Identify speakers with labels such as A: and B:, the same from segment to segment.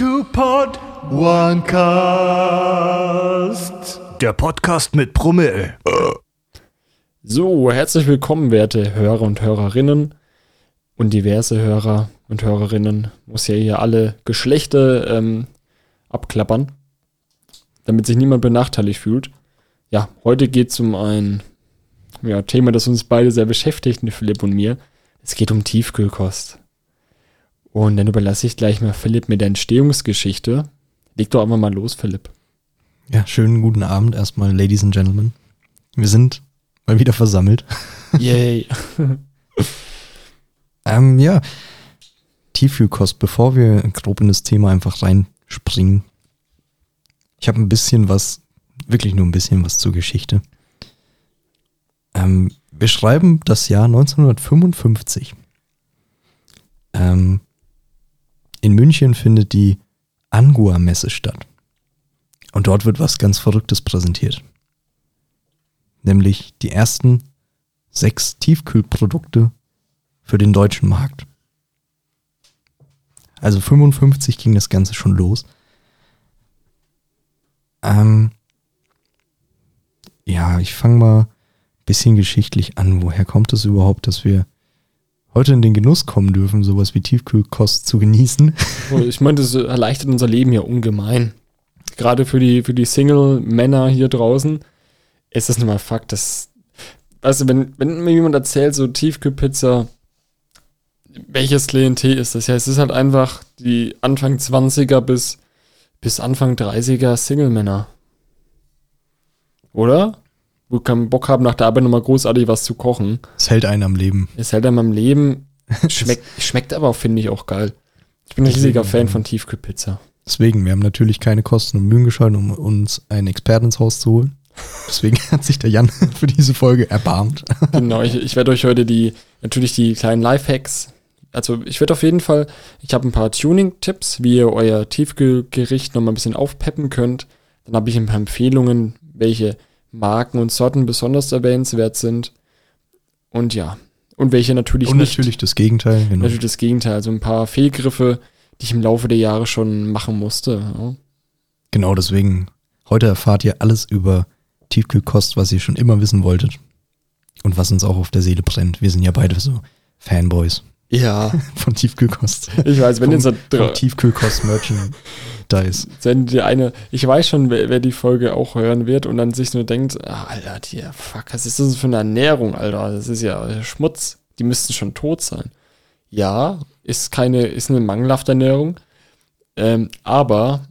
A: Two Pod One Cast. Der Podcast mit Brummel.
B: So, herzlich willkommen, werte Hörer und Hörerinnen und diverse Hörer und Hörerinnen. Muss ja hier alle Geschlechter ähm, abklappern, damit sich niemand benachteiligt fühlt. Ja, heute geht es um ein ja, Thema, das uns beide sehr beschäftigt, Philipp und mir. Es geht um Tiefkühlkost. Und dann überlasse ich gleich mal Philipp mit der Entstehungsgeschichte. Leg doch einfach mal los, Philipp.
C: Ja, schönen guten Abend erstmal, Ladies and Gentlemen. Wir sind mal wieder versammelt.
B: Yay.
C: ähm, ja, Tiefkühlkost, bevor wir grob in das Thema einfach reinspringen. Ich habe ein bisschen was, wirklich nur ein bisschen was zur Geschichte. Ähm, wir schreiben das Jahr 1955. Ähm, in München findet die Angua-Messe statt. Und dort wird was ganz Verrücktes präsentiert. Nämlich die ersten sechs Tiefkühlprodukte für den deutschen Markt. Also 55 ging das Ganze schon los. Ähm, ja, ich fange mal ein bisschen geschichtlich an. Woher kommt es überhaupt, dass wir heute in den Genuss kommen dürfen, sowas wie Tiefkühlkost zu genießen.
B: Ich meine, das erleichtert unser Leben ja ungemein. Gerade für die, für die Single-Männer hier draußen ist das nun Fakt, dass, du, wenn, wenn mir jemand erzählt, so Tiefkühlpizza, welches Klientel ist das? Ja, es ist halt einfach die Anfang 20er bis, bis Anfang 30er Single-Männer. Oder? Wo keinen Bock haben, nach der Arbeit nochmal großartig was zu kochen.
C: Es hält einen am Leben.
B: Es hält einem am Leben. Schmeckt, schmeckt aber auch, finde ich, auch geil. Ich bin ein riesiger Fan von Tiefkühlpizza.
C: Deswegen, wir haben natürlich keine Kosten und Mühen gescheut, um uns einen Experten ins Haus zu holen. Deswegen hat sich der Jan für diese Folge erbarmt.
B: Genau, ich, ich werde euch heute die, natürlich die kleinen Lifehacks, also ich werde auf jeden Fall, ich habe ein paar Tuning-Tipps, wie ihr euer Tiefkühlgericht nochmal ein bisschen aufpeppen könnt. Dann habe ich ein paar Empfehlungen, welche Marken und Sorten besonders erwähnenswert sind. Und ja, und welche natürlich
C: und nicht. natürlich das Gegenteil.
B: Genau. Natürlich das Gegenteil, also ein paar Fehlgriffe, die ich im Laufe der Jahre schon machen musste. Ja.
C: Genau, deswegen, heute erfahrt ihr alles über Tiefkühlkost, was ihr schon immer wissen wolltet. Und was uns auch auf der Seele brennt. Wir sind ja beide so Fanboys.
B: Ja.
C: Von Tiefkühlkost.
B: Ich weiß, wenn jetzt
C: so Tiefkühlkost-Merchant da ist.
B: Wenn die eine, ich weiß schon, wer, wer, die Folge auch hören wird und dann sich nur denkt, ah, Alter, die, fuck, was ist das für eine Ernährung, Alter? Das ist ja Schmutz. Die müssten schon tot sein. Ja, ist keine, ist eine mangelhafte Ernährung. Ähm, aber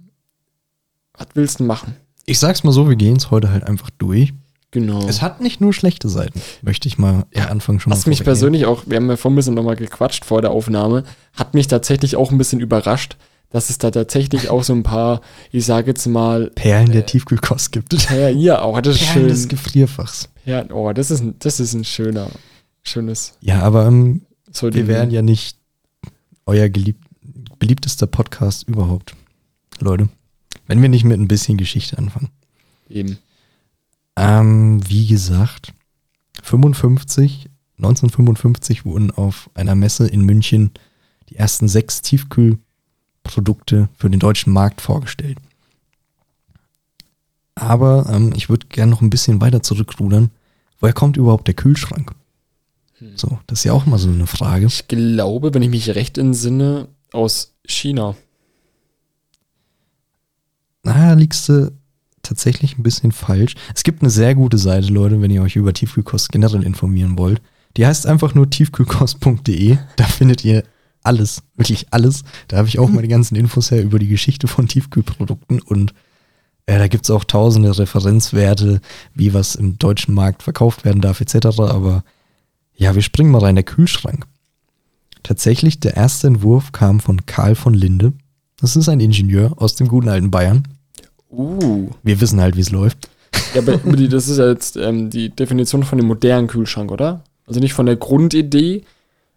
B: was willst du machen?
C: Ich sag's mal so, wir gehen es heute halt einfach durch.
B: Genau.
C: Es hat nicht nur schlechte Seiten, möchte ich mal ja, am Anfang schon
B: Was mal mich persönlich auch, wir haben ja vorhin ein bisschen nochmal gequatscht vor der Aufnahme, hat mich tatsächlich auch ein bisschen überrascht, dass es da tatsächlich auch so ein paar, ich sage jetzt mal.
C: Perlen der äh, Tiefkühlkost gibt.
B: Ja, ja, oh, das ist Perlen schön.
C: des Gefrierfachs.
B: Ja, oh, das ist, ein, das ist ein schöner, schönes.
C: Ja, aber ähm, so wir wären ja nicht euer gelieb beliebtester Podcast überhaupt, Leute. Wenn wir nicht mit ein bisschen Geschichte anfangen.
B: Eben.
C: Ähm, wie gesagt, 55, 1955 wurden auf einer Messe in München die ersten sechs Tiefkühl Produkte für den deutschen Markt vorgestellt. Aber ähm, ich würde gerne noch ein bisschen weiter zurückrudern. Woher kommt überhaupt der Kühlschrank? Hm. So, das ist ja auch mal so eine Frage.
B: Ich glaube, wenn ich mich recht entsinne, aus China.
C: Na, liegst du tatsächlich ein bisschen falsch. Es gibt eine sehr gute Seite, Leute, wenn ihr euch über Tiefkühlkost generell informieren wollt. Die heißt einfach nur tiefkühlkost.de. Da findet ihr alles, wirklich alles. Da habe ich auch meine ganzen Infos her über die Geschichte von Tiefkühlprodukten und äh, da gibt es auch tausende Referenzwerte, wie was im deutschen Markt verkauft werden darf, etc. Aber ja, wir springen mal rein, der Kühlschrank. Tatsächlich, der erste Entwurf kam von Karl von Linde. Das ist ein Ingenieur aus dem guten alten Bayern.
B: Uh.
C: Wir wissen halt, wie es läuft.
B: Ja, aber das ist ja jetzt ähm, die Definition von dem modernen Kühlschrank, oder? Also nicht von der Grundidee,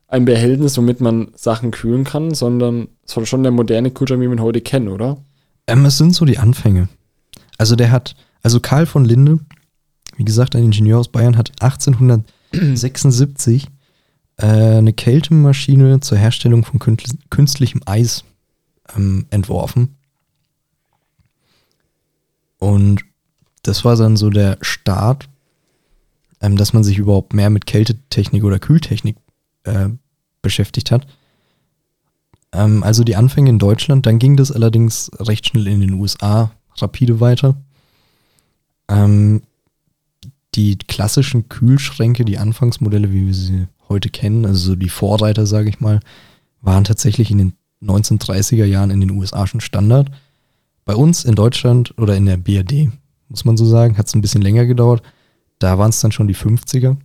B: ein Behältnis, womit man Sachen kühlen kann, sondern es war schon der moderne Kühlschrank, wie man heute kennt, oder?
C: Ähm, es sind so die Anfänge. Also der hat, also Karl von Linde, wie gesagt, ein Ingenieur aus Bayern, hat 1876 äh, eine Kältemaschine zur Herstellung von künstlichem Eis ähm, entworfen. Und das war dann so der Start, ähm, dass man sich überhaupt mehr mit Kältetechnik oder Kühltechnik äh, beschäftigt hat. Ähm, also die Anfänge in Deutschland, dann ging das allerdings recht schnell in den USA rapide weiter. Ähm, die klassischen Kühlschränke, die Anfangsmodelle, wie wir sie heute kennen, also so die Vorreiter, sage ich mal, waren tatsächlich in den 1930er Jahren in den USA schon Standard. Bei uns in Deutschland oder in der BRD, muss man so sagen, hat es ein bisschen länger gedauert. Da waren es dann schon die 50er.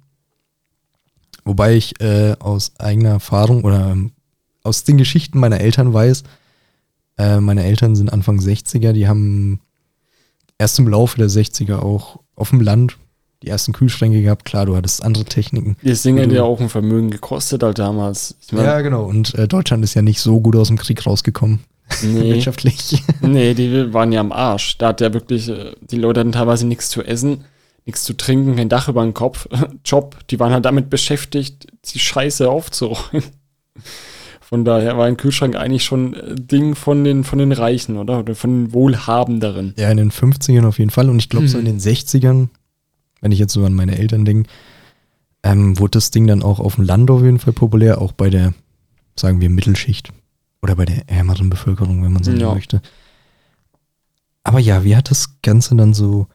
C: Wobei ich äh, aus eigener Erfahrung oder ähm, aus den Geschichten meiner Eltern weiß, äh, meine Eltern sind Anfang 60er, die haben erst im Laufe der 60er auch auf dem Land die ersten Kühlschränke gehabt. Klar, du hattest andere Techniken.
B: Das Ding hat ja auch ein Vermögen gekostet halt damals. Ich mein,
C: Ja, genau. Und äh, Deutschland ist ja nicht so gut aus dem Krieg rausgekommen,
B: nee,
C: wirtschaftlich.
B: nee, die waren ja am Arsch. Da hat ja wirklich, äh, die Leute hatten teilweise nichts zu essen, nichts zu trinken, kein Dach über den Kopf, Job. Die waren halt damit beschäftigt, die Scheiße aufzuräumen. Von daher war ein Kühlschrank eigentlich schon äh, Ding von den, von den Reichen, oder? Oder von den Wohlhabenderen.
C: Ja, in den 50ern auf jeden Fall. Und ich glaube, so in den 60ern, wenn ich jetzt so an meine Eltern denke, ähm, wurde das Ding dann auch auf dem Land auf jeden Fall populär, auch bei der, sagen wir, Mittelschicht. Oder bei der ärmeren Bevölkerung, wenn man so
B: Ja.
C: möchte. Aber ja, wie hat das Ganze dann so,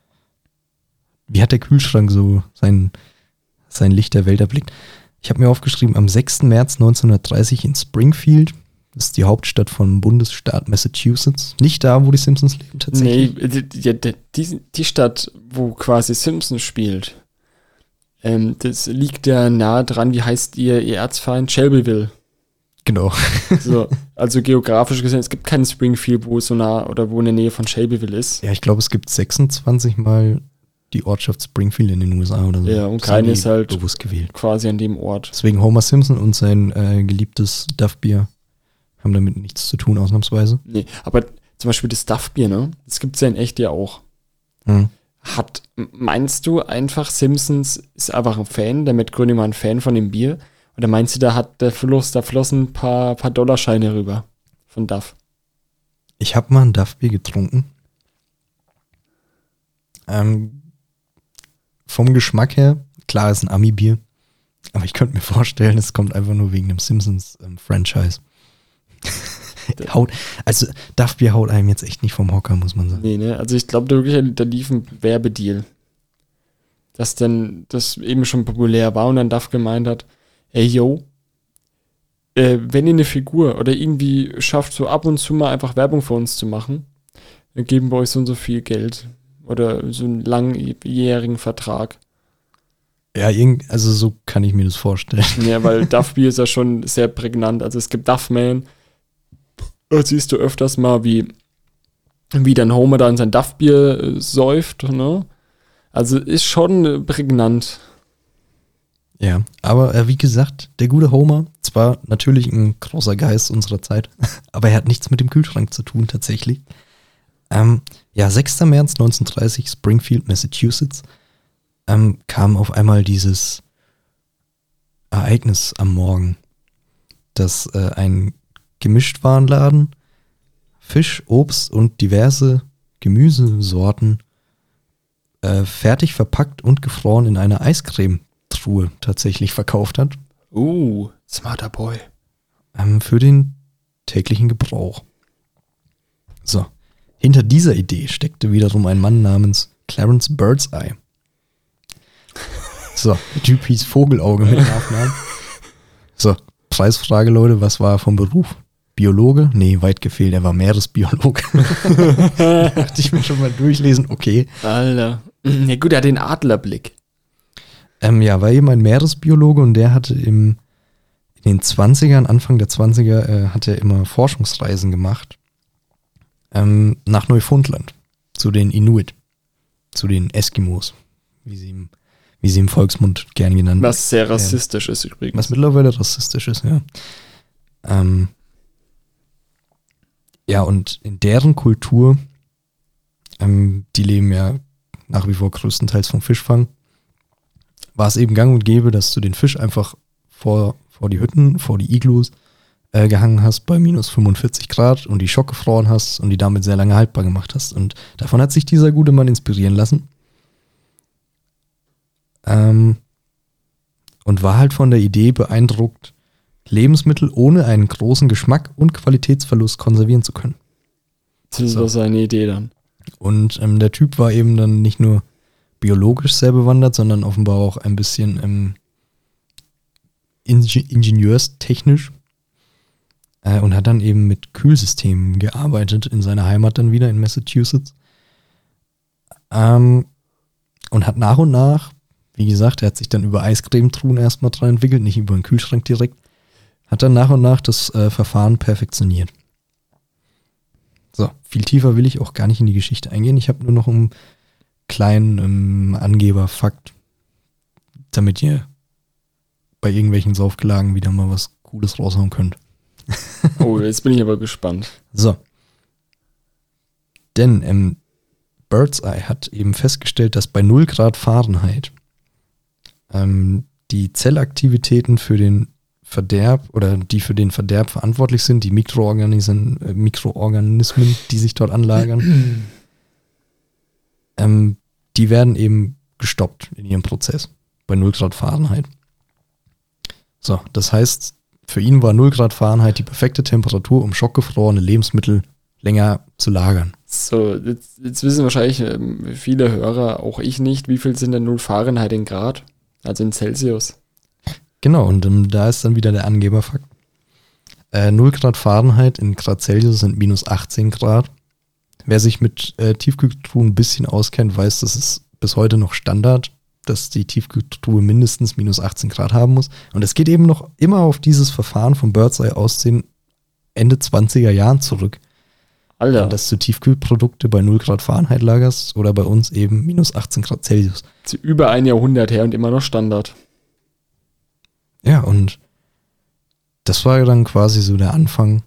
C: wie hat der Kühlschrank so sein, sein Licht der Welt erblickt? Ich habe mir aufgeschrieben, am 6. März 1930 in Springfield, das ist die Hauptstadt vom Bundesstaat Massachusetts. Nicht da, wo die Simpsons leben, tatsächlich.
B: Nee, die, die, die, die- Stadt, wo quasi Simpson spielt, ähm, das liegt ja nahe dran, wie heißt ihr, ihr Erzfeind? Shelbyville.
C: Genau.
B: So, also geografisch gesehen, es gibt keinen Springfield, wo so nah oder wo in der Nähe von Shelbyville ist.
C: Ja, ich glaube, es gibt 26 Mal die Ortschaft Springfield in den USA oder so.
B: Ja, und keine ist halt-
C: bewusst gewählt.
B: Quasi an dem Ort.
C: Deswegen Homer Simpson und sein äh, geliebtes Duff-Bier haben damit nichts zu tun, ausnahmsweise.
B: Nee, aber zum Beispiel das Duff-Bier, ne? Das gibt's ja in echt ja auch.
C: Hm.
B: Hat, meinst du einfach, Simpsons ist einfach ein Fan, der Matt Groening war ein Fan von dem Bier? Oder meinst du, da hat der Fluss, da flossen ein paar, paar Dollarscheine rüber von Duff?
C: Ich habe mal ein Duff-Bier getrunken. Ähm, vom Geschmack her, klar, ist ein Ami-Bier. Aber ich könnte mir vorstellen, es kommt einfach nur wegen dem Simpsons-Franchise. haut, also Duff-Bier haut einem jetzt echt nicht vom Hocker, muss man sagen.
B: Nee, ne? Also ich glaube, da wirklich, da lief ein Werbedeal. Dass denn das eben schon populär war und dann Duff gemeint hat, ey yo, äh, wenn ihr eine Figur oder irgendwie schafft, so ab und zu mal einfach Werbung für uns zu machen, dann geben wir euch so und so viel Geld. Oder so einen langjährigen Vertrag.
C: Ja, irgend, also so kann ich mir das vorstellen.
B: Ja, weil Duff Bier ist ja schon sehr prägnant. Also es gibt Duffman. Da siehst du öfters mal, wie, wie dann Homer dann sein Duff-Bier äh, säuft, ne? Also ist schon prägnant.
C: Ja, aber äh, wie gesagt, der gute Homer, zwar natürlich ein großer Geist unserer Zeit, aber er hat nichts mit dem Kühlschrank zu tun tatsächlich. Ähm, ja, 6. März 1930, Springfield, Massachusetts, ähm, kam auf einmal dieses Ereignis am Morgen, dass äh, ein Gemischtwarenladen Fisch, Obst und diverse Gemüsesorten äh, fertig verpackt und gefroren in einer Eiscremetruhe tatsächlich verkauft hat,
B: Uh, smarter Boy.
C: ähm, für den täglichen Gebrauch. So, hinter dieser Idee steckte wiederum ein Mann namens Clarence Birdseye. So, der Typ hieß Vogelauge mit Nachnamen. So, Preisfrage, Leute, was war er vom Beruf? Biologe? Nee, weit gefehlt, er war Meeresbiologe. Dachte ich mir schon mal durchlesen, okay.
B: Alter. Ja gut, er hat den Adlerblick.
C: Ähm, ja, war eben ein Meeresbiologe und der hatte im, in den 20ern, Anfang der 20er, äh, hat er immer Forschungsreisen gemacht ähm, nach Neufundland, zu den Inuit, zu den Eskimos, wie sie im, wie sie im Volksmund gern genannt werden.
B: Was sehr rassistisch ist übrigens.
C: Was mittlerweile rassistisch ist, ja. Ähm, ja, und in deren Kultur, ähm, die leben ja nach wie vor größtenteils vom Fischfang, war es eben gang und gäbe, dass du den Fisch einfach vor, vor die Hütten, vor die Iglus äh, gehangen hast bei minus 45 Grad und die Schock gefroren hast und die damit sehr lange haltbar gemacht hast. Und davon hat sich dieser gute Mann inspirieren lassen. Ähm, und war halt von der Idee beeindruckt, Lebensmittel ohne einen großen Geschmack und Qualitätsverlust konservieren zu können.
B: Das
C: So.
B: war seine Idee dann.
C: Und ähm, der Typ war eben dann nicht nur biologisch sehr bewandert, sondern offenbar auch ein bisschen ähm, Inge ingenieurstechnisch äh, und hat dann eben mit Kühlsystemen gearbeitet in seiner Heimat dann wieder in Massachusetts. Ähm, und hat nach und nach, wie gesagt, er hat sich dann über Eiscremetruhen erstmal dran entwickelt, nicht über einen Kühlschrank direkt, hat dann nach und nach das äh, Verfahren perfektioniert. So, viel tiefer will ich auch gar nicht in die Geschichte eingehen. Ich habe nur noch einen kleinen ähm, Angeberfakt, damit ihr bei irgendwelchen Saufgelagen wieder mal was Cooles raushauen könnt.
B: Oh, jetzt bin ich aber gespannt.
C: So. Denn ähm, Birdseye hat eben festgestellt, dass bei 0 Grad Fahrenheit ähm, die Zellaktivitäten für den Verderb oder die für den Verderb verantwortlich sind, die Mikroorganismen, äh, Mikroorganismen die sich dort anlagern, ähm, die werden eben gestoppt in ihrem Prozess bei 0 Grad Fahrenheit. So, das heißt, für ihn war 0 Grad Fahrenheit die perfekte Temperatur, um schockgefrorene Lebensmittel länger zu lagern.
B: So, jetzt, jetzt wissen wahrscheinlich ähm, viele Hörer, auch ich nicht, wie viel sind denn 0 Fahrenheit in Grad? Also in Celsius.
C: Genau, und ähm, da ist dann wieder der Angeberfakt. Äh, 0 Grad Fahrenheit in Grad Celsius sind minus 18 Grad. Wer sich mit äh, Tiefkühltruhen ein bisschen auskennt, weiß, das ist bis heute noch Standard, dass die Tiefkühltruhe mindestens minus 18 Grad haben muss. Und es geht eben noch immer auf dieses Verfahren von Birdseye aus den Ende 20er Jahren zurück.
B: Alter,
C: Dass du Tiefkühlprodukte bei 0 Grad Fahrenheit lagerst oder bei uns eben minus 18 Grad Celsius.
B: das ist über ein Jahrhundert her und immer noch Standard.
C: Ja, und das war dann quasi so der Anfang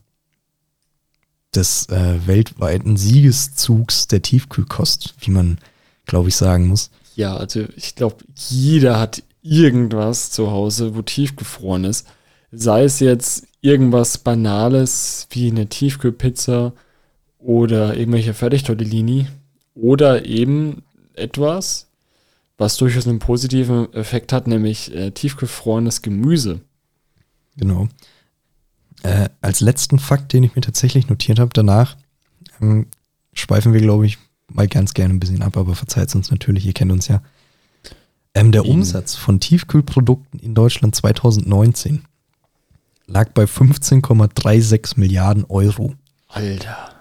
C: des äh, weltweiten Siegeszugs der Tiefkühlkost, wie man, glaube ich, sagen muss.
B: Ja, also ich glaube, jeder hat irgendwas zu Hause, wo tiefgefroren ist. Sei es jetzt irgendwas Banales wie eine Tiefkühlpizza oder irgendwelche Fertigtortellini oder eben etwas, was durchaus einen positiven Effekt hat, nämlich äh, tiefgefrorenes Gemüse.
C: Genau. Äh, als letzten Fakt, den ich mir tatsächlich notiert habe, danach ähm, schweifen wir, glaube ich, mal ganz gerne ein bisschen ab, aber verzeiht uns natürlich, ihr kennt uns ja. Ähm, der
B: Eben.
C: Umsatz von Tiefkühlprodukten in Deutschland 2019 lag bei 15,36 Milliarden Euro.
B: Alter.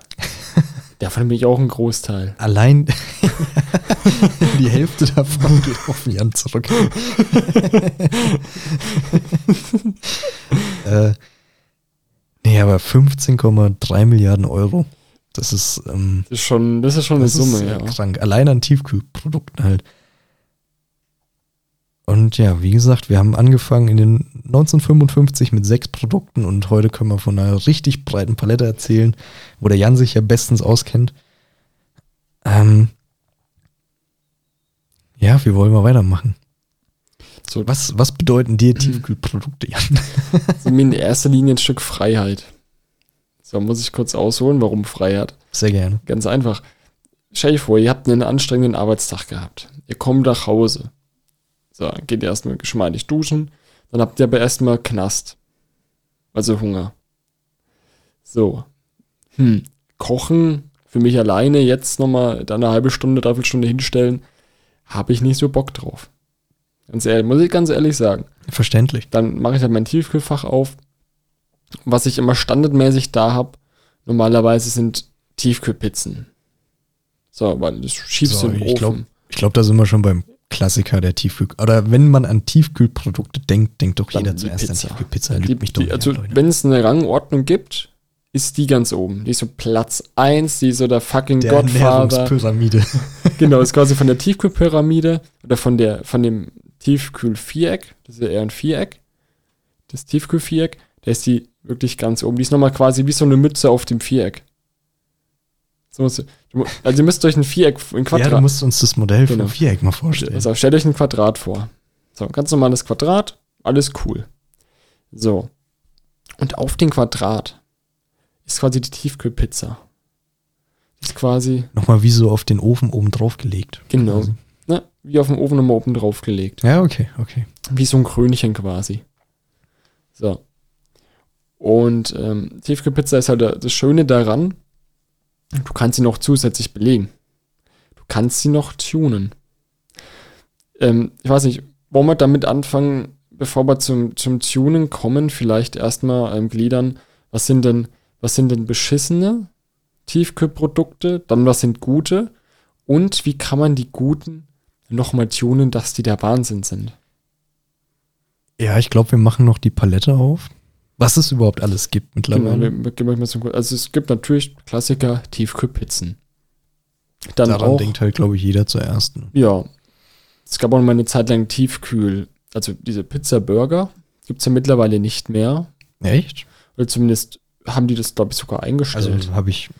B: Davon bin ich auch ein Großteil.
C: Allein die Hälfte davon geht auf Jan zurück. äh, nee, aber 15,3 Milliarden Euro. Das ist, ähm,
B: Das ist schon, das ist schon eine
C: das
B: Summe,
C: ist äh,
B: ja.
C: krank. Allein an Tiefkühlprodukten halt. Und ja, wie gesagt, wir haben angefangen in den 1955 mit sechs Produkten und heute können wir von einer richtig breiten Palette erzählen, wo der Jan sich ja bestens auskennt. Ähm, ja, wie wollen wir weitermachen?
B: So,
C: Was, was bedeuten dir Tiefkühlprodukte, Jan?
B: so mir in erster Linie ein Stück Freiheit. So, muss ich kurz ausholen, warum Freiheit?
C: Sehr gerne.
B: Ganz einfach. Stell dir vor, ihr habt einen anstrengenden Arbeitstag gehabt. Ihr kommt nach Hause. So, dann geht ihr erstmal geschmeidig duschen. Dann habt ihr aber erstmal Knast. Also Hunger. So. Hm. Kochen für mich alleine jetzt nochmal da eine halbe Stunde, dreiviertel Stunde hinstellen, habe ich nicht so Bock drauf. Ganz ehrlich, muss ich ganz ehrlich sagen.
C: Verständlich.
B: Dann mache ich halt mein Tiefkühlfach auf. Was ich immer standardmäßig da habe, normalerweise sind Tiefkühlpizzen. So, weil das schiebst
C: So,
B: du den
C: ich glaube,
B: Ofen.
C: ich glaub, da sind wir schon beim Klassiker der Tiefkühl. Oder wenn man an Tiefkühlprodukte denkt, denkt doch jeder zuerst an
B: Pizza.
C: Tiefkühlpizza.
B: Die,
C: mich doch
B: die, also,
C: an,
B: wenn es eine Rangordnung gibt, ist die ganz oben. Die ist so Platz 1, die ist so der fucking
C: der
B: Godfather.
C: Ernährungspyramide.
B: Genau, ist quasi von der Tiefkühlpyramide oder von der von dem Tiefkühlviereck, das ist ja eher ein Viereck. Das Tiefkühlviereck, da ist die wirklich ganz oben. Die ist nochmal quasi wie so eine Mütze auf dem Viereck. Also ihr müsst euch ein Viereck, ein
C: ja, du
B: Quadrat.
C: musst uns das Modell
B: Genau.
C: vom Viereck mal vorstellen.
B: also stellt euch ein Quadrat vor. So, ganz normales Quadrat, alles cool. So. Und auf den Quadrat ist quasi die Tiefkühlpizza. Die ist quasi,
C: Nochmal wie so auf den Ofen oben drauf gelegt.
B: genau,
C: quasi.
B: Wie auf dem Ofen nochmal oben drauf gelegt.
C: Ja, okay, okay.
B: Wie so ein Krönchen quasi. So. Und ähm, Tiefkühlpizza ist halt das Schöne daran, du kannst sie noch zusätzlich belegen. Du kannst sie noch tunen. Ähm, ich weiß nicht, wollen wir damit anfangen, bevor wir zum, zum Tunen kommen, vielleicht erstmal ähm, gliedern, was sind denn, was sind denn beschissene Tiefkühlprodukte, dann was sind gute und wie kann man die guten nochmal tunen, dass die der Wahnsinn sind.
C: Ja, ich glaube, wir machen noch die Palette auf. Was es überhaupt alles gibt
B: Genau,
C: mittlerweile.
B: wir, wir Also es gibt natürlich Klassiker Tiefkühlpizzen. Dann
C: Daran
B: auch,
C: denkt halt, glaube ich, jeder zuerst. ne?
B: ja, es gab auch mal eine Zeit lang Tiefkühl, also diese Pizza-Burger gibt es ja mittlerweile nicht mehr.
C: Echt?
B: Oder zumindest haben die das, glaube ich, sogar eingestellt.
C: Also habe ich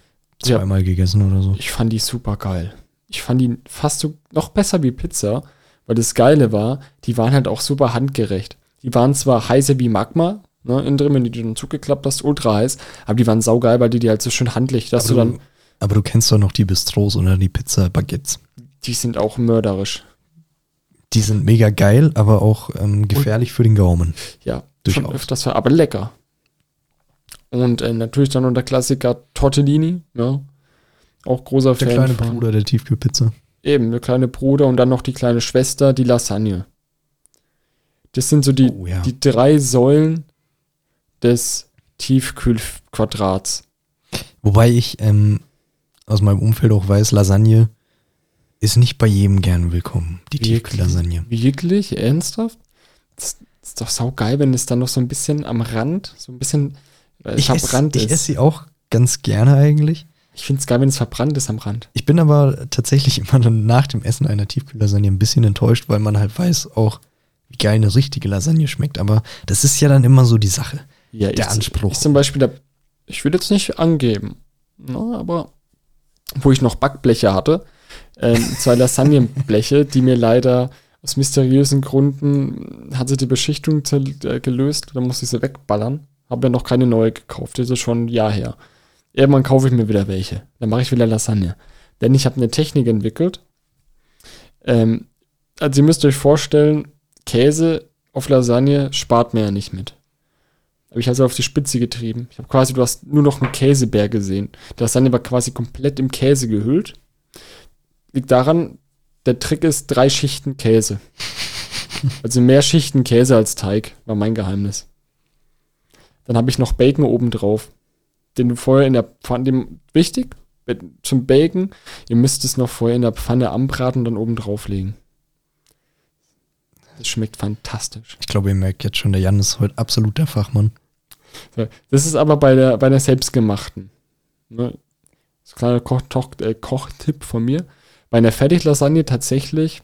B: Ja.
C: zweimal gegessen oder so.
B: Ich fand die super geil. Ich fand die fast so noch besser wie Pizza, weil das Geile war, die waren halt auch super handgerecht. Die waren zwar heißer wie Magma, ne, innen drin, wenn du die dann zugeklappt hast, ultra heiß, aber die waren saugeil, weil die die halt so schön handlich, dass
C: aber,
B: du dann,
C: aber du kennst doch noch die Bistros oder die Pizza-Baguettes.
B: die sind auch mörderisch.
C: Die sind mega geil, aber auch ähm, gefährlich für den Gaumen.
B: Ja, schon
C: Durchaus.
B: öfters, aber lecker. Und äh, natürlich dann noch der Klassiker Tortellini, ja. Auch großer
C: Der
B: Fan
C: kleine
B: von.
C: Bruder der Tiefkühlpizza.
B: Eben, der kleine Bruder und dann noch die kleine Schwester, die Lasagne. Das sind so die,
C: Oh, ja.
B: die drei Säulen des Tiefkühlquadrats.
C: Wobei ich ähm, aus meinem Umfeld auch weiß, Lasagne ist nicht bei jedem gern willkommen. Die? Tiefkühllasagne.
B: Wirklich? Ernsthaft? Das, ist doch saugeil, wenn es dann noch so ein bisschen am Rand, so ein bisschen äh,
C: Ich esse
B: verbrannt
C: ich
B: ist.
C: ess sie auch ganz gerne eigentlich.
B: Ich finde es geil, wenn es verbrannt ist am Rand.
C: Ich bin aber tatsächlich immer dann nach dem Essen einer Tiefkühllasagne ein bisschen enttäuscht, weil man halt weiß auch, wie geil eine richtige Lasagne schmeckt. Aber das ist ja dann immer so die Sache.
B: Ja,
C: Der
B: ich,
C: Anspruch.
B: Ich zum Beispiel, da, ich will jetzt nicht angeben, ne, aber wo ich noch Backbleche hatte, ähm, zwei Lasagnenbleche, die mir leider aus mysteriösen Gründen hat sie die Beschichtung äh, gelöst, dann musste ich sie wegballern. Habe ja noch keine neue gekauft, das ist schon ein Jahr her. Irgendwann kaufe ich mir wieder welche. Dann mache ich wieder Lasagne. Denn ich habe eine Technik entwickelt. Ähm, also ihr müsst euch vorstellen, Käse auf Lasagne spart mir ja nicht mit. Habe ich also auf die Spitze getrieben. Ich habe quasi, du hast nur noch einen Käsebär gesehen. Die Lasagne war quasi komplett im Käse gehüllt. Liegt daran, der Trick ist drei Schichten Käse. Also mehr Schichten Käse als Teig, war mein Geheimnis. Dann habe ich noch Bacon oben drauf, den du vorher in der Pfanne, dem, wichtig, zum Bacon, ihr müsst es noch vorher in der Pfanne anbraten und dann oben drauflegen. Das schmeckt fantastisch.
C: Ich glaube, ihr merkt jetzt schon, der Jan ist heute absolut der Fachmann.
B: Das ist aber bei der, bei der selbstgemachten. Ne? Das ist ein kleiner Koch, äh, Kochtipp von mir. Bei einer Fertiglasagne tatsächlich,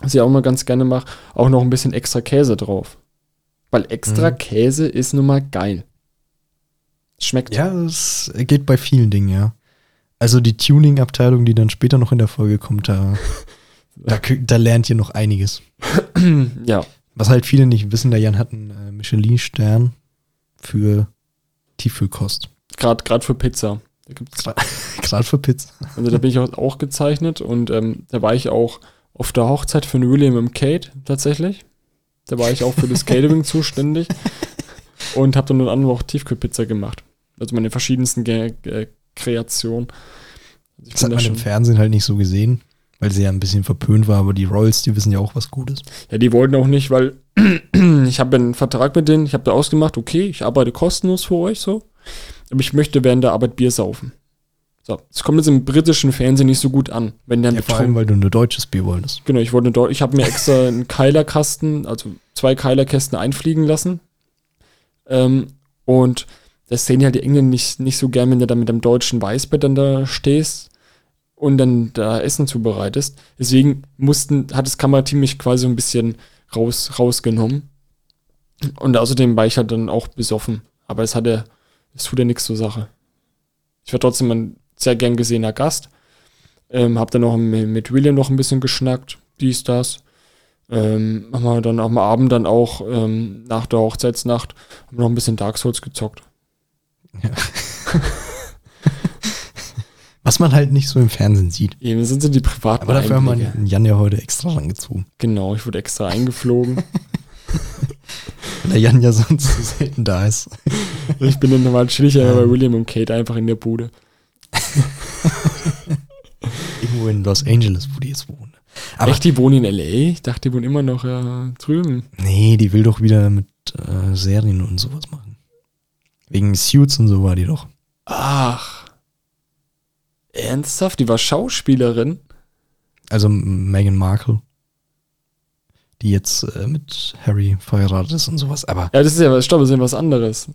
B: was ich auch mal ganz gerne mache, auch noch ein bisschen extra Käse drauf. Weil extra
C: Mhm.
B: Käse ist nun mal geil. Schmeckt.
C: Ja, es geht bei vielen Dingen, ja. Also die Tuning-Abteilung, die dann später noch in der Folge kommt, da, da, da lernt ihr noch einiges.
B: ja.
C: Was halt viele nicht wissen, der Jan hat einen äh, Michelin-Stern für Tiefkühlkost.
B: Gerade gerade für Pizza.
C: Gerade für Pizza.
B: also da bin ich auch, auch gezeichnet und ähm, da war ich auch auf der Hochzeit von William und Kate tatsächlich. Da war ich auch für das Catering zuständig und habe dann unter anderem auch Tiefkühlpizza gemacht. Also meine verschiedensten Ge äh, Kreationen. Also ich
C: Das hat
B: bin da
C: man im Fernsehen halt nicht so gesehen, weil sie ja ein bisschen verpönt war, aber die Royals, die wissen ja auch was Gutes.
B: ja, die wollten auch nicht, weil ich habe einen Vertrag mit denen, ich habe da ausgemacht, okay, ich arbeite kostenlos für euch so, aber ich möchte während der Arbeit Bier saufen. So, das kommt jetzt im britischen Fernsehen nicht so gut an, wenn der
C: Ja, vor allem, weil du ein deutsches Bier wolltest.
B: Genau, ich wollte dort, ich habe mir extra einen Keilerkasten, also zwei Keilerkästen einfliegen lassen. Ähm, und das sehen ja die Engländer nicht, nicht so gern, wenn du da mit einem deutschen Weißbett dann da stehst und dann da Essen zubereitest. Deswegen mussten, hat das Kamerateam mich quasi so ein bisschen raus, rausgenommen. Und außerdem war ich halt dann auch besoffen. Aber es hatte, es tut ja nichts zur Sache. Ich war trotzdem ein sehr gern gesehener Gast. Ähm, hab dann noch mit William noch ein bisschen geschnackt, dies, das. ähm, haben wir dann am Abend dann auch ähm, nach der Hochzeitsnacht noch ein bisschen Dark Souls gezockt.
C: Was man halt nicht so im Fernsehen sieht.
B: Eben sind sie die privaten
C: Aber dafür haben wir. Jan ja heute extra rangezogen.
B: Genau, ich wurde extra eingeflogen.
C: Weil der Jan ja sonst so selten da ist.
B: ich bin dann normal chillig ja
C: Ähm.
B: bei William und Kate einfach in der Bude.
C: Irgendwo in Los Angeles, wo die jetzt wohnen. Aber
B: Echt, die wohnen in L.A.? Ich dachte, die wohnen immer noch äh, drüben.
C: nee, die will doch wieder mit äh, Serien und sowas machen. Wegen Suits und so war die doch.
B: Ach. Ernsthaft? Die war Schauspielerin?
C: Also Meghan Markle. Die jetzt äh, mit Harry verheiratet ist und sowas. Aber
B: Ja, das ist ja, was- stopp, das ist ja was anderes.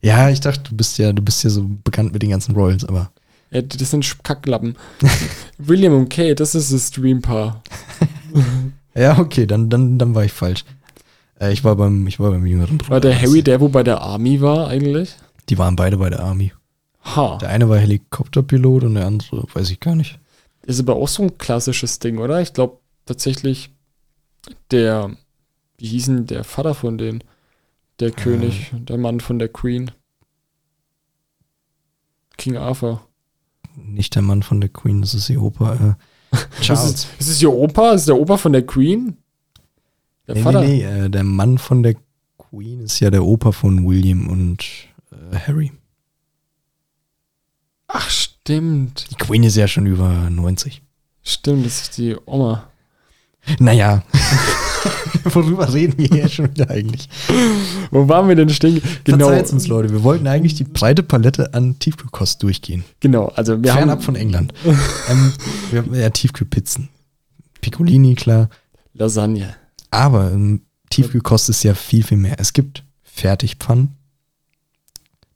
C: ja, ich dachte, du bist ja, du bist ja so bekannt mit den ganzen Royals, aber
B: Ja, das sind Kacklappen. William und Kate, das ist das Dreampaar.
C: ja, okay, dann, dann, dann war ich falsch. Äh, ich war beim, ich war beim jüngeren Bruder.
B: War der Harry der, wo bei der Army war eigentlich?
C: Die waren beide bei der Army.
B: Ha.
C: Der eine war Helikopterpilot und der andere weiß ich gar nicht.
B: Ist aber auch so ein klassisches Ding, oder? Ich glaube tatsächlich, der, wie hieß denn der Vater von denen? Der König, der Mann von der Queen. King Arthur.
C: Nicht der Mann von der Queen, das ist ihr Opa. Äh,
B: Ist
C: Charles.
B: es, ist es ihr Opa? Ist der Opa von der Queen? Der
C: Nee,
B: Vater?
C: nee, nee, äh, der Mann von der Queen ist ja der Opa von William und äh, Harry.
B: Ach, stimmt.
C: Die Queen ist ja schon über 90.
B: Stimmt, das ist die Oma.
C: Naja. Worüber reden wir hier schon wieder eigentlich?
B: Wo waren wir denn stehen? Genau,
C: Verzeiht's uns, Leute. Wir wollten eigentlich die breite Palette an Tiefkühlkost durchgehen.
B: genau. Also wir
C: Fernab
B: haben
C: von England. ähm, wir haben ja Tiefkühlpizzen. Piccolini, klar.
B: Lasagne.
C: Aber ähm, Tiefkühlkost ist ja viel, viel mehr. Es gibt Fertigpfannen.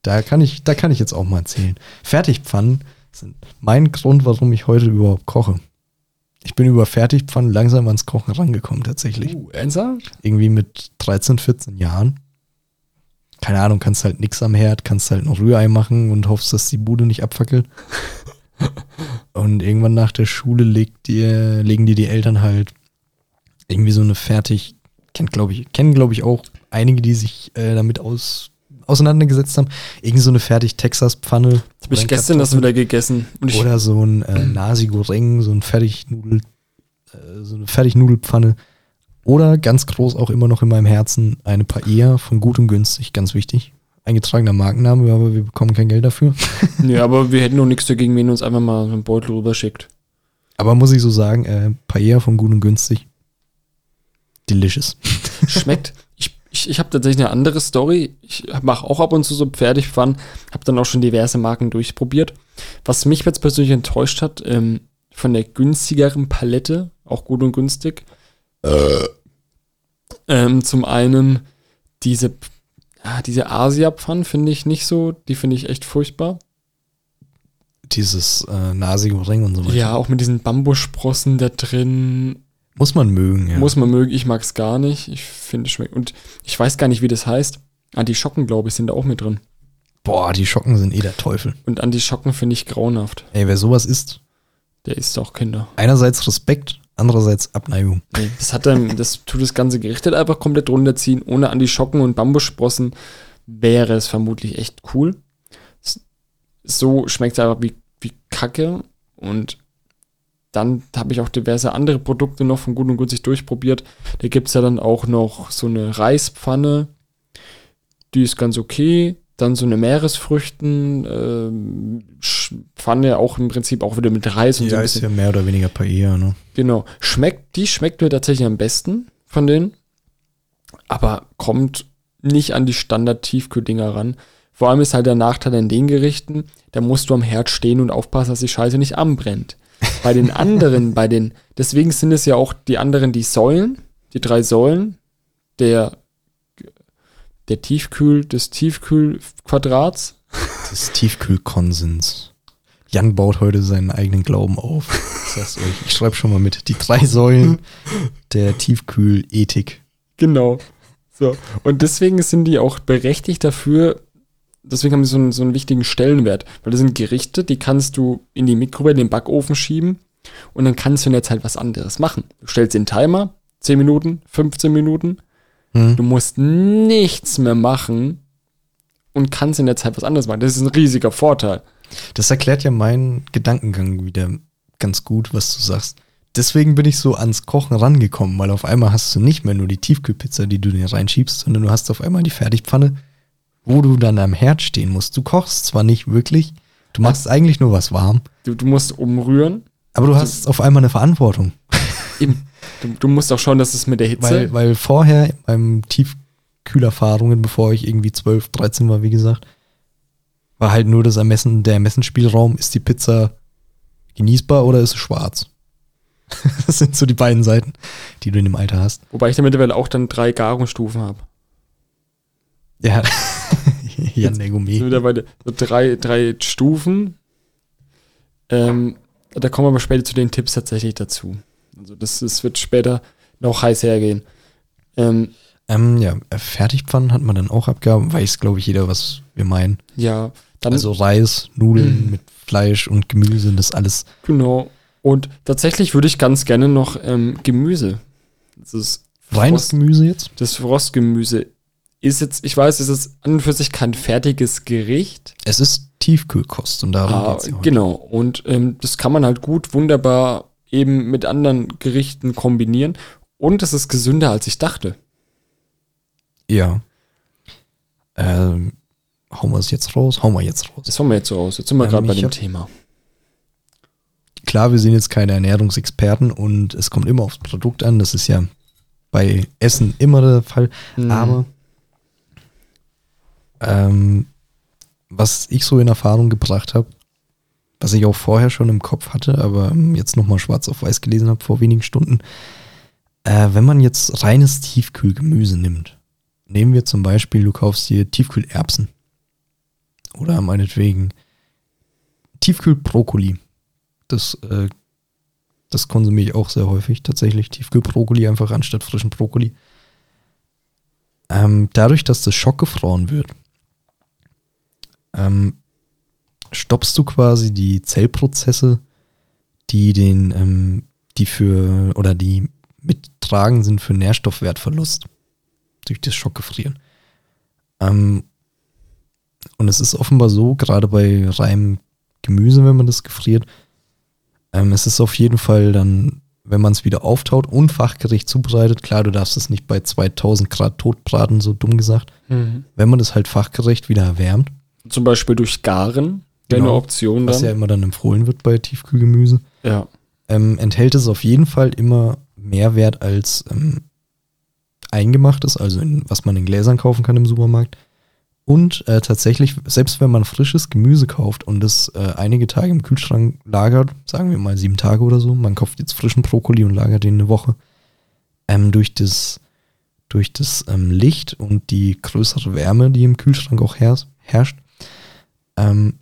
C: Da kann ich, da kann ich jetzt auch mal erzählen. Fertigpfannen sind mein Grund, warum ich heute überhaupt koche. Ich bin über Fertigpfannen langsam ans Kochen rangekommen, tatsächlich.
B: Uh, ernsthaft?
C: Irgendwie mit 13, 14 Jahren. Keine Ahnung, kannst halt nix am Herd, kannst halt noch Rührei machen und hoffst, dass die Bude nicht abfackelt. und irgendwann nach der Schule legt dir, legen dir die Eltern halt irgendwie so eine fertig, kennt glaube ich, kennen glaube ich auch einige, die sich äh, damit aus, auseinandergesetzt haben, irgendwie so eine fertig Texas-Pfanne.
B: Das habe ich gestern das wieder gegessen.
C: Oder so ein äh, Nasi Goreng, so ein Fertignudel, äh, so eine Fertignudelpfanne. Oder ganz groß auch immer noch in meinem Herzen eine Paella von gut und günstig, ganz wichtig. Eingetragener Markenname, aber wir bekommen kein Geld dafür.
B: nee, aber wir hätten noch nichts dagegen, wenn ihr uns einfach mal einen Beutel rüberschickt.
C: Aber muss ich so sagen, äh, Paella von gut und günstig. Delicious.
B: Schmeckt. Ich, ich, ich habe tatsächlich eine andere Story. Ich mache auch ab und zu so Pferdepfannen. Habe dann auch schon diverse Marken durchprobiert. Was mich jetzt persönlich enttäuscht hat, ähm, von der günstigeren Palette, auch gut und günstig. Ähm, zum einen diese, ah, diese Asia-Pfannen finde ich nicht so. Die finde ich echt furchtbar.
C: Dieses äh, Nasi Goreng und so weiter.
B: Ja, auch mit diesen Bambussprossen da drin.
C: Muss man mögen, ja.
B: Muss man mögen, ich mag es gar nicht. Ich finde es schmeckt. Und ich weiß gar nicht, wie das heißt. Antischocken, glaube ich, sind da auch mit drin.
C: Boah, die Schocken sind eh der Teufel.
B: Und Antischocken finde ich grauenhaft.
C: Ey, wer sowas isst,
B: Der isst auch Kinder.
C: einerseits Respekt, andererseits Abneigung.
B: Nee, das hat dann, das tut das ganze Gericht halt einfach komplett runterziehen. Ohne Antischocken und Bambussprossen wäre es vermutlich echt cool. So schmeckt es einfach wie, wie Kacke. Und dann habe ich auch diverse andere Produkte noch von Gut und Günstig durchprobiert. Da gibt es ja dann auch noch so eine Reispfanne. Die ist ganz okay. Dann so eine Meeresfrüchten Sch- Pfanne, auch im Prinzip auch wieder mit Reis und so ein
C: ist
B: bisschen.
C: ja mehr oder weniger Paella, ne?
B: Genau. Schmeckt, die schmeckt mir tatsächlich am besten von denen. Aber kommt nicht an die Standard-Tiefkühldinger ran. Vor allem ist halt der Nachteil in den Gerichten, da musst du am Herd stehen und aufpassen, dass die Scheiße nicht anbrennt. Bei den anderen, bei den, deswegen sind es ja auch die anderen, die Säulen, die drei Säulen, der, der Tiefkühl, des Tiefkühlquadrats.
C: des Tiefkühlkonsens. Jan baut heute seinen eigenen Glauben auf. Euch. Ich schreibe schon mal mit. Die drei Säulen der Tiefkühlethik.
B: Genau. So. Und deswegen sind die auch berechtigt dafür, deswegen haben sie so einen, so einen wichtigen Stellenwert. Weil das sind Gerichte, die kannst du in die Mikrowelle, in den Backofen schieben und dann kannst du in der Zeit was anderes machen. Du stellst den Timer, 10 Minuten, 15 Minuten.
C: Hm.
B: Du musst nichts mehr machen und kannst in der Zeit was anderes machen. Das ist ein riesiger Vorteil.
C: Das erklärt ja meinen Gedankengang wieder ganz gut, was du sagst. Deswegen bin ich so ans Kochen rangekommen, weil auf einmal hast du nicht mehr nur die Tiefkühlpizza, die du dir reinschiebst, sondern du hast auf einmal die Fertigpfanne, wo du dann am Herd stehen musst. Du kochst zwar nicht wirklich, du machst eigentlich nur was warm,
B: Du, du musst umrühren.
C: aber du hast auf einmal eine Verantwortung.
B: Eben. Du, du musst auch schauen, dass es mit der Hitze.
C: Weil, weil vorher meinen Tiefkühlerfahrungen, bevor ich irgendwie 12, 13 war, wie gesagt, war halt nur das Ermessen, der Ermessensspielraum, ist die Pizza genießbar oder ist sie schwarz? das sind so die beiden Seiten, die du in dem Alter hast.
B: wobei ich da mittlerweile auch dann drei Garungsstufen habe.
C: Ja, Jan der
B: So
C: Gourmet.
B: mittlerweile so drei, drei Stufen. Ähm, da kommen wir aber später zu den Tipps tatsächlich dazu. Also das, das wird später noch heiß hergehen. Ähm,
C: Ähm, ja, Fertigpfannen hat man dann auch abgehaben, weiß, glaube ich, jeder, was wir meinen.
B: ja, dann
C: Also Reis, Nudeln
B: Mhm.
C: mit Fleisch und Gemüse, das alles.
B: genau. Und tatsächlich würde ich ganz gerne noch ähm, Gemüse. Das ist
C: Reines
B: Frost-
C: Gemüse jetzt?
B: Das Frostgemüse ist jetzt, ich weiß, es ist an und für sich kein fertiges Gericht.
C: Es ist Tiefkühlkost und darum
B: Ah,
C: geht's heute.
B: genau. Und ähm, das kann man halt gut, wunderbar eben mit anderen Gerichten kombinieren. Und es ist gesünder, als ich dachte.
C: Ja. Ähm, hauen wir es jetzt raus? Hauen wir jetzt raus.
B: Das haben wir jetzt so aus. Jetzt sind wir
C: Ähm,
B: gerade bei dem Thema.
C: Klar, wir sind jetzt keine Ernährungsexperten und es kommt immer aufs Produkt an. Das ist ja bei Essen immer der Fall.
B: Mhm.
C: Aber ähm, was ich so in Erfahrung gebracht habe, was ich auch vorher schon im Kopf hatte, aber ähm, jetzt nochmal schwarz auf weiß gelesen habe vor wenigen Stunden, äh, wenn man jetzt reines Tiefkühlgemüse nimmt, nehmen wir zum Beispiel, du kaufst dir Tiefkühlerbsen oder meinetwegen Tiefkühlbrokkoli. Das, äh, das konsumiere ich auch sehr häufig, tatsächlich. Tiefkühlbrokkoli einfach anstatt frischen Brokkoli. Ähm, dadurch, dass das schockgefroren wird, ähm, stoppst du quasi die Zellprozesse, die den, ähm, die für, oder die mittragen sind für Nährstoffwertverlust durch das Schockgefrieren. Ähm, und es ist offenbar so, gerade bei reinem Gemüse, wenn man das gefriert, ähm, es ist auf jeden Fall dann, wenn man es wieder auftaut und fachgerecht zubereitet, klar, du darfst es nicht bei 2000 Grad totbraten, so dumm gesagt,
B: Mhm.
C: wenn man das halt fachgerecht wieder erwärmt,
B: Zum Beispiel durch Garen wäre
C: Genau.
B: eine Option
C: was ja
B: dann.
C: immer dann empfohlen wird bei Tiefkühlgemüse,
B: Ja.
C: ähm, enthält es auf jeden Fall immer mehr Wert als ähm, eingemachtes, also in, was man in Gläsern kaufen kann im Supermarkt. Und äh, tatsächlich, selbst wenn man frisches Gemüse kauft und es äh, einige Tage im Kühlschrank lagert, sagen wir mal sieben Tage oder so, man kauft jetzt frischen Brokkoli und lagert den eine Woche, ähm, durch das, durch das ähm, Licht und die größere Wärme, die im Kühlschrank auch herrscht, ähm,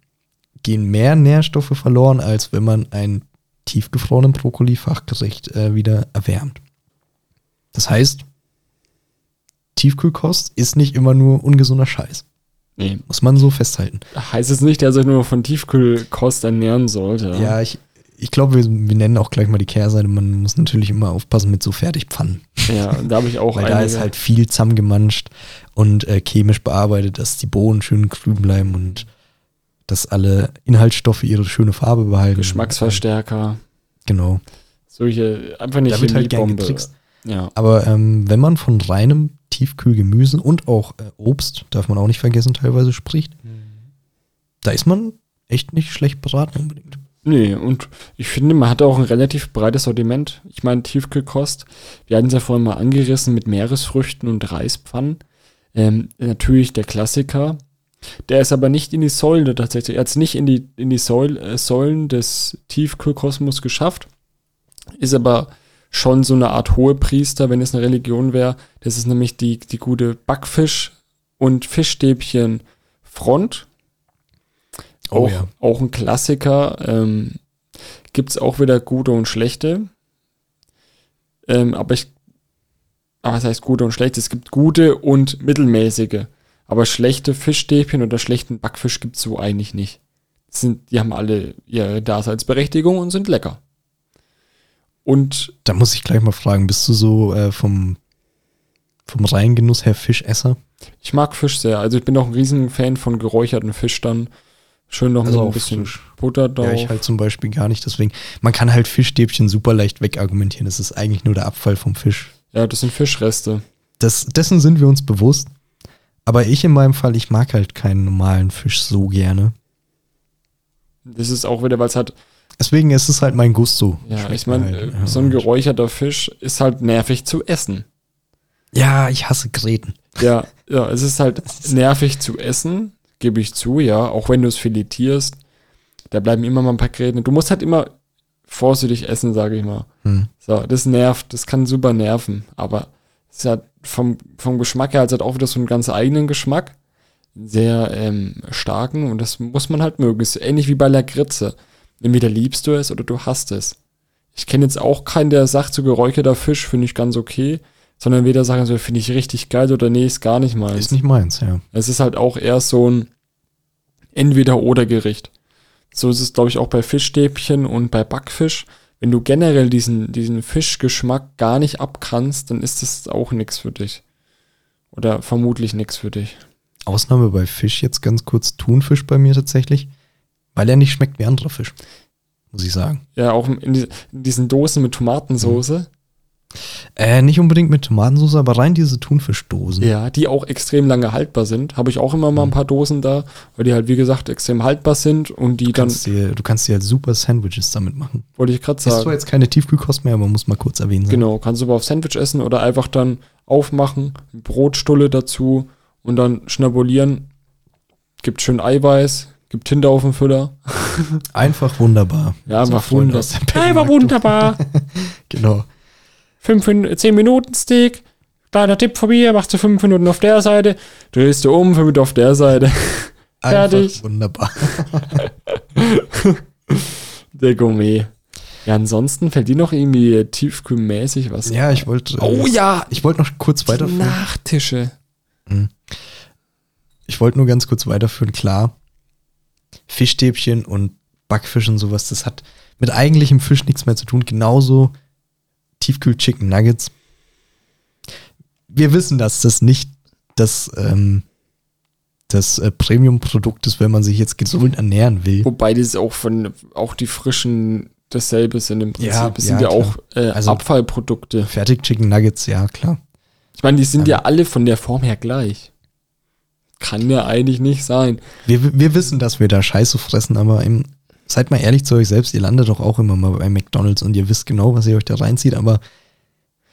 C: gehen mehr Nährstoffe verloren, als wenn man einen tiefgefrorenen Brokkoli fachgerecht äh, wieder erwärmt. Das heißt, Tiefkühlkost ist nicht immer nur ungesunder Scheiß.
B: Nee.
C: Muss man so festhalten.
B: Heißt es nicht, dass er nur von Tiefkühlkost ernähren sollte.
C: Ja, ich, ich glaube, wir, wir nennen auch gleich mal die Kehrseite. Man muss natürlich immer aufpassen mit so Fertigpfannen.
B: Ja, da habe ich auch
C: Weil da
B: einige.
C: ist halt viel zusammengemanscht und äh, chemisch bearbeitet, dass die Bohnen schön grün bleiben und dass alle Inhaltsstoffe ihre schöne Farbe behalten.
B: Geschmacksverstärker.
C: Genau.
B: Solche, einfach nicht
C: Da wird halt gern getrickst.
B: Ja.
C: Aber ähm, wenn man von reinem Tiefkühlgemüse und auch äh, Obst, darf man auch nicht vergessen, teilweise spricht, da ist man echt nicht schlecht beraten unbedingt.
B: Nee, und ich finde, man hat auch ein relativ breites Sortiment. Ich meine, Tiefkühlkost, wir hatten es ja vorhin mal angerissen mit Meeresfrüchten und Reispfannen. Ähm, natürlich der Klassiker. Der ist aber nicht in die Säule tatsächlich, er hat es nicht in die, in die Säul, äh, Säulen des Tiefkühlkosmos geschafft. Ist aber schon so eine Art Hohepriester, wenn es eine Religion wäre. Das ist nämlich die, die gute Backfisch- und Fischstäbchen Front.
C: Oh
B: auch,
C: ja.
B: auch ein Klassiker. Ähm, Gibt es auch wieder gute und schlechte. Ähm, aber ich. Aber was heißt gute und schlechte? Es gibt gute und mittelmäßige. Aber schlechte Fischstäbchen oder schlechten Backfisch gibt es so eigentlich nicht. Sind, die haben alle ihre Daseinsberechtigung und sind lecker. Und
C: Da muss ich gleich mal fragen, bist du so äh, vom, vom Reingenuss her Fischesser?
B: ich mag Fisch sehr. Also ich bin auch ein riesen Fan von geräucherten Fisch dann. Schön noch
C: Also
B: ein bisschen
C: frisch.
B: Butter drauf.
C: Ja, ich halt zum Beispiel gar nicht. Deswegen, man kann halt Fischstäbchen super leicht wegargumentieren. Das ist eigentlich nur der Abfall vom Fisch.
B: ja, das sind Fischreste.
C: Das, dessen sind wir uns bewusst. Aber ich in meinem Fall, ich mag halt keinen normalen Fisch so gerne.
B: Das ist auch wieder, weil es halt,
C: Deswegen ist es halt mein Gusto.
B: ja,
C: Schmeckt
B: ich meine,
C: halt,
B: äh,
C: ja.
B: so ein geräucherter Fisch ist halt nervig zu essen.
C: Ja, ich hasse Gräten.
B: Ja, ja, es ist halt nervig zu essen, gebe ich zu, ja, auch wenn du es filetierst. Da bleiben immer mal ein paar Gräten. Du musst halt immer vorsichtig essen, sage ich mal.
C: Hm.
B: So, das nervt, das kann super nerven, aber es ist halt vom, vom Geschmack her halt hat auch wieder so einen ganz eigenen Geschmack. Sehr ähm, starken und das muss man halt mögen. Ist ähnlich wie bei Lakritze. Entweder liebst du es oder du hasst es. Ich kenne jetzt auch keinen, der sagt, so geräucherter Fisch finde ich ganz okay, sondern weder sagen so, finde ich richtig geil oder nee, ist gar nicht meins.
C: Ist nicht meins, ja.
B: Es ist halt auch eher so ein Entweder-Oder-Gericht. So ist es, glaube ich, auch bei Fischstäbchen und bei Backfisch. Wenn du generell diesen, diesen Fischgeschmack gar nicht abkannst, dann ist das auch nichts für dich. Oder vermutlich nichts für dich.
C: Ausnahme bei Fisch jetzt ganz kurz Thunfisch bei mir tatsächlich, weil er nicht schmeckt wie anderer Fisch. Muss ich sagen.
B: Ja, auch in, in diesen Dosen mit Tomatensoße.
C: Äh, nicht unbedingt mit Tomatensauce, aber rein diese Thunfischdosen.
B: Ja, die auch extrem lange haltbar sind. Habe ich auch immer mal ein paar Dosen da, weil die halt, wie gesagt, extrem haltbar sind und die
C: Du
B: dann,
C: dir, du kannst dir halt super Sandwiches damit machen.
B: wollte ich gerade
C: Ist zwar
B: sagen.
C: jetzt keine Tiefkühlkost mehr, aber muss mal kurz erwähnen sein.
B: Genau, kannst du aber auf Sandwich essen oder einfach dann aufmachen, Brotstulle dazu und dann schnabulieren. Gibt schön Eiweiß, gibt Tinte auf dem Füller.
C: Einfach wunderbar.
B: Ja,
C: So Freunde
B: wunderbar.
C: Permarkt-
B: wunderbar.
C: Genau.
B: 10 Minuten Steak. Kleiner Tipp von mir, machst du 5 Minuten auf der Seite, drehst du um, 5 Minuten auf der Seite. Fertig.
C: wunderbar.
B: Der Gourmet. Ja, ansonsten fällt dir noch irgendwie tiefkühlmäßig was
C: Ja, ich wollte. äh,
B: Oh ja,
C: Ich wollte noch kurz weiterführen.
B: Nachtische.
C: Ich wollte nur ganz kurz weiterführen. Klar, Fischstäbchen und Backfisch und sowas, das hat mit eigentlichem Fisch nichts mehr zu tun. Genauso Tiefkühl-Chicken Nuggets. Wir wissen, dass das nicht das, ähm, das äh, Premium-Produkt ist, wenn man sich jetzt gesund ernähren will.
B: Wobei das auch von, auch die frischen dasselbe sind im Prinzip.
C: Ja,
B: es sind
C: ja,
B: ja auch äh,
C: Also-
B: Abfallprodukte.
C: Fertig-Chicken Nuggets, ja, klar.
B: Ich meine, die sind ja alle von der Form her gleich. Kann ja eigentlich nicht sein.
C: Wir, wir wissen, dass wir da Scheiße fressen, aber im, seid mal ehrlich zu euch selbst, ihr landet doch auch immer mal bei McDonalds und ihr wisst genau, was ihr euch da reinzieht, aber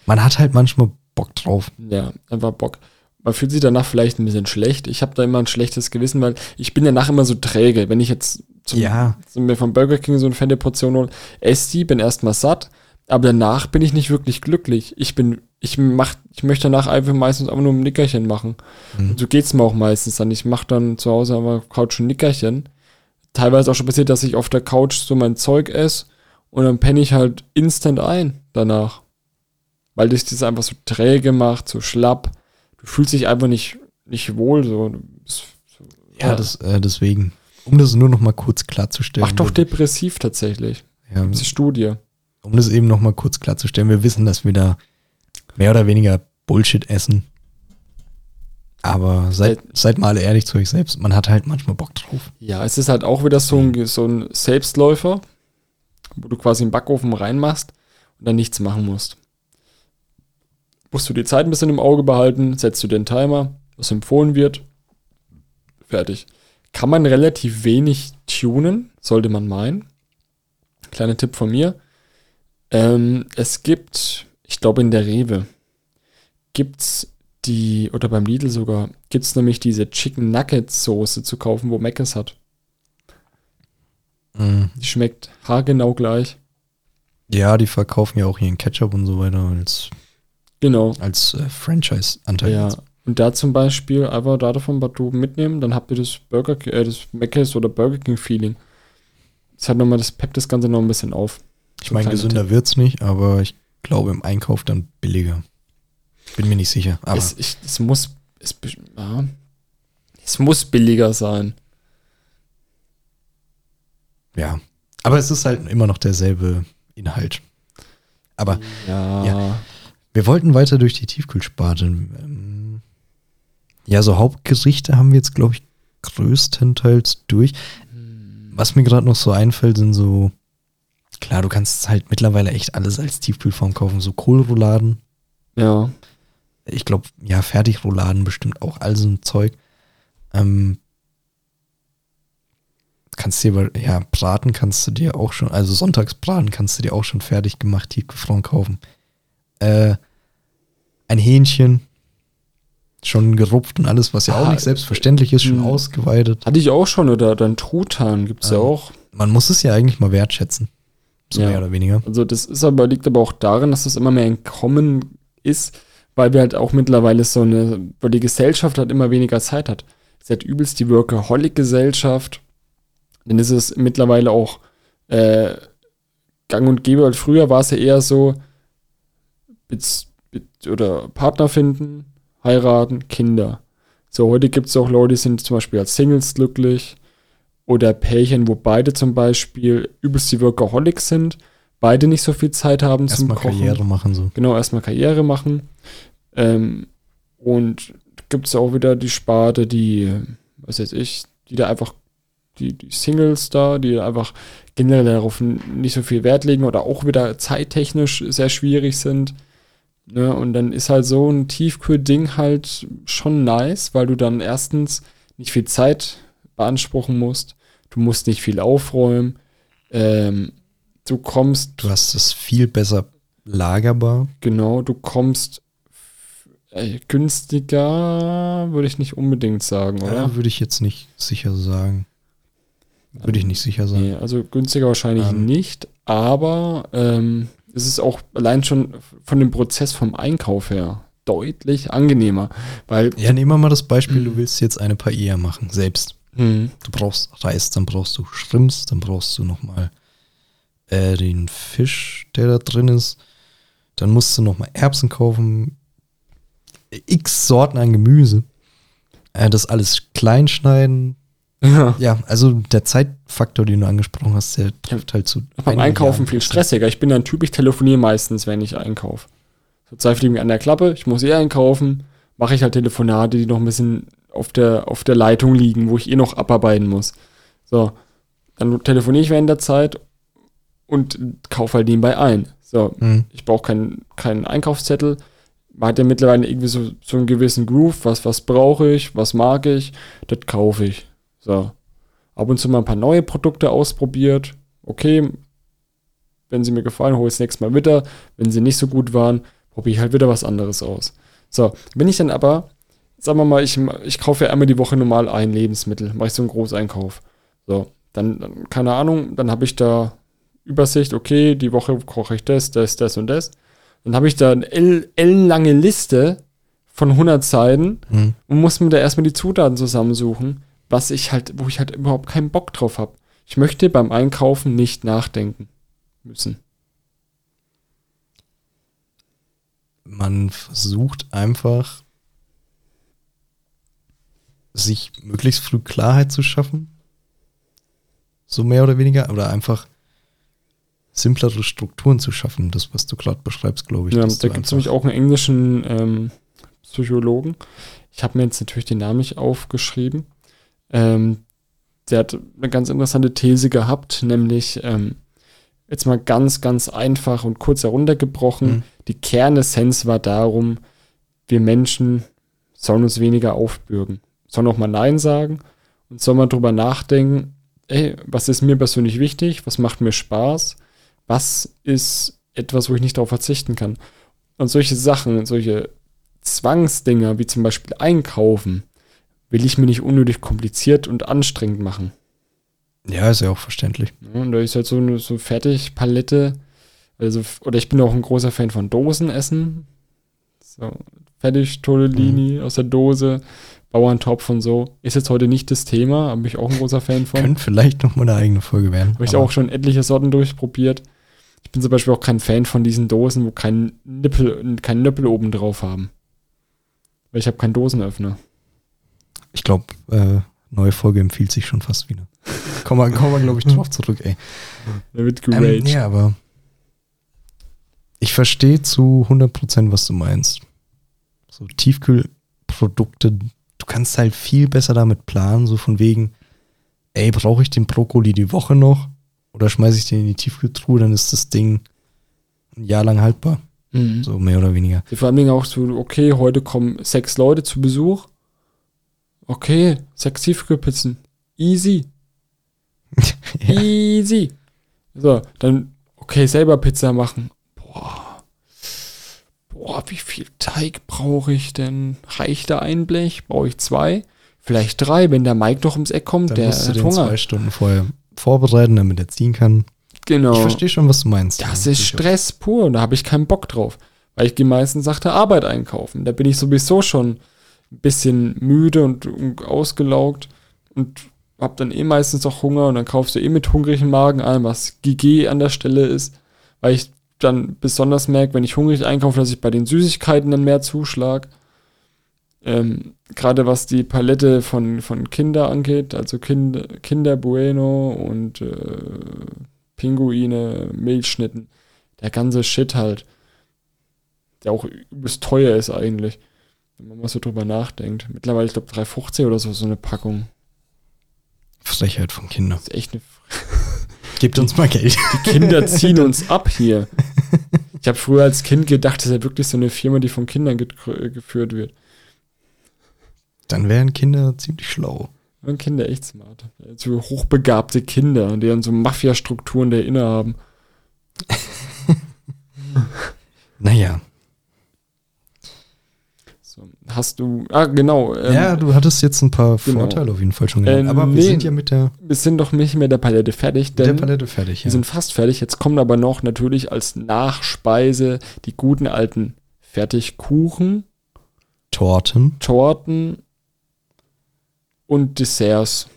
C: man hat halt manchmal Bock drauf.
B: Ja, einfach Bock. Man fühlt sich danach vielleicht ein bisschen schlecht. Ich habe da immer ein schlechtes Gewissen, weil ich bin danach immer so träge. Wenn ich jetzt zum,
C: Ja.
B: zum mir vom Burger King so eine fette Portion hole, esse die, bin erstmal satt, aber danach bin ich nicht wirklich glücklich. Ich bin, ich mach, ich möchte danach einfach meistens einfach nur ein Nickerchen machen.
C: Mhm.
B: Und so geht's mir auch meistens dann. Ich mache dann zu Hause einfach Couch ein Nickerchen. Teilweise auch schon passiert, dass ich auf der Couch so mein Zeug esse und dann penne ich halt instant ein danach. Weil dich das einfach so träge macht, so schlapp. Du fühlst dich einfach nicht, nicht wohl. So. So
C: Ja, das, äh, deswegen. Um das nur noch mal kurz klarzustellen.
B: Macht doch depressiv tatsächlich.
C: ja,
B: Das ist Studie.
C: um das eben noch mal kurz klarzustellen, wir wissen, dass wir da mehr oder weniger Bullshit essen. Aber seid, seid mal alle ehrlich zu euch selbst, man hat halt manchmal Bock drauf.
B: Ja, es ist halt auch wieder so ein, so ein Selbstläufer, wo du quasi im Backofen reinmachst und dann nichts machen musst. Musst du die Zeit ein bisschen im Auge behalten, setzt du den Timer, was empfohlen wird, fertig. Kann man relativ wenig tunen, sollte man meinen. Kleiner Tipp von mir. Ähm, es gibt, ich glaube in der Rewe, gibt's die, oder beim Lidl sogar, gibt's nämlich diese Chicken Nugget Soße zu kaufen, wo Mc's hat.
C: Mhm.
B: Die schmeckt haargenau gleich.
C: Ja, die verkaufen ja auch hier in Ketchup und so weiter als,
B: Genau.
C: als äh, Franchise-Anteil.
B: Ja.
C: jetzt.
B: Und da zum Beispiel einfach da davon Badu mitnehmen, dann habt ihr das Burger äh, das Mc's oder Burger King Feeling. Das hat nochmal, das peppt das Ganze noch ein bisschen auf.
C: Ich
B: So
C: meine, gesünder wird's nicht, aber ich glaube im Einkauf dann billiger. Bin mir nicht sicher. Aber
B: Es, ich, es muss, es, ja, es muss billiger sein.
C: ja. Aber es ist halt immer noch derselbe Inhalt. Aber
B: Ja.
C: Ja. wir wollten weiter durch die Tiefkühlsparte. Ja, so Hauptgerichte haben wir jetzt, glaube ich, größtenteils durch. Was mir gerade noch so einfällt, sind so, klar, du kannst halt mittlerweile echt alles als Tiefkühlform kaufen, so Kohlrouladen.
B: Ja.
C: Ich glaube, ja, Fertigrouladen bestimmt auch all so ein Zeug. Ähm, kannst dir, ja, braten kannst du dir auch schon, also Sonntagsbraten kannst du dir auch schon fertig gemacht, tiefgefroren kaufen. Äh, ein Hähnchen, schon gerupft und alles, was ja auch
B: Ah,
C: nicht selbstverständlich ist, schon
B: mh.
C: ausgeweidet.
B: Hatte ich auch schon, oder dann Truthahn gibt's ja
C: Ähm,
B: auch.
C: Man muss es ja eigentlich mal wertschätzen. So
B: Ja.
C: mehr oder weniger.
B: Also das ist aber, liegt aber auch daran, dass das immer mehr ein Kommen ist, weil wir halt auch mittlerweile so eine, weil die Gesellschaft halt immer weniger Zeit hat. Es ist halt übelst die Workaholic-Gesellschaft. Dann ist es mittlerweile auch äh, gang und gäbe. Früher war es ja eher so, Bez- Be- oder Partner finden, heiraten, Kinder. So, heute gibt es auch Leute, die sind zum Beispiel als Singles glücklich oder Pärchen, wo beide zum Beispiel übelst die Workaholics sind, beide nicht so viel Zeit haben zum
C: Erstmal
B: Kochen.
C: Karriere machen so.
B: Genau, erstmal Karriere machen. Ähm, und gibt es auch wieder die Sparte, die, was weiß ich, die da einfach, die, die Singles da, die einfach generell darauf nicht so viel Wert legen oder auch wieder zeittechnisch sehr schwierig sind. Ne? Und dann ist halt so ein Tiefkühl-Ding halt schon nice, weil du dann erstens nicht viel Zeit beanspruchen musst. Du musst nicht viel aufräumen. Ähm, du kommst
C: Du hast es viel besser lagerbar.
B: Genau, du kommst äh, günstiger, würde ich nicht unbedingt sagen, oder?
C: Ja, würde ich jetzt nicht sicher sagen. Würde ich nicht sicher sagen.
B: Nee, also günstiger wahrscheinlich
C: Ähm.
B: nicht, aber ähm, es ist auch allein schon von dem Prozess vom Einkauf her deutlich angenehmer, weil
C: Ja, nehmen wir mal das Beispiel, du willst jetzt eine Paella machen, selbst.
B: Hm,
C: Du brauchst Reis, dann brauchst du Shrimps, dann brauchst du nochmal äh, den Fisch, der da drin ist. Dann musst du nochmal Erbsen kaufen. X Sorten an Gemüse. Äh, das alles klein schneiden.
B: ja.
C: Ja, also der Zeitfaktor, den du angesprochen hast, der trifft halt zu.
B: beim
C: 1
B: Einkaufen
C: Milliarden
B: viel stressiger. Ich bin dann Typ, ich telefoniere meistens, wenn ich einkaufe. So zwei Fliegen an der Klappe, ich muss eh einkaufen, mache ich halt Telefonate, die noch ein bisschen auf der, auf der Leitung liegen, wo ich eh noch abarbeiten muss. So, dann telefoniere ich während der Zeit und kaufe halt nebenbei ein. So,
C: Mhm.
B: ich brauche keinen keinen Einkaufszettel. Man hat ja mittlerweile irgendwie so, so einen gewissen Groove, was, was brauche ich, was mag ich, das kaufe ich. So. Ab und zu mal ein paar neue Produkte ausprobiert. Okay, wenn sie mir gefallen, hole ich das nächste Mal wieder. Wenn sie nicht so gut waren, probiere ich halt wieder was anderes aus. So, wenn ich dann aber, sagen wir mal, ich, ich kaufe ja einmal die Woche normal ein Lebensmittel, mache ich so einen Großeinkauf. So, dann, dann keine Ahnung, dann habe ich da Übersicht, okay, die Woche koche ich das, das, das und das. Dann habe ich da eine el- ellenlange Liste von 100 Seiten
C: Mhm.
B: und muss mir da erstmal die Zutaten zusammensuchen, was ich halt, wo ich halt überhaupt keinen Bock drauf habe. Ich möchte beim Einkaufen nicht nachdenken müssen.
C: Man versucht einfach, sich möglichst früh Klarheit zu schaffen. So mehr oder weniger. Oder einfach simplere Strukturen zu schaffen. Das, was du gerade beschreibst, glaube ich.
B: Ja, da gibt es nämlich auch einen englischen ähm, Psychologen. Ich habe mir jetzt natürlich den Namen nicht aufgeschrieben. Ähm, der hat eine ganz interessante These gehabt, nämlich ähm, jetzt mal ganz, ganz einfach und kurz heruntergebrochen.
C: Mhm.
B: Die Kernessenz war darum, wir Menschen sollen uns weniger aufbürgen. Sollen auch mal Nein sagen und sollen mal drüber nachdenken, ey, was ist mir persönlich wichtig? Was macht mir Spaß? Was ist etwas, wo ich nicht darauf verzichten kann? Und solche Sachen, solche Zwangsdinger, wie zum Beispiel Einkaufen, will ich mir nicht unnötig kompliziert und anstrengend machen.
C: Ja, ist ja auch verständlich.
B: Ja, und da ist halt so eine so Fertigpalette. Also, oder ich bin auch ein großer Fan von Dosenessen. So, fertig, Tortellini aus der Dose, Bauerntopf und so. Ist jetzt heute nicht das Thema, aber bin ich auch ein großer Fan von.
C: Könnte vielleicht noch mal eine eigene Folge werden.
B: Habe ich auch schon etliche Sorten durchprobiert. Ich bin zum Beispiel auch kein Fan von diesen Dosen, wo kein Nippel, kein Nippel oben drauf haben. Weil ich habe keinen Dosenöffner.
C: Ich glaube, äh, neue Folge empfiehlt sich schon fast wieder. kommen wir, kommen wir glaube ich, drauf zurück, ey.
B: Da wird
C: Ähm,
B: geraged.
C: ja, aber Ich verstehe zu 100%, was du meinst. So Tiefkühlprodukte, du kannst halt viel besser damit planen, so von wegen, ey, brauche ich den Brokkoli die Woche noch? Oder schmeiße ich den in die Tiefkühltruhe, dann ist das Ding ein Jahr lang haltbar.
B: Mhm.
C: So mehr oder weniger.
B: Vor allem auch so, okay, heute kommen sechs Leute zu Besuch. Okay, sechs Tiefkühlpizzen. Easy.
C: Ja.
B: Easy. So, dann, okay, selber Pizza machen. Boah. Boah, wie viel Teig brauche ich denn? Reicht da ein Blech? Brauche ich zwei? Vielleicht drei, wenn der Mike noch ums Eck kommt,
C: Dann
B: der hat Hunger.
C: zwei Stunden vorher vorbereiten, damit er ziehen kann.
B: Genau.
C: Ich verstehe schon, was du meinst.
B: Das
C: Ja,
B: ist. Stress pur und da habe ich keinen Bock drauf. Weil ich gehe meistens nach der Arbeit einkaufen. Da bin ich sowieso schon ein bisschen müde und, und ausgelaugt und habe dann eh meistens auch Hunger und dann kaufst du eh mit hungrigem Magen ein, was GG an der Stelle ist. Weil ich dann besonders merke, wenn ich hungrig einkaufe, dass ich bei den Süßigkeiten dann mehr zuschlag. Ähm, Gerade was die Palette von, von Kinder angeht, also kind, Kinder Bueno und äh, Pinguine, Milchschnitten, der ganze Shit halt, der auch übelst teuer ist eigentlich, wenn man mal so drüber nachdenkt. Mittlerweile, ich glaube, 3,50 oder so, so eine Packung.
C: Frechheit von Kindern.
B: Das ist echt eine
C: Gebt uns mal Geld.
B: Die Kinder ziehen uns ab hier. Ich habe früher als Kind gedacht, das ist ja wirklich so eine Firma, die von Kindern geführt wird.
C: Dann wären Kinder ziemlich schlau.
B: Und Kinder echt smart. So hochbegabte Kinder, die dann so Mafia-Strukturen der Inne haben.
C: Naja.
B: So, hast du. Ah, genau. ähm,
C: ja, du hattest jetzt ein paar
B: genau.
C: Vorteile auf jeden Fall schon genannt.
B: Äh,
C: aber wir
B: nee.
C: sind ja mit der,
B: Wir sind doch nicht mit der Palette fertig,
C: mit der
B: denn
C: Palette fertig.
B: wir
C: Ja.
B: sind fast fertig. Jetzt kommen aber noch natürlich als Nachspeise die guten alten Fertigkuchen,
C: Torten.
B: Torten und Desserts.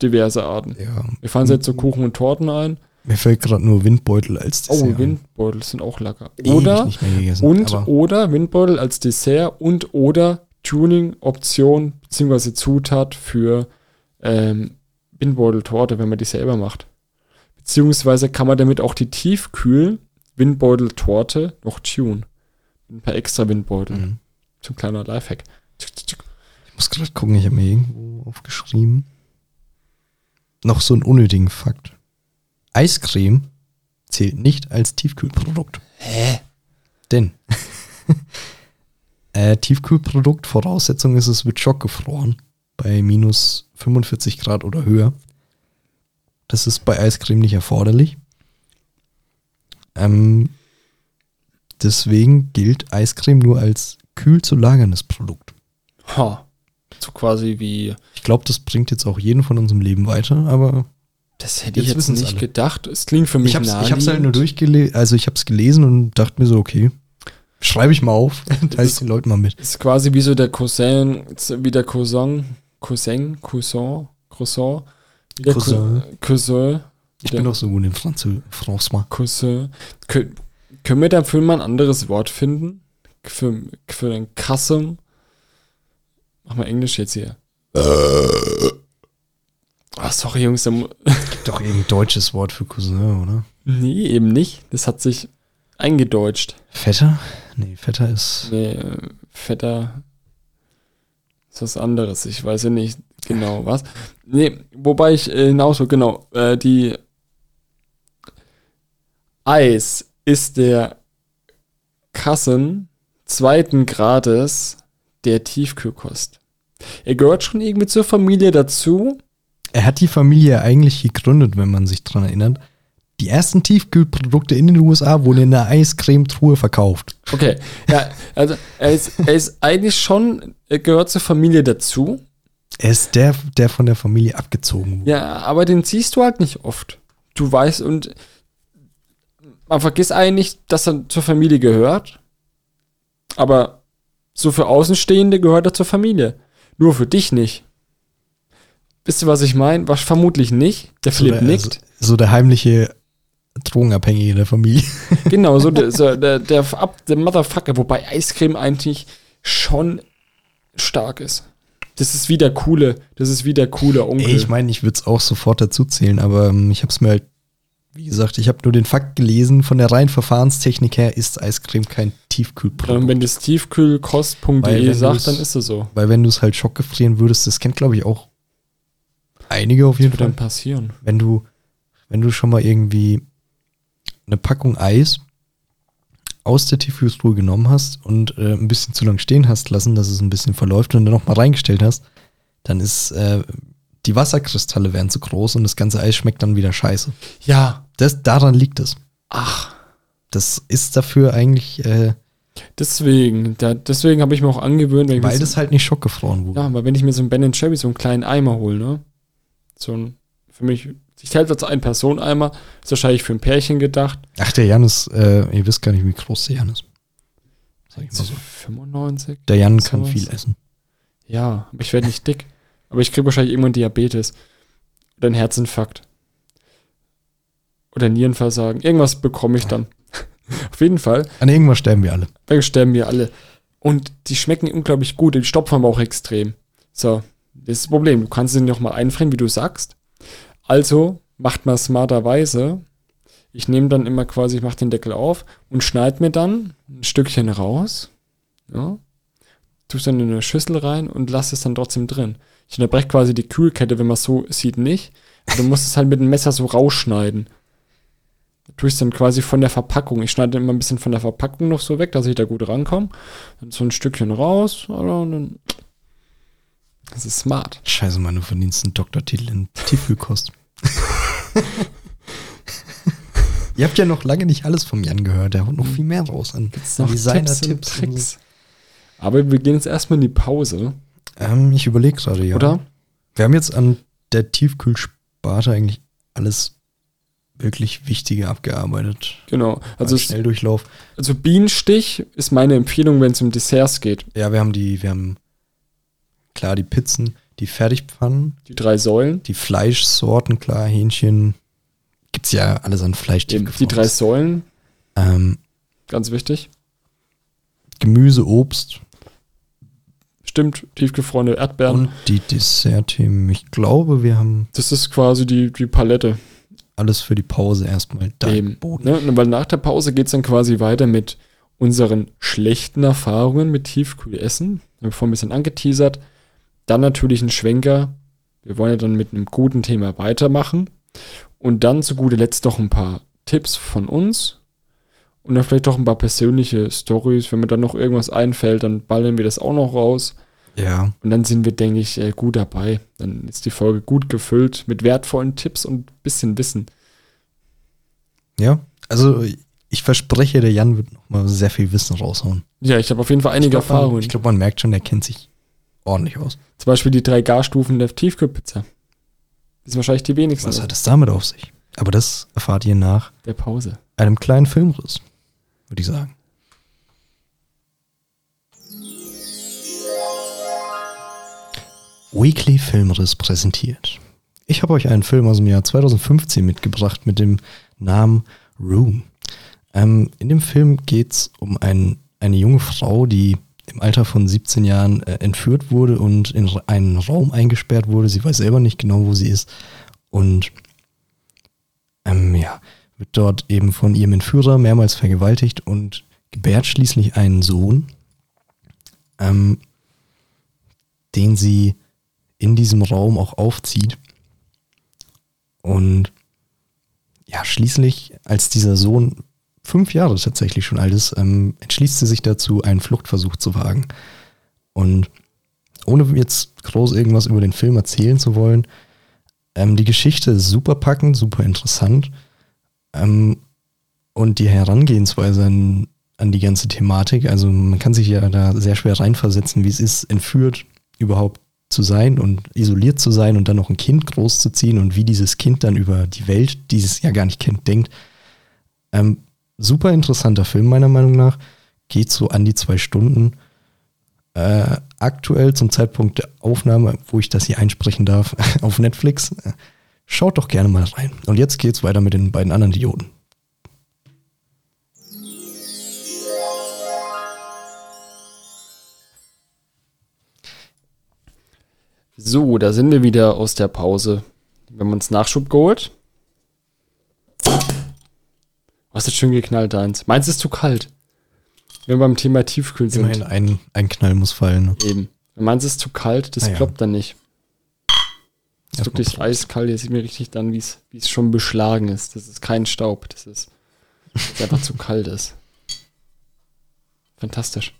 B: Diverse Arten.
C: Ja.
B: Wir fahren jetzt so Kuchen und Torten ein.
C: Mir fällt gerade nur Windbeutel als
B: Oh,
C: Dessert. ein.
B: Windbeutel sind auch lecker. Oder
C: nicht mehr gegessen.
B: und oder Windbeutel als Dessert und oder Tuning-Option beziehungsweise Zutat für ähm, Windbeuteltorte, wenn man die selber macht. Beziehungsweise kann man damit auch die tiefkühl Windbeuteltorte noch tun. Mit ein paar extra Windbeutel.
C: Mhm.
B: Zum kleiner Lifehack.
C: Ich muss gerade gucken, ich habe mir irgendwo aufgeschrieben. Noch so einen unnötigen Fakt. Eiscreme zählt nicht als Tiefkühlprodukt.
B: Hä?
C: Denn äh, Tiefkühlprodukt, Voraussetzung ist, es wird schockgefroren bei minus 45 Grad oder höher. Das ist bei Eiscreme nicht erforderlich. Ähm, deswegen gilt Eiscreme nur als kühl zu lagerndes Produkt.
B: Ha. So quasi wie.
C: Ich glaube, das bringt jetzt auch jeden von unserem Leben weiter, aber
B: Das hätte ich
C: Jetzt
B: nicht
C: alle.
B: gedacht. Es klingt für mich
C: ich habe es halt nur durchgelesen, also ich habe es gelesen und dachte mir so, okay, schreibe ich mal auf, teile ich den Leuten mal mit.
B: ist quasi wie so der Cousin, wie der Cousin, Cousin, Cousin, wie der
C: Cousin.
B: Cousin, Cousin,
C: Ich bin auch so gut in Französisch. François.
B: Cousin. Kö können wir dafür mal ein anderes Wort finden? Für, für den Cousin? Mach mal Englisch jetzt hier. Ah, sorry, Jungs. mu-
C: Gibt doch irgendein deutsches Wort für Cousin, oder?
B: Nee, eben nicht. Das hat sich eingedeutscht.
C: Vetter? Nee, Vetter ist.
B: Nee, äh, fetter ist was anderes. Ich weiß ja nicht genau was. Nee, wobei ich äh, hinaus will, genau. Äh, die Eis ist der Kassen zweiten Grades der Tiefkühlkost. Er gehört schon irgendwie zur Familie dazu.
C: Er hat die Familie eigentlich gegründet, wenn man sich dran erinnert. Die ersten Tiefkühlprodukte in den USA wurden in einer Eiscremetruhe verkauft.
B: Okay, ja, also er ist, er ist eigentlich schon, er gehört zur Familie dazu.
C: Er ist der, der von der Familie abgezogen wurde.
B: Ja, aber den siehst du halt nicht oft. Du weißt und man vergisst eigentlich, dass er zur Familie gehört. Aber so für Außenstehende gehört er zur Familie. Nur für dich nicht. Wisst ihr, was ich meine? Was vermutlich nicht. Der Philipp
C: der,
B: nickt.
C: So, so der heimliche Drogenabhängige der Familie.
B: Genau, so der, so der, der, Ab- der Motherfucker, wobei Eiscreme eigentlich schon stark ist. Das ist wie der coole, das ist wie der coole Onkel.
C: Ey, ich meine, ich würde es auch sofort dazu zählen, aber ähm, ich habe es mir halt Wie gesagt, ich habe nur den Fakt gelesen, von der reinen Verfahrenstechnik her ist Eiscreme kein Tiefkühlprodukt.
B: Und wenn das tiefkühlkost.de sagt, dann ist es so.
C: Weil wenn du es halt schockgefrieren würdest, das kennt glaube ich auch einige auf jeden
B: wird dann
C: Fall.
B: passieren?
C: Wenn du, wenn du schon mal irgendwie eine Packung Eis aus der Tiefkühltruhe genommen hast und äh, ein bisschen zu lang stehen hast lassen, dass es ein bisschen verläuft und dann noch mal reingestellt hast, dann ist äh, die Wasserkristalle werden zu groß und das ganze Eis schmeckt dann wieder scheiße.
B: Ja.
C: Das, daran liegt es.
B: Ach,
C: Das ist dafür eigentlich, äh,
B: deswegen. Da, deswegen habe ich mir auch angewöhnt,
C: weil
B: mir
C: das
B: so,
C: halt nicht schockgefroren wurde.
B: ja, weil wenn ich mir so einen Ben Cherry, so einen kleinen Eimer hole, ne? So ein, für mich, ich hält als ein Personeneimer, ist wahrscheinlich für ein Pärchen gedacht.
C: Ach, der Jan ist, äh, ihr wisst gar nicht, wie groß der Jan ist. Sag ich mal so.
B: 95?
C: Der Jan kann
B: Sowas.
C: viel essen.
B: Ja, aber ich werde nicht dick. Aber ich kriege wahrscheinlich irgendwann Diabetes. Oder einen Herzinfarkt. Oder Nierenversagen. Irgendwas bekomme ich dann. Auf jeden Fall.
C: An irgendwas sterben wir alle.
B: Dann sterben wir alle. Und die schmecken unglaublich gut. Die stopfen aber auch extrem. So, das ist das Problem. Du kannst sie noch mal einfrieren, wie du sagst. Also macht man smarterweise. Ich nehme dann immer quasi, ich mache den Deckel auf und schneide mir dann ein Stückchen raus. Ja. Tue es dann in eine Schüssel rein und lasse es dann trotzdem drin. Ich unterbreche quasi die Kühlkette, wenn man es so sieht, nicht. Du musst es halt mit dem Messer so rausschneiden. Tue ich es dann quasi von der Verpackung. Ich schneide immer ein bisschen von der Verpackung noch so weg, dass ich da gut rankomme. Dann so ein Stückchen raus. Und dann. Das ist smart.
C: Scheiße, Mann, du verdienst einen Doktortitel in Tiefkühlkost. Ihr habt ja noch lange nicht alles vom Jan gehört. Der haut noch viel mehr raus an
B: Noch
C: Designer-Tipps. so.
B: Tricks. Aber wir gehen jetzt erstmal in die Pause,
C: Ähm, ich überlege gerade, ja.
B: oder?
C: Wir haben jetzt an der Tiefkühlsparte eigentlich alles wirklich Wichtige abgearbeitet.
B: Genau.
C: Also
B: es,
C: Schnelldurchlauf.
B: also Bienenstich ist meine Empfehlung, wenn es um Desserts geht.
C: Ja, wir haben die, wir haben klar die Pizzen, die Fertigpfannen,
B: Die drei Säulen.
C: die Fleischsorten, klar, Hähnchen. Gibt's ja alles an Fleisch.
B: Die
C: tiefgefroren
B: drei. Säulen,
C: Ähm,
B: ganz wichtig.
C: Gemüse, Obst
B: Stimmt, tiefgefrorene Erdbeeren.
C: und die Dessertthemen. Ich glaube, wir haben
B: das ist quasi die, die Palette.
C: Alles für die Pause erstmal da
B: Eben. Ne? Und Weil nach der Pause geht es dann quasi weiter mit unseren schlechten Erfahrungen mit Tiefkühlessen. Wir haben vorhin ein bisschen angeteasert. Dann natürlich ein Schwenker. Wir wollen ja dann mit einem guten Thema weitermachen. Und dann zu guter Letzt doch ein paar Tipps von uns. Und dann vielleicht doch ein paar persönliche Stories. Wenn mir dann noch irgendwas einfällt, dann ballern wir das auch noch raus.
C: Ja,
B: Und dann sind wir, denke ich, äh, gut dabei. Dann ist die Folge gut gefüllt mit wertvollen Tipps und ein bisschen Wissen.
C: ja. Also ich verspreche, der Jan wird noch mal sehr viel Wissen raushauen.
B: Ja, ich habe auf jeden Fall einige
C: ich glaub, man,
B: Erfahrungen.
C: ich glaube, man merkt schon, der kennt sich ordentlich aus.
B: Zum Beispiel die drei Garstufen der Tiefkühlpizza. Das sind wahrscheinlich die wenigsten
C: Was hat es damit auf sich? Aber das erfahrt ihr nach
B: der Pause.
C: einem kleinen Filmriss, würde ich sagen. Weekly Filmriss präsentiert. Ich habe euch einen Film aus dem Jahr 2015 mitgebracht mit dem Namen Room. Ähm, in dem Film geht es um ein, eine junge Frau, die im Alter von 17 Jahren äh, entführt wurde und in einen Raum eingesperrt wurde. Sie weiß selber nicht genau, wo sie ist. Und ähm, ja, wird dort eben von ihrem Entführer mehrmals vergewaltigt und gebärt schließlich einen Sohn, ähm, den sie in diesem Raum auch aufzieht. Und ja, schließlich, als dieser Sohn fünf Jahre tatsächlich schon alt ist, ähm, entschließt sie sich dazu, einen Fluchtversuch zu wagen. Und ohne jetzt groß irgendwas über den Film erzählen zu wollen, ähm, die Geschichte ist super packend, super interessant. Ähm, und die Herangehensweise an, an die ganze Thematik, also man kann sich ja da sehr schwer reinversetzen, wie es ist, entführt überhaupt zu sein und isoliert zu sein und dann noch ein Kind großzuziehen und wie dieses Kind dann über die Welt, die es ja gar nicht kennt, denkt. Ähm, super interessanter Film, meiner Meinung nach. Geht so an die zwei Stunden. Äh, aktuell zum Zeitpunkt der Aufnahme, wo ich das hier einsprechen darf, auf Netflix. Schaut doch gerne mal rein. Und jetzt geht's weiter mit den beiden anderen Dioden.
B: So, da sind wir wieder aus der Pause. Wir haben uns Nachschub geholt. Was ist schön geknallt, eins. Meins ist zu kalt. Wenn wir beim Thema Tiefkühl sind.
C: Immerhin ein, ein Knall muss fallen. Ne?
B: Eben. Wenn meins ist zu kalt, das
C: Ah ja.
B: klappt dann nicht. Das ist wirklich eiskalt. Jetzt sieht mir richtig dann, wie es schon beschlagen ist. Das ist kein Staub. Das ist, es einfach zu kalt ist. Fantastisch.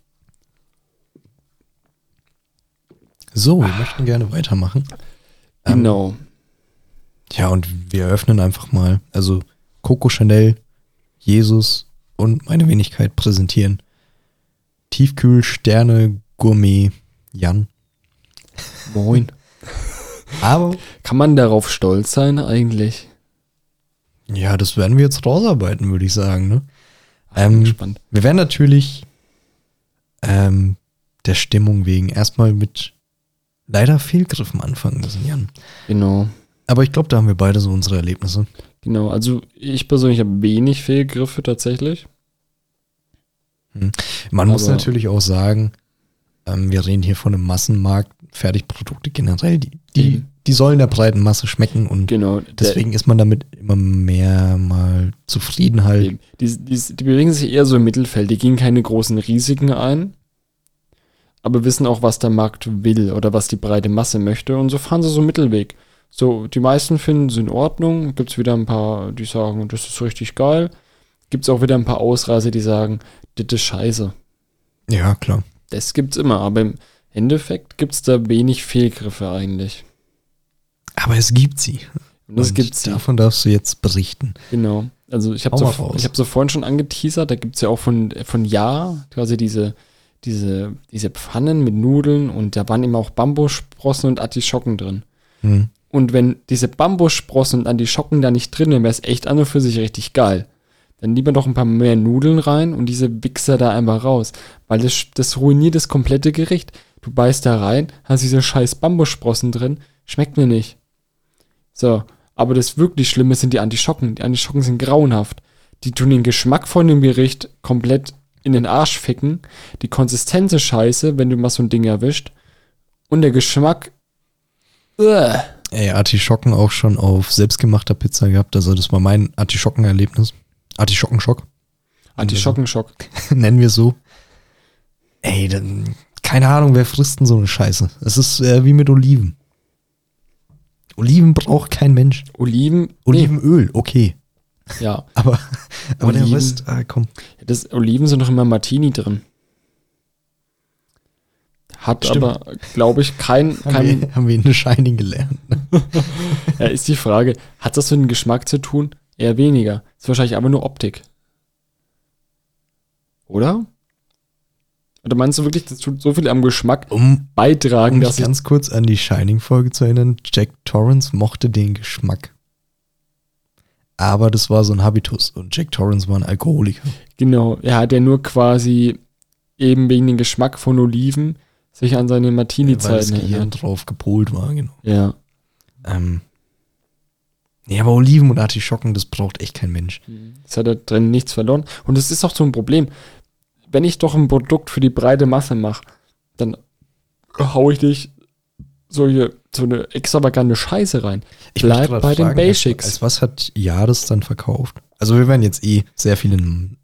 C: So, wir möchten gerne weitermachen. Ähm,
B: Genau.
C: Ja, und wir eröffnen einfach mal. Also Coco Chanel, Jesus und meine Wenigkeit präsentieren. Tiefkühl, Sterne, Gourmet, Jan.
B: Moin.
C: Aber
B: Kann man darauf stolz sein eigentlich?
C: ja, das werden wir jetzt rausarbeiten, würde ich sagen. Ne? Ähm,
B: gespannt.
C: Wir werden natürlich ähm, der Stimmung wegen erstmal mit leider Fehlgriffen anfangen müssen, Jan.
B: Genau.
C: Aber ich glaube, da haben wir beide so unsere Erlebnisse.
B: Genau. Also ich persönlich habe wenig Fehlgriffe tatsächlich.
C: Man muss
B: Aber-
C: natürlich auch sagen, ähm, wir reden hier von einem Massenmarkt, Fertigprodukte generell, die, die,
B: Eben.
C: die sollen der breiten Masse schmecken und
B: Genau.
C: deswegen ist man damit immer mehr mal zufrieden halt.
B: Die, die, die bewegen sich eher so im Mittelfeld. Die gehen keine großen Risiken ein, aber wissen auch, was der Markt will oder was die breite Masse möchte. Und so fahren sie so einen Mittelweg. So, die meisten finden es in Ordnung. Gibt es wieder ein paar, die sagen, das ist richtig geil. Gibt es auch wieder ein paar Ausreißer, die sagen, das ist scheiße.
C: Ja, klar.
B: Das gibt's immer, aber im Endeffekt gibt es da wenig Fehlgriffe eigentlich.
C: Aber es gibt sie.
B: Und
C: Und
B: gibt's ja.
C: Davon darfst du jetzt berichten.
B: Genau. Also ich habe so, ich hab so vorhin schon angeteasert, da gibt's ja auch von, von Ja quasi diese, diese, diese Pfannen mit Nudeln und da waren immer auch Bambussprossen und Artischocken drin.
C: Hm.
B: Und wenn diese Bambussprossen und Artischocken da nicht drin wären, wäre es echt an und für sich richtig geil. Dann lieber noch ein paar mehr Nudeln rein und diese Wichser da einfach raus. Weil das, das ruiniert das komplette Gericht. Du beißt da rein, hast diese scheiß Bambussprossen drin, schmeckt mir nicht. So, aber das wirklich Schlimme sind die Antischocken. Die Antischocken sind grauenhaft. Die tun den Geschmack von dem Gericht komplett in den Arsch ficken. Die Konsistenz ist scheiße, wenn du mal so ein Ding erwischt. Und der Geschmack. Uah.
C: Ey, Artischocken auch schon auf selbstgemachter Pizza gehabt. Also das war mein Artischockenerlebnis. Artischockenschock.
B: Antischockenschock.
C: Nennen wir es so. Ey, dann, keine Ahnung, wer frisst denn so eine Scheiße? Es ist äh, wie mit Oliven. Oliven braucht kein Mensch.
B: Oliven.
C: Olivenöl, okay.
B: Ja.
C: Aber, aber der. Rest, ah, komm.
B: Das Oliven sind doch immer Martini drin. Hat
C: Stimmt.
B: aber, glaube ich, kein.
C: Haben,
B: kein
C: wir, haben wir in Shining gelernt.
B: ja, ist die Frage, hat das mit dem Geschmack zu tun? Eher weniger. Ist wahrscheinlich aber nur Optik. Oder? Oder meinst du wirklich, das tut so viel am Geschmack
C: Um,
B: beitragen,
C: um
B: dass
C: ganz kurz an die Shining-Folge zu erinnern, Jack Torrance mochte den Geschmack. Aber das war so ein Habitus und Jack Torrance war ein Alkoholiker.
B: Genau, er hat ja nur quasi eben wegen dem Geschmack von Oliven sich an seine
C: das
B: Martini-Zeiten
C: Gehirn
B: erinnert.
C: drauf gepolt war, genau.
B: Ja.
C: Ähm, nee, aber Oliven und Artischocken, das braucht echt kein Mensch.
B: Es hat da drin nichts verloren. Und es ist auch so ein Problem. Wenn ich doch ein Produkt für die breite Masse mache, dann hau ich dich solche, so eine extravagante Scheiße rein.
C: Ich
B: Bleib bei den
C: fragen,
B: Basics.
C: Als, als was hat Jades dann verkauft? Also wir werden jetzt eh sehr viele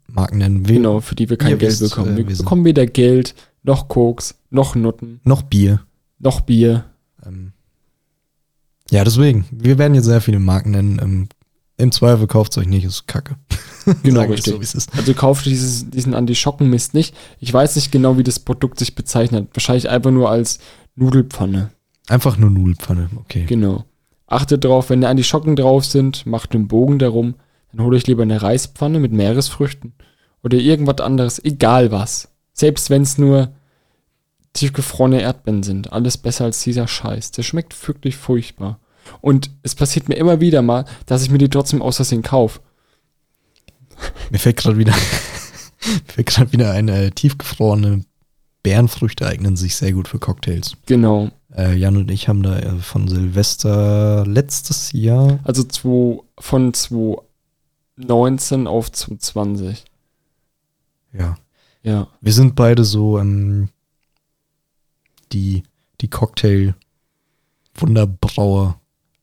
C: Marken nennen. Wir-
B: Genau, für die wir kein Geld
C: wisst,
B: bekommen.
C: äh,
B: Wir
C: wir
B: bekommen weder Geld, noch Koks, noch Nutten,
C: Noch Bier.
B: noch Bier.
C: Ähm, ja, deswegen. Wir werden jetzt sehr viele Marken nennen. Ähm, Im Zweifel kauft es euch nicht, ist kacke.
B: Genau, richtig.
C: So, ist.
B: Also kauft dieses, diesen Anti-Schocken-Mist nicht. Ich weiß nicht genau, wie das Produkt sich bezeichnet. Wahrscheinlich einfach nur als Nudelpfanne.
C: Einfach nur Nudelpfanne, okay.
B: Genau. Achtet drauf, wenn da Anti-Schocken drauf sind, macht einen Bogen darum. Dann holt euch lieber eine Reispfanne mit Meeresfrüchten. Oder irgendwas anderes, egal was. Selbst wenn es nur tiefgefrorene Erdbeeren sind. Alles besser als dieser Scheiß. Der schmeckt wirklich furchtbar. Und es passiert mir immer wieder mal, dass ich mir die trotzdem aus Versehen kaufe.
C: Mir fällt gerade wieder, mir fällt gerade wieder eine tiefgefrorene Bärenfrüchte eignen sich sehr gut für Cocktails.
B: Genau.
C: Äh, Jan und ich haben da äh, von Silvester letztes Jahr
B: Also zwei, von 2019 auf 2020.
C: ja,
B: Ja.
C: Wir sind beide so ähm, die, die Cocktail-Wunderbrauer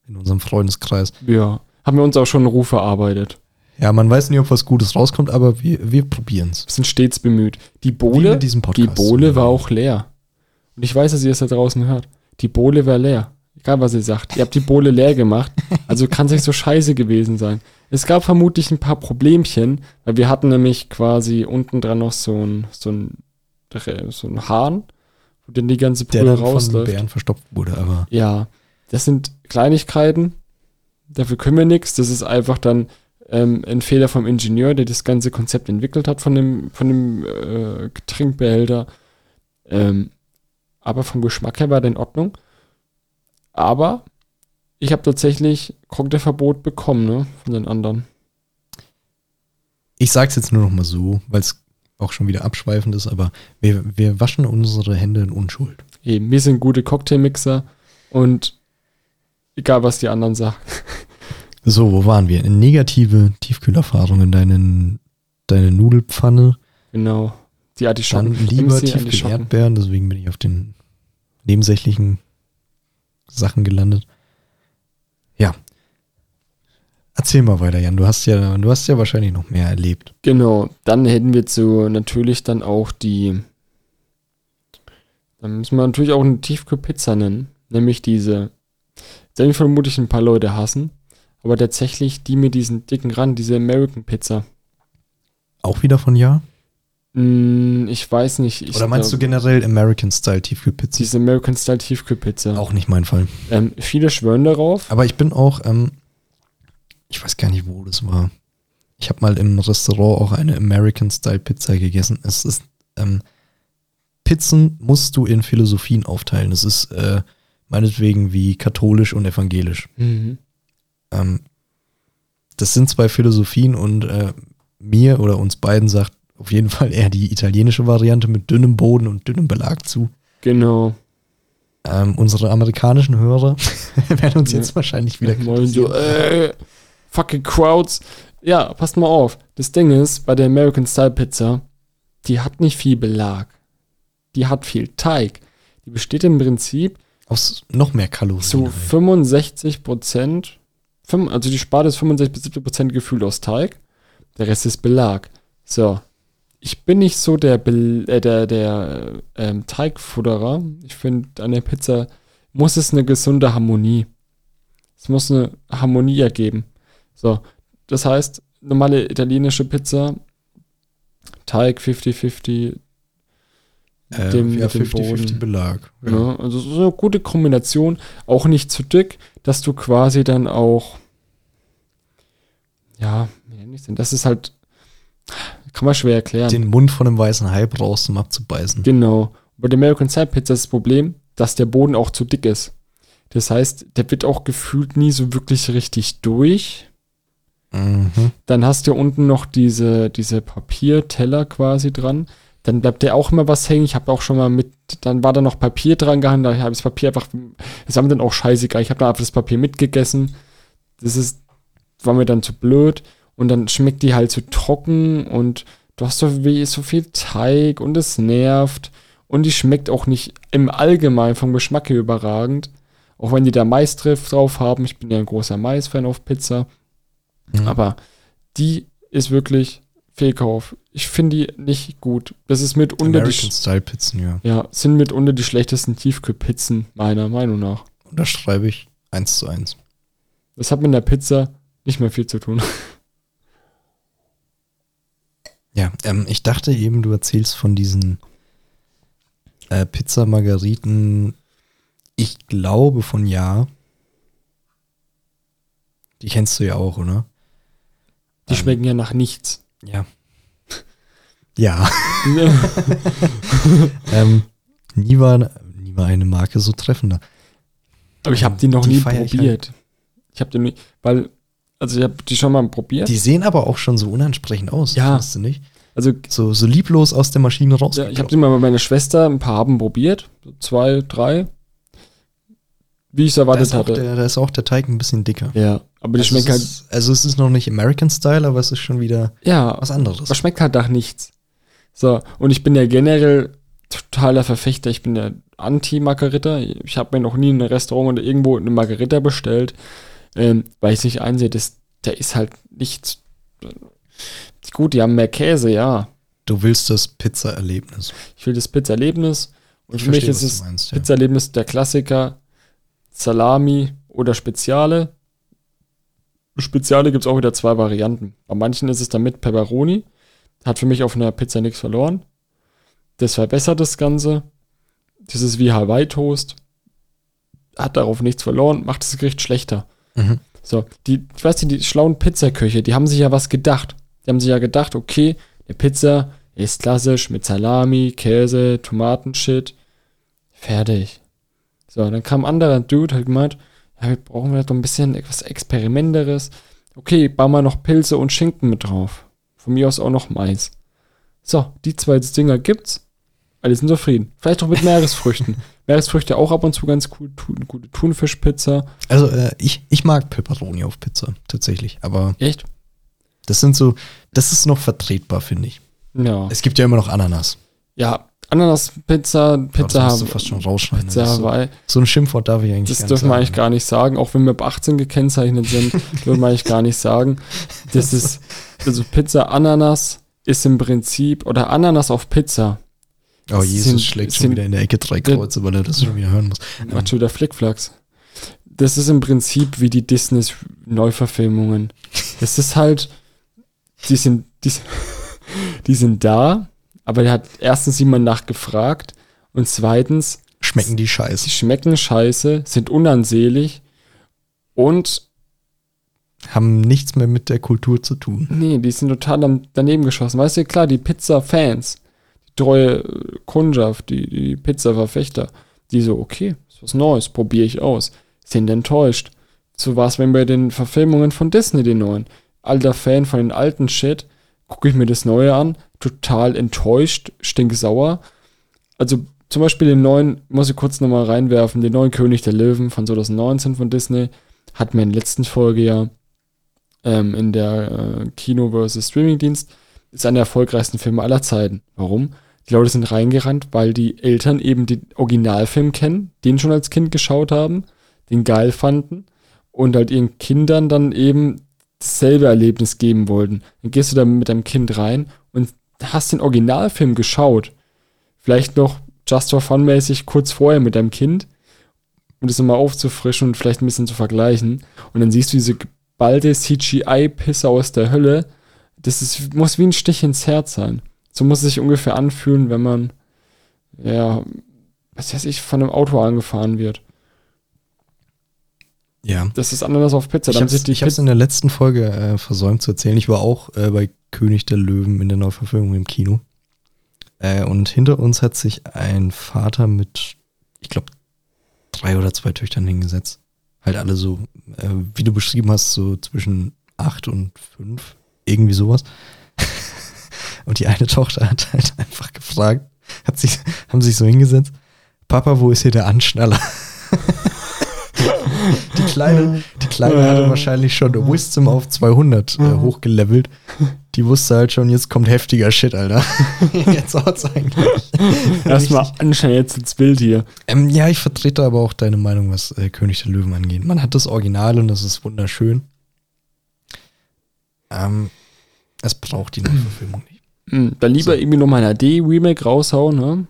C: in unserem Freundeskreis.
B: Ja. Haben wir uns auch schon einen Ruf erarbeitet.
C: Ja, man weiß nie, ob was Gutes rauskommt, aber wir, wir probieren es.
B: Wir sind stets bemüht. Die Bohle, die. Bohle war auch leer. Und ich weiß, dass ihr es da draußen hört. Die Bohle war leer. Egal, was ihr sagt. Ihr habt die Bohle leer gemacht. Also kann es nicht so scheiße gewesen sein. Es gab vermutlich ein paar Problemchen, weil wir hatten nämlich quasi unten dran noch so ein, so ein, so ein Hahn, wo dann die ganze
C: der
B: Brühe
C: dann von
B: rausläuft.
C: Bären verstopft wurde, aber
B: Ja, das sind Kleinigkeiten. Dafür können wir nichts. Das ist einfach dann ähm, ein Fehler vom Ingenieur, der das ganze Konzept entwickelt hat von dem, von dem äh, Getränkbehälter. Ähm, aber vom Geschmack her war der in Ordnung. Aber ich habe tatsächlich Cocktailverbot bekommen, ne? Von den anderen.
C: ich sag's jetzt nur noch mal so, weil es auch schon wieder abschweifend ist, aber wir, wir waschen unsere Hände in Unschuld.
B: Eben, wir sind gute Cocktailmixer und egal was die anderen sagen.
C: So, wo waren wir? Negative Tiefkühlerfahrungen, deinen, deine Nudelpfanne,
B: Genau. Die
C: dann
B: Artischocken.
C: lieber
B: MC
C: Tiefkühl
B: Artischocken.
C: Erdbeeren, deswegen bin ich auf den nebensächlichen Sachen gelandet. Ja. Erzähl mal weiter, Jan. Du hast ja, du hast ja wahrscheinlich noch mehr erlebt.
B: Genau, dann hätten wir zu natürlich dann auch die. Dann müssen wir natürlich auch eine Tiefkühlpizza nennen. Nämlich diese. Den vermutlich ein paar Leute hassen. Aber tatsächlich die mit diesen dicken Rand, diese American Pizza.
C: Auch wieder von Ja?
B: Hm, ich weiß nicht. Ich
C: Oder meinst du
B: glaub,
C: generell American Style Tiefkühlpizza?
B: diese American Style Tiefkühlpizza?
C: Auch nicht mein Fall.
B: Ähm, viele schwören darauf.
C: Aber ich bin auch, ähm, ich weiß gar nicht, wo das war. Ich habe mal im Restaurant auch eine American Style Pizza gegessen. Es ist, ähm, Pizzen musst du in Philosophien aufteilen. Es ist äh, meinetwegen wie katholisch und evangelisch.
B: Mhm.
C: Ähm, das sind zwei Philosophien und äh, mir oder uns beiden sagt auf jeden Fall eher die italienische Variante mit dünnem Boden und dünnem Belag zu.
B: Genau.
C: Ähm, unsere amerikanischen Hörer werden uns
B: Ja.
C: jetzt wahrscheinlich wieder
B: Wollen so, äh, fucking Crowds. Ja, passt mal auf. Das Ding ist, bei der American Style Pizza, die hat nicht viel Belag. Die hat viel Teig. Die besteht im Prinzip
C: Aus noch mehr Kalorien.
B: zu
C: halt.
B: 65 Prozent, also die Sparte ist 65 bis 70 Prozent gefüllt aus Teig. Der Rest ist Belag. So. Ich bin nicht so der, Bel äh, der, der ähm, Teigfutterer. Ich finde, an der Pizza muss es eine gesunde Harmonie. Es muss eine Harmonie ergeben. So. Das heißt, normale italienische Pizza, Teig 50-50,
C: Äh,
B: dem-
C: ja,
B: mit dem
C: 50-50
B: Boden.
C: Belag. Ja.
B: Ja, also so eine gute Kombination, auch nicht zu dick, dass du quasi dann auch, ja, wie nenn ich's denn? das ist halt, kann man schwer erklären.
C: Den Mund von einem weißen Hai brauchst, um abzubeißen.
B: genau. Bei der American Style Pizza ist das Problem, dass der Boden auch zu dick ist. Das heißt, der wird auch gefühlt nie so wirklich richtig durch.
C: Mhm.
B: Dann hast du unten noch diese, diese Papierteller quasi dran. Dann bleibt der auch immer was hängen. Ich habe auch schon mal mit, dann war da noch Papier dran gehangen, da habe ich das Papier einfach, das war mir dann auch scheißegal. Ich habe dann einfach das Papier mitgegessen. Das ist, war mir dann zu blöd. Und dann schmeckt die halt zu trocken und du hast so, wie, so viel Teig und es nervt. Und die schmeckt auch nicht im Allgemeinen vom Geschmack her überragend. Auch wenn die da Mais drauf haben. Ich bin ja ein großer Mais-Fan auf Pizza.
C: Mhm.
B: Aber die ist wirklich Fehlkauf. Ich finde die nicht gut. Das ist mitunter die,
C: American
B: sch-
C: Style Pizzen, ja.
B: ja, sind mitunter die schlechtesten Tiefkühlpizzen, meiner Meinung nach.
C: Unterschreibe ich eins zu eins.
B: Das hat mit der Pizza nicht mehr viel zu tun.
C: Ja, ähm, ich dachte eben, du erzählst von diesen äh, Pizza Margariten. Ich glaube von ja. Die kennst du ja auch, oder?
B: Die
C: Ähm.
B: schmecken ja nach nichts.
C: Ja. Ja. ähm, nie, war, nie war eine Marke so treffender.
B: Aber ich habe die noch
C: Die
B: nie
C: ich
B: probiert. Ich habe die nie, weil, also ich habe die schon mal probiert.
C: Die sehen aber auch schon so unansprechend aus,
B: Ja.
C: findest du nicht?
B: also
C: So, so lieblos aus der Maschine raus.
B: Ja, ich habe die mal bei meiner Schwester ein paar haben probiert. So zwei, drei. Wie ich es erwartet
C: ist
B: hatte.
C: der, da ist auch der Teig ein bisschen dicker.
B: ja, aber die
C: also,
B: schmeckt
C: es
B: halt.
C: ist, also es ist noch nicht American Style, aber es ist schon wieder
B: Ja,
C: was anderes.
B: aber schmeckt halt nach nichts. So, und ich bin ja generell totaler Verfechter. Ich bin ja Anti-Margarita. Ich habe mir noch nie in einem Restaurant oder irgendwo eine Margarita bestellt, ähm, weil ich es nicht einsehe. Das, der ist halt nicht Gut, die haben mehr Käse, ja.
C: Du willst das Pizza-Erlebnis.
B: Ich will das Pizza-Erlebnis. Und
C: Ich
B: für mich
C: verstehe,
B: ist es
C: du meinst, ja.
B: Pizza-Erlebnis der Klassiker Salami oder Speziale. Speziale gibt es auch wieder zwei Varianten. Bei manchen ist es dann mit Pepperoni. Hat für mich auf einer Pizza nichts verloren. Das verbessert das Ganze. Das ist wie Hawaii-Toast. Hat darauf nichts verloren, macht das Gericht schlechter.
C: Mhm.
B: So, die, ich weiß nicht, die schlauen Pizzaköche, die haben sich ja was gedacht. Die haben sich ja gedacht, okay, eine Pizza ist klassisch mit Salami, Käse, Tomatenshit. Fertig. So, dann kam ein anderer Dude, hat gemeint, ja, wir brauchen vielleicht doch ein bisschen etwas Experimenteres. Okay, bauen wir noch Pilze und Schinken mit drauf. Von mir aus auch noch Mais. So, die zwei Dinger gibt's. Alle sind zufrieden. Vielleicht auch mit Meeresfrüchten. Meeresfrüchte auch ab und zu ganz cool. Thun, gute Thunfischpizza.
C: Also äh, ich, ich mag Pepperoni auf Pizza, tatsächlich. Aber
B: Echt?
C: das sind so, das ist noch vertretbar, finde ich.
B: Ja.
C: Es gibt ja immer noch Ananas.
B: Ja, Ananas-Pizza, Pizza,
C: du
B: Hawaii-
C: fast schon rausschneiden.
B: Pizza
C: ist so,
B: Hawaii.
C: so ein Schimpfwort darf ich eigentlich
B: Das dürfen wir eigentlich gar nicht sagen, auch wenn wir ab 18 gekennzeichnet sind, dürfen wir eigentlich gar nicht sagen. Das ist, also Pizza Ananas ist im Prinzip, oder Ananas auf Pizza,
C: Oh, Jesus
B: sind-
C: schlägt
B: sind-
C: schon wieder in der Ecke drei Kreuze, weil er das schon wieder hören muss.
B: macht schon wieder Flickflacks. Das ist im Prinzip wie die Disney-Neuverfilmungen. Das ist halt, die sind, die, die sind da, aber da hat erstens jemand nachgefragt und zweitens,
C: Schmecken die scheiße.
B: schmecken scheiße, sind unansehlich und
C: Haben nichts mehr mit der Kultur zu tun.
B: Nee, die sind total daneben geschossen. Weißt du, klar, die Pizza-Fans, die treue äh, Kundschaft, die, die Pizza-Verfechter, die so, okay, ist was Neues, probiere ich aus, sind enttäuscht. So war es, wenn bei den Verfilmungen von Disney, den neuen. Alter Fan von den alten Shit, gucke ich mir das Neue an, total enttäuscht, stinksauer. Also zum Beispiel den neuen, muss ich kurz nochmal reinwerfen, den neuen König der Löwen von 2019 von Disney, hat mir in der letzten Folge ja ähm, in der äh, Kino versus Streamingdienst, ist einer der erfolgreichsten Filme aller Zeiten. Warum? Die Leute sind reingerannt, weil die Eltern eben den Originalfilm kennen, den schon als Kind geschaut haben, den geil fanden und halt ihren Kindern dann eben dasselbe Erlebnis geben wollten. Dann gehst du da mit deinem Kind rein und hast den Originalfilm geschaut. Vielleicht noch just for fun mäßig kurz vorher mit deinem Kind, um das nochmal aufzufrischen und vielleicht ein bisschen zu vergleichen. Und dann siehst du diese geballte CGI-Pisse aus der Hölle. Das ist, muss wie ein Stich ins Herz sein. So muss es sich ungefähr anfühlen, wenn man, ja, was weiß ich, von einem Auto angefahren wird.
C: Ja.
B: Das ist anders auf Pizza.
C: Ich hab's
B: Pizza,
C: in der letzten Folge äh, versäumt zu erzählen. Ich war auch äh, bei König der Löwen in der Neuverfilmung im Kino. Äh, und hinter uns hat sich ein Vater mit, ich glaube, drei oder zwei Töchtern hingesetzt. Halt alle so, äh, wie du beschrieben hast, so zwischen acht und fünf. Irgendwie sowas. und die eine Tochter hat halt einfach gefragt, hat sich, haben sich so hingesetzt, Papa, wo ist hier der Anschnaller? die Kleine, die Kleine hatte wahrscheinlich schon Wisdom auf 200 äh, hochgelevelt. Die wusste halt schon, jetzt kommt heftiger Shit, Alter. jetzt haut's eigentlich.
B: erstmal anschauen jetzt ins Bild hier.
C: Ähm, ja, ich vertrete aber auch deine Meinung, was äh, König der Löwen angeht. Man hat das Original und das ist wunderschön. Ähm, es braucht die Neuverfilmung nicht.
B: Hm, dann lieber irgendwie noch mal ein HD-Remake raushauen, ne?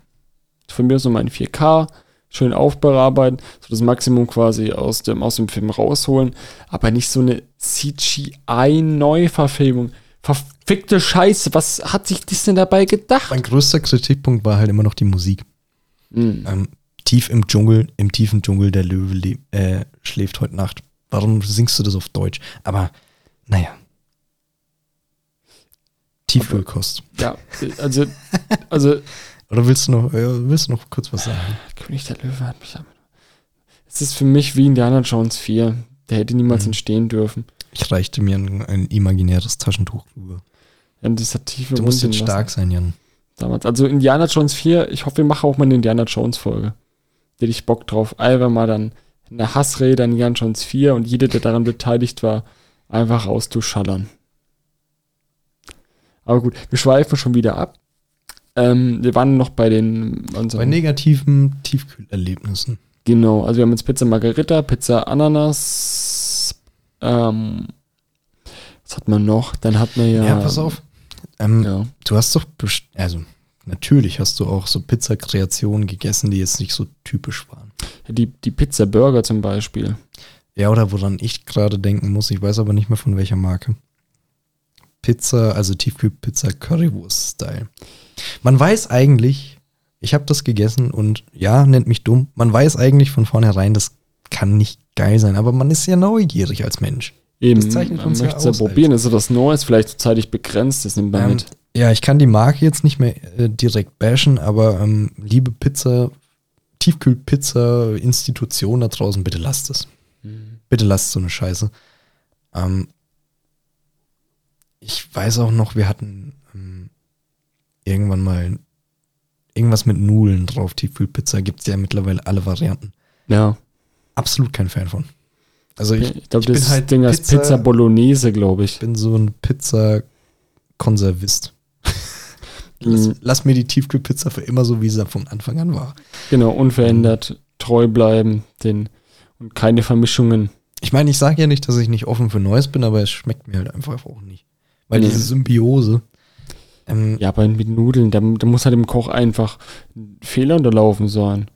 B: Von mir so mal in 4K, schön aufbearbeiten, so das Maximum quasi aus dem, aus dem Film rausholen, aber nicht so eine CGI-Neuverfilmung. Verfickte Scheiße, was hat sich Disney dabei gedacht?
C: Mein größter Kritikpunkt war halt immer noch die Musik.
B: Hm.
C: Ähm, tief im Dschungel, im tiefen Dschungel, der Löwe äh, schläft heute Nacht. Warum singst du das auf Deutsch? Aber, naja. Tiefkühlkost.
B: Ja, also, also
C: Oder willst du noch, äh, willst du noch kurz was sagen?
B: König der Löwe hat mich damit. Es ist für mich wie Indiana Jones 4. Der hätte niemals
C: Mhm.
B: entstehen dürfen.
C: Ich reichte mir ein, ein imaginäres Taschentuch rüber.
B: Ja, das hat tiefe
C: Du musst jetzt
B: lassen
C: stark sein, Jan.
B: damals. Also Indiana Jones 4, ich hoffe, wir machen auch mal eine Indiana Jones Folge. Da hätte ich Bock drauf. Einfach mal dann eine Hassrede an Indiana Jones 4 und jeder, der daran beteiligt war, einfach auszuschallern. Aber gut, wir schweifen schon wieder ab. Ähm, wir waren noch bei den
C: Bei negativen Tiefkühlerlebnissen.
B: Genau, also wir haben jetzt Pizza Margarita, Pizza Ananas, ähm, Was hat man noch? Dann hat man ja.
C: Ja, pass auf. Ähm,
B: Ja.
C: Du hast doch, also natürlich hast du auch so Pizzakreationen gegessen, die jetzt nicht so typisch waren.
B: Die, die Pizza Burger zum Beispiel.
C: Ja, oder woran ich gerade denken muss, ich weiß aber nicht mehr von welcher Marke. Pizza, also Tiefkühlpizza Currywurst-Style. Man weiß eigentlich, ich habe das gegessen und ja, nennt mich dumm, man weiß eigentlich von vornherein, das kann nicht geil sein, aber man ist ja neugierig als Mensch.
B: Eben,
C: Das zeichnet
B: man
C: uns
B: möchte es ja probieren. Ist so was Neues, vielleicht zeitlich begrenzt, das nimmt man
C: Ähm,
B: mit.
C: ja, ich kann die Marke jetzt nicht mehr äh, direkt bashen, aber ähm, liebe Pizza, Tiefkühlpizza-Institution da draußen, bitte lasst es.
B: Mhm.
C: Bitte lasst so eine Scheiße. Ähm, ich weiß auch noch, wir hatten ähm, irgendwann mal irgendwas mit Nudeln drauf. Tiefkühlpizza gibt es ja mittlerweile alle Varianten.
B: Ja.
C: Absolut kein Fan von. Also ich,
B: Ich, glaube,
C: ich bin
B: das
C: halt
B: Ding heißt
C: Pizza-
B: Pizza Bolognese, glaube ich.
C: bin so ein Pizza-Konservist. Lass,
B: Mhm.
C: lass mir die Tiefkühlpizza für immer so, wie sie von Anfang an war.
B: Genau, unverändert, treu bleiben, den und keine Vermischungen.
C: Ich meine, ich sage ja nicht, dass ich nicht offen für Neues bin, aber es schmeckt mir halt einfach auch nicht. Weil
B: Nee.
C: diese Symbiose. Ähm,
B: Ja, aber mit Nudeln, da, da muss halt im Koch einfach ein Fehler unterlaufen sein.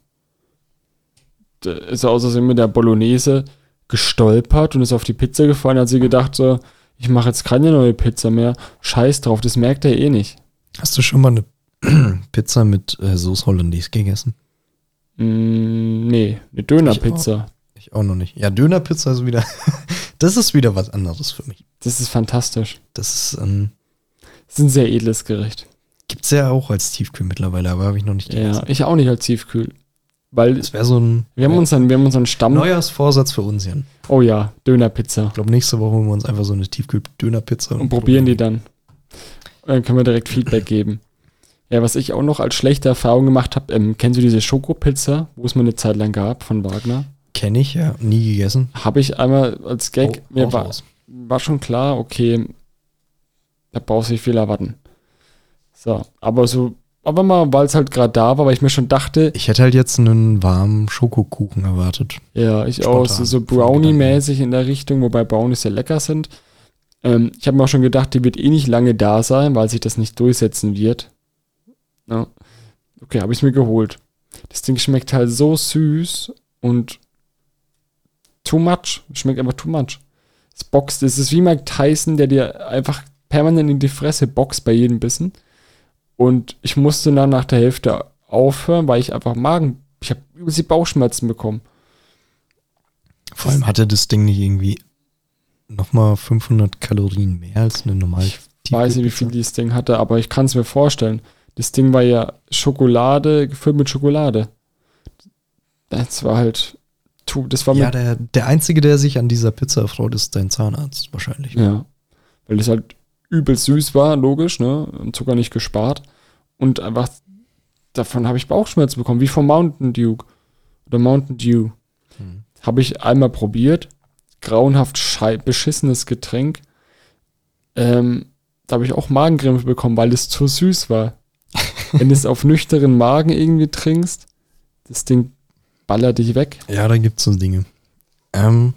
B: Da ist er aus Versehen mit der Bolognese gestolpert und ist auf die Pizza gefallen, hat sie gedacht so, ich mache jetzt keine neue Pizza mehr. Scheiß drauf, das merkt er eh nicht.
C: Hast du schon mal eine Pizza mit äh, Sauce Hollandaise gegessen?
B: Mm, nee, eine Dönerpizza.
C: Ich auch noch nicht. Ja, Dönerpizza ist wieder, das ist wieder was anderes für mich.
B: Das ist fantastisch.
C: Das ist, ähm,
B: Das ist ein sehr edles Gericht.
C: gibt's ja auch als Tiefkühl mittlerweile, aber habe ich noch nicht
B: Ja, ich auch nicht als Tiefkühl. Weil
C: Das wäre so ein
B: wir haben, unseren, wir haben unseren Stamm.
C: Neujahrsvorsatz für uns, Jan.
B: Oh ja, Dönerpizza.
C: Ich glaube, nächste Woche holen wir uns einfach so eine Tiefkühl-Dönerpizza
B: Und probieren die dann. Und dann können wir direkt Feedback geben. Ja, was ich auch noch als schlechte Erfahrung gemacht habe, ähm, kennst du diese Schokopizza, wo es mal eine Zeit lang gab von Wagner?
C: Kenne ich, ja. Nie gegessen.
B: Habe ich einmal als Gag,
C: Hau-
B: mir war,
C: raus.
B: war schon klar, okay, da brauchst du nicht viel erwarten. So, aber so, aber mal, weil es halt gerade da war, weil ich mir schon dachte,
C: Ich hätte halt jetzt einen warmen Schokokuchen erwartet.
B: Ja, ich auch.
C: Spontan,
B: So, so
C: vom
B: Brownie-mäßig in der Richtung, wobei Brownies ja lecker sind. Ähm, ich habe mir auch schon gedacht, die wird eh nicht lange da sein, weil sich das nicht durchsetzen wird. Ja. Okay, habe ich mir geholt. Das Ding schmeckt halt so süß und too much. Schmeckt einfach too much. Es boxt, es ist wie Mike Tyson, der dir einfach permanent in die Fresse boxt bei jedem Bissen. Und ich musste dann nach der Hälfte aufhören, weil ich einfach Magen, ich habe übelst Bauchschmerzen bekommen.
C: Vor allem hatte das Ding nicht irgendwie nochmal 500 Kalorien mehr als eine normale
B: Ich weiß nicht, wie viel dieses Ding hatte, aber ich kann es mir vorstellen. Das Ding war ja Schokolade, gefüllt mit Schokolade. Das war halt, das war
C: Ja, der, der Einzige, der sich an dieser Pizza erfreut, ist dein Zahnarzt wahrscheinlich.
B: ja, weil das halt übel süß war, logisch, ne, und Zucker nicht gespart und einfach davon habe ich Bauchschmerzen bekommen, wie vom Mountain Dew oder Mountain Dew.
C: Hm.
B: Habe ich einmal probiert, grauenhaft schei beschissenes Getränk. Ähm, da habe ich auch Magenkrämpfe bekommen, weil es zu süß war. Wenn du es auf nüchteren Magen irgendwie trinkst, das Ding ballert dich weg.
C: Ja, da gibt's so Dinge. Ähm,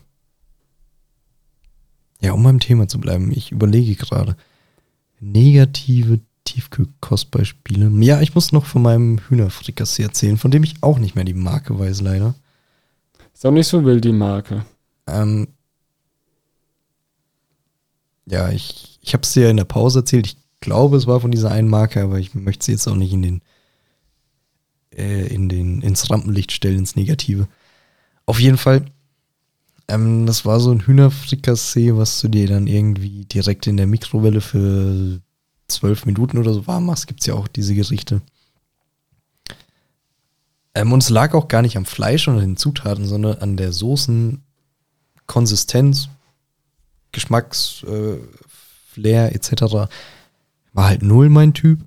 C: ja, um beim Thema zu bleiben, ich überlege gerade. Negative Tiefkühlkostbeispiele. Ja, ich muss noch von meinem Hühnerfrikassee erzählen, von dem ich auch nicht mehr die Marke weiß, leider.
B: Ist auch nicht so wild, die Marke.
C: Ähm, ja, ich, ich habe es dir in der Pause erzählt. Ich glaube, es war von dieser einen Marke, aber ich möchte sie jetzt auch nicht in den, äh, in den, ins Rampenlicht stellen, ins Negative. Auf jeden Fall, ähm, das war so ein Hühnerfrikassee, was du dir dann irgendwie direkt in der Mikrowelle für zwölf Minuten oder so warm machst. Gibt's ja auch diese Gerichte. Ähm, und es lag auch gar nicht am Fleisch und den Zutaten, sondern an der Soßenkonsistenz, Geschmacks, äh, Flair etc. War halt null mein Typ.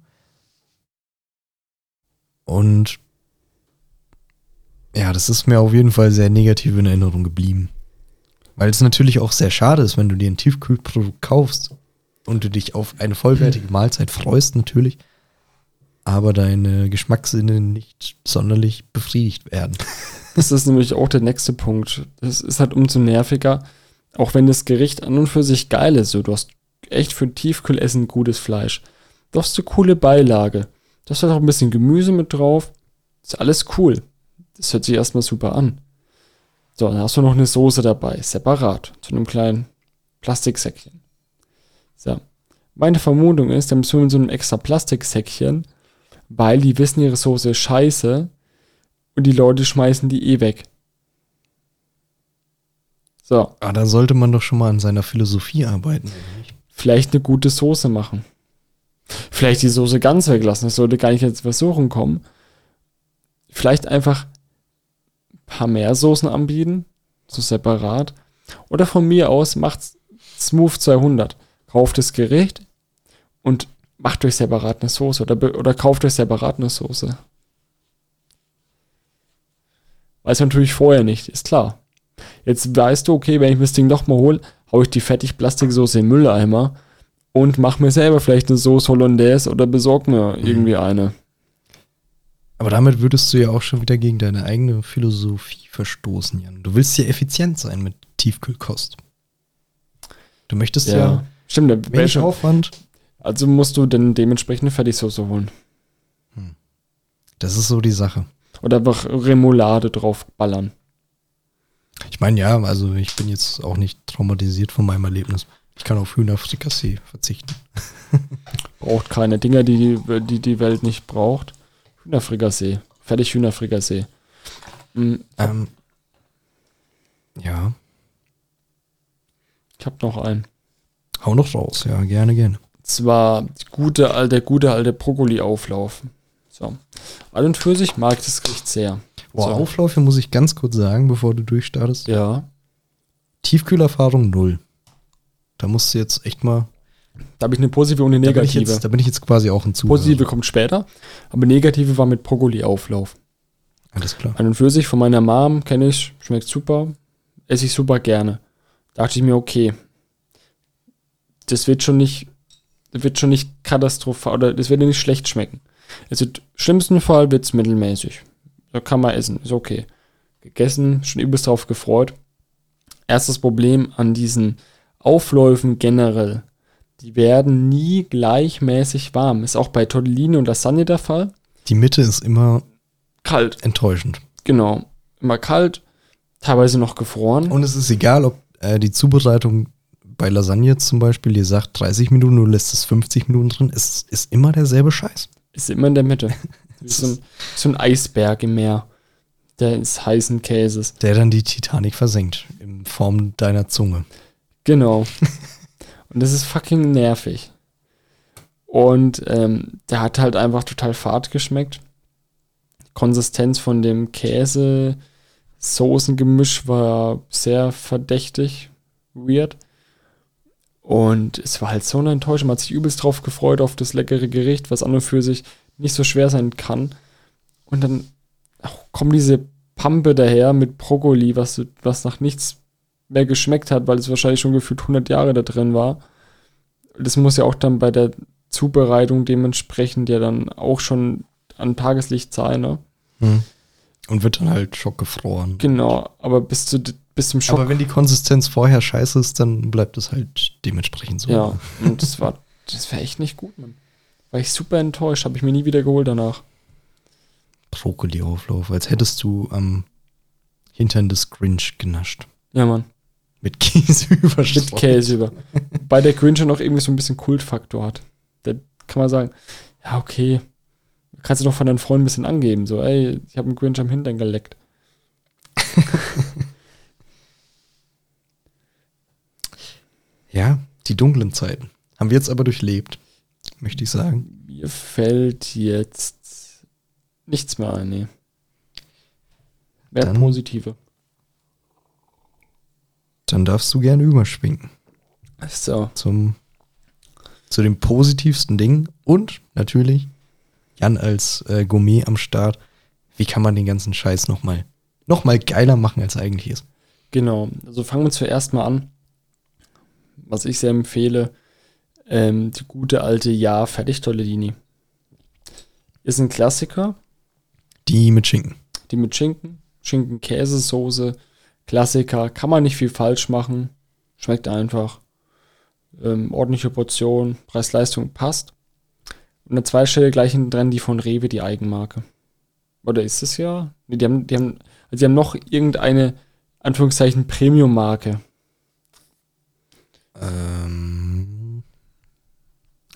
C: Und ja, das ist mir auf jeden Fall sehr negativ in Erinnerung geblieben. Weil es natürlich auch sehr schade ist, wenn du dir ein Tiefkühlprodukt kaufst und du dich auf eine vollwertige Mahlzeit freust, natürlich, aber deine Geschmackssinne nicht sonderlich befriedigt werden.
B: Das ist nämlich auch der nächste Punkt. Das ist halt umso nerviger. auch wenn das Gericht an und für sich geil ist, du hast echt für Tiefkühlessen gutes Fleisch. Du hast eine coole Beilage. Du hast halt auch ein bisschen Gemüse mit drauf. Ist alles cool. Das hört sich erstmal super an. So, dann hast du noch eine Soße dabei, separat, zu einem kleinen Plastiksäckchen. So. Meine Vermutung ist, dann müssen wir in so einem extra Plastiksäckchen, weil die wissen, ihre Soße ist scheiße und die Leute schmeißen die eh weg. So,
C: Ah, da sollte man doch schon mal an seiner Philosophie arbeiten.
B: vielleicht eine gute Soße machen. Vielleicht die Soße ganz weglassen. Das sollte gar nicht als Versuchung kommen. Vielleicht einfach ein paar mehr Soßen anbieten, so separat. Oder von mir aus macht Smooth 200. Kauft das Gericht und macht euch separat eine Soße oder, oder kauft euch separat eine Soße. Weiß man natürlich vorher nicht, ist klar. Jetzt weißt du, okay, wenn ich mir das Ding nochmal hole, hau ich die fertig Plastiksoße im Mülleimer und mach mir selber vielleicht eine Sauce Hollandaise oder besorg mir irgendwie eine.
C: Aber damit würdest du ja auch schon wieder gegen deine eigene Philosophie verstoßen, Jan. Du willst ja effizient sein mit Tiefkühlkost. Du möchtest ja,
B: Stimmt, der
C: wenig
B: welche,
C: Aufwand.
B: also musst du dann dementsprechend eine Fertigsoße holen.
C: Das ist so die Sache.
B: Oder einfach Remoulade drauf ballern.
C: Ich meine, ja, also ich bin jetzt auch nicht traumatisiert von meinem Erlebnis. Ich kann auf Hühnerfrikassee verzichten.
B: Braucht keine Dinger, die, die, die Welt nicht braucht. Hühnerfrikassee. Fertig Hühnerfrikassee. Hm,
C: Ähm, ja,
B: Ich habe noch einen.
C: hau noch raus. Ja, gerne, gerne.
B: zwar gute alte, der gute alte Brokkoli-Auflauf. So. An und für sich mag das Gericht sehr.
C: Boah,
B: so.
C: Auflauf, hier muss ich ganz kurz sagen, bevor du durchstartest.
B: Ja.
C: Tiefkühlerfahrung null. Da musst du jetzt echt mal.
B: Da habe ich eine positive und eine
C: Da bin, ich
B: negative.
C: jetzt, da bin ich jetzt quasi auch ein Zuhörer.
B: positive kommt später, aber negative war mit Brokkoli-Auflauf.
C: Alles klar.
B: An und für sich von meiner Mom kenne ich, schmeckt super, esse ich super gerne. Da dachte ich mir, okay, das wird schon nicht, das wird schon nicht katastrophal oder das wird nicht schlecht schmecken. Also im schlimmsten Fall wird es mittelmäßig. Da kann man essen, ist okay. Gegessen, schon übelst drauf gefreut. Erstes Problem an diesen Aufläufen generell. Die werden nie gleichmäßig warm. Ist auch bei Tortellini und Lasagne der Fall.
C: Die Mitte ist immer
B: Kalt.
C: enttäuschend.
B: Genau. Immer kalt, teilweise noch gefroren.
C: Und es ist egal, ob äh, die Zubereitung bei Lasagne zum Beispiel dir sagt 30 Minuten, du lässt es 50 Minuten drin, es ist immer derselbe Scheiß.
B: ist immer in der Mitte. So, ein, so ein Eisberg im Meer des heißen Käses.
C: Der dann die Titanic versenkt in Form deiner Zunge.
B: Genau. Und das ist fucking nervig. Und ähm, der hat halt einfach total fad geschmeckt. Konsistenz von dem Käse, Soßengemisch war sehr verdächtig, weird. Und es war halt so eine Enttäuschung. Man hat sich übelst drauf gefreut auf das leckere Gericht, was an und für sich nicht so schwer sein kann. Und dann ach, kommt diese Pampe daher mit Brokkoli, was, was nach nichts mehr geschmeckt hat, weil es wahrscheinlich schon gefühlt 100 Jahre da drin war. Das muss ja auch dann bei der Zubereitung dementsprechend ja dann auch schon an Tageslicht sein, ne?
C: Und wird dann halt schockgefroren.
B: Genau, aber bis, zu, bis zum Schock.
C: Aber wenn die Konsistenz vorher scheiße ist, dann bleibt es halt dementsprechend so.
B: ja, und das war, das war echt nicht gut, Mann. War ich super enttäuscht, habe ich mir nie wieder geholt danach.
C: Brokkoli-Auflauf, als hättest du am Hintern des Grinch genascht.
B: Ja, Mann.
C: Mit Käse
B: Mit
C: überstreut.
B: Käse über. Bei der Grinch noch irgendwie so ein bisschen Kultfaktor hat. Da kann man sagen, ja, okay. Kannst du doch von deinen Freunden ein bisschen angeben. So, ey, ich habe einen Grinch am Hintern geleckt.
C: Ja, die dunklen Zeiten. Haben wir jetzt aber durchlebt, möchte ich sagen.
B: Mir fällt jetzt nichts mehr ein, nee. Mehr
C: Dann-
B: positive.
C: Dann darfst du gerne überschwingen
B: So,
C: zum, zu dem positivsten Ding. Und natürlich, Jan als äh, Gourmet am Start, wie kann man den ganzen Scheiß nochmal noch mal geiler machen, als er eigentlich ist?
B: genau. Also fangen wir zuerst mal an. Was ich sehr empfehle, ähm, die gute alte Ja fertig Tortellini. Ist ein Klassiker,
C: Die mit Schinken.
B: die mit Schinken, Schinken, Käsesoße, Klassiker, kann man nicht viel falsch machen. schmeckt einfach. Ähm, ordentliche Portion, Preis-Leistung passt. Und an zweiter Stelle gleich hinten dran die von Rewe, die Eigenmarke. Oder ist es ja? Nee, die haben, die haben, also die haben noch irgendeine, Anführungszeichen, Premium-Marke.
C: Ähm,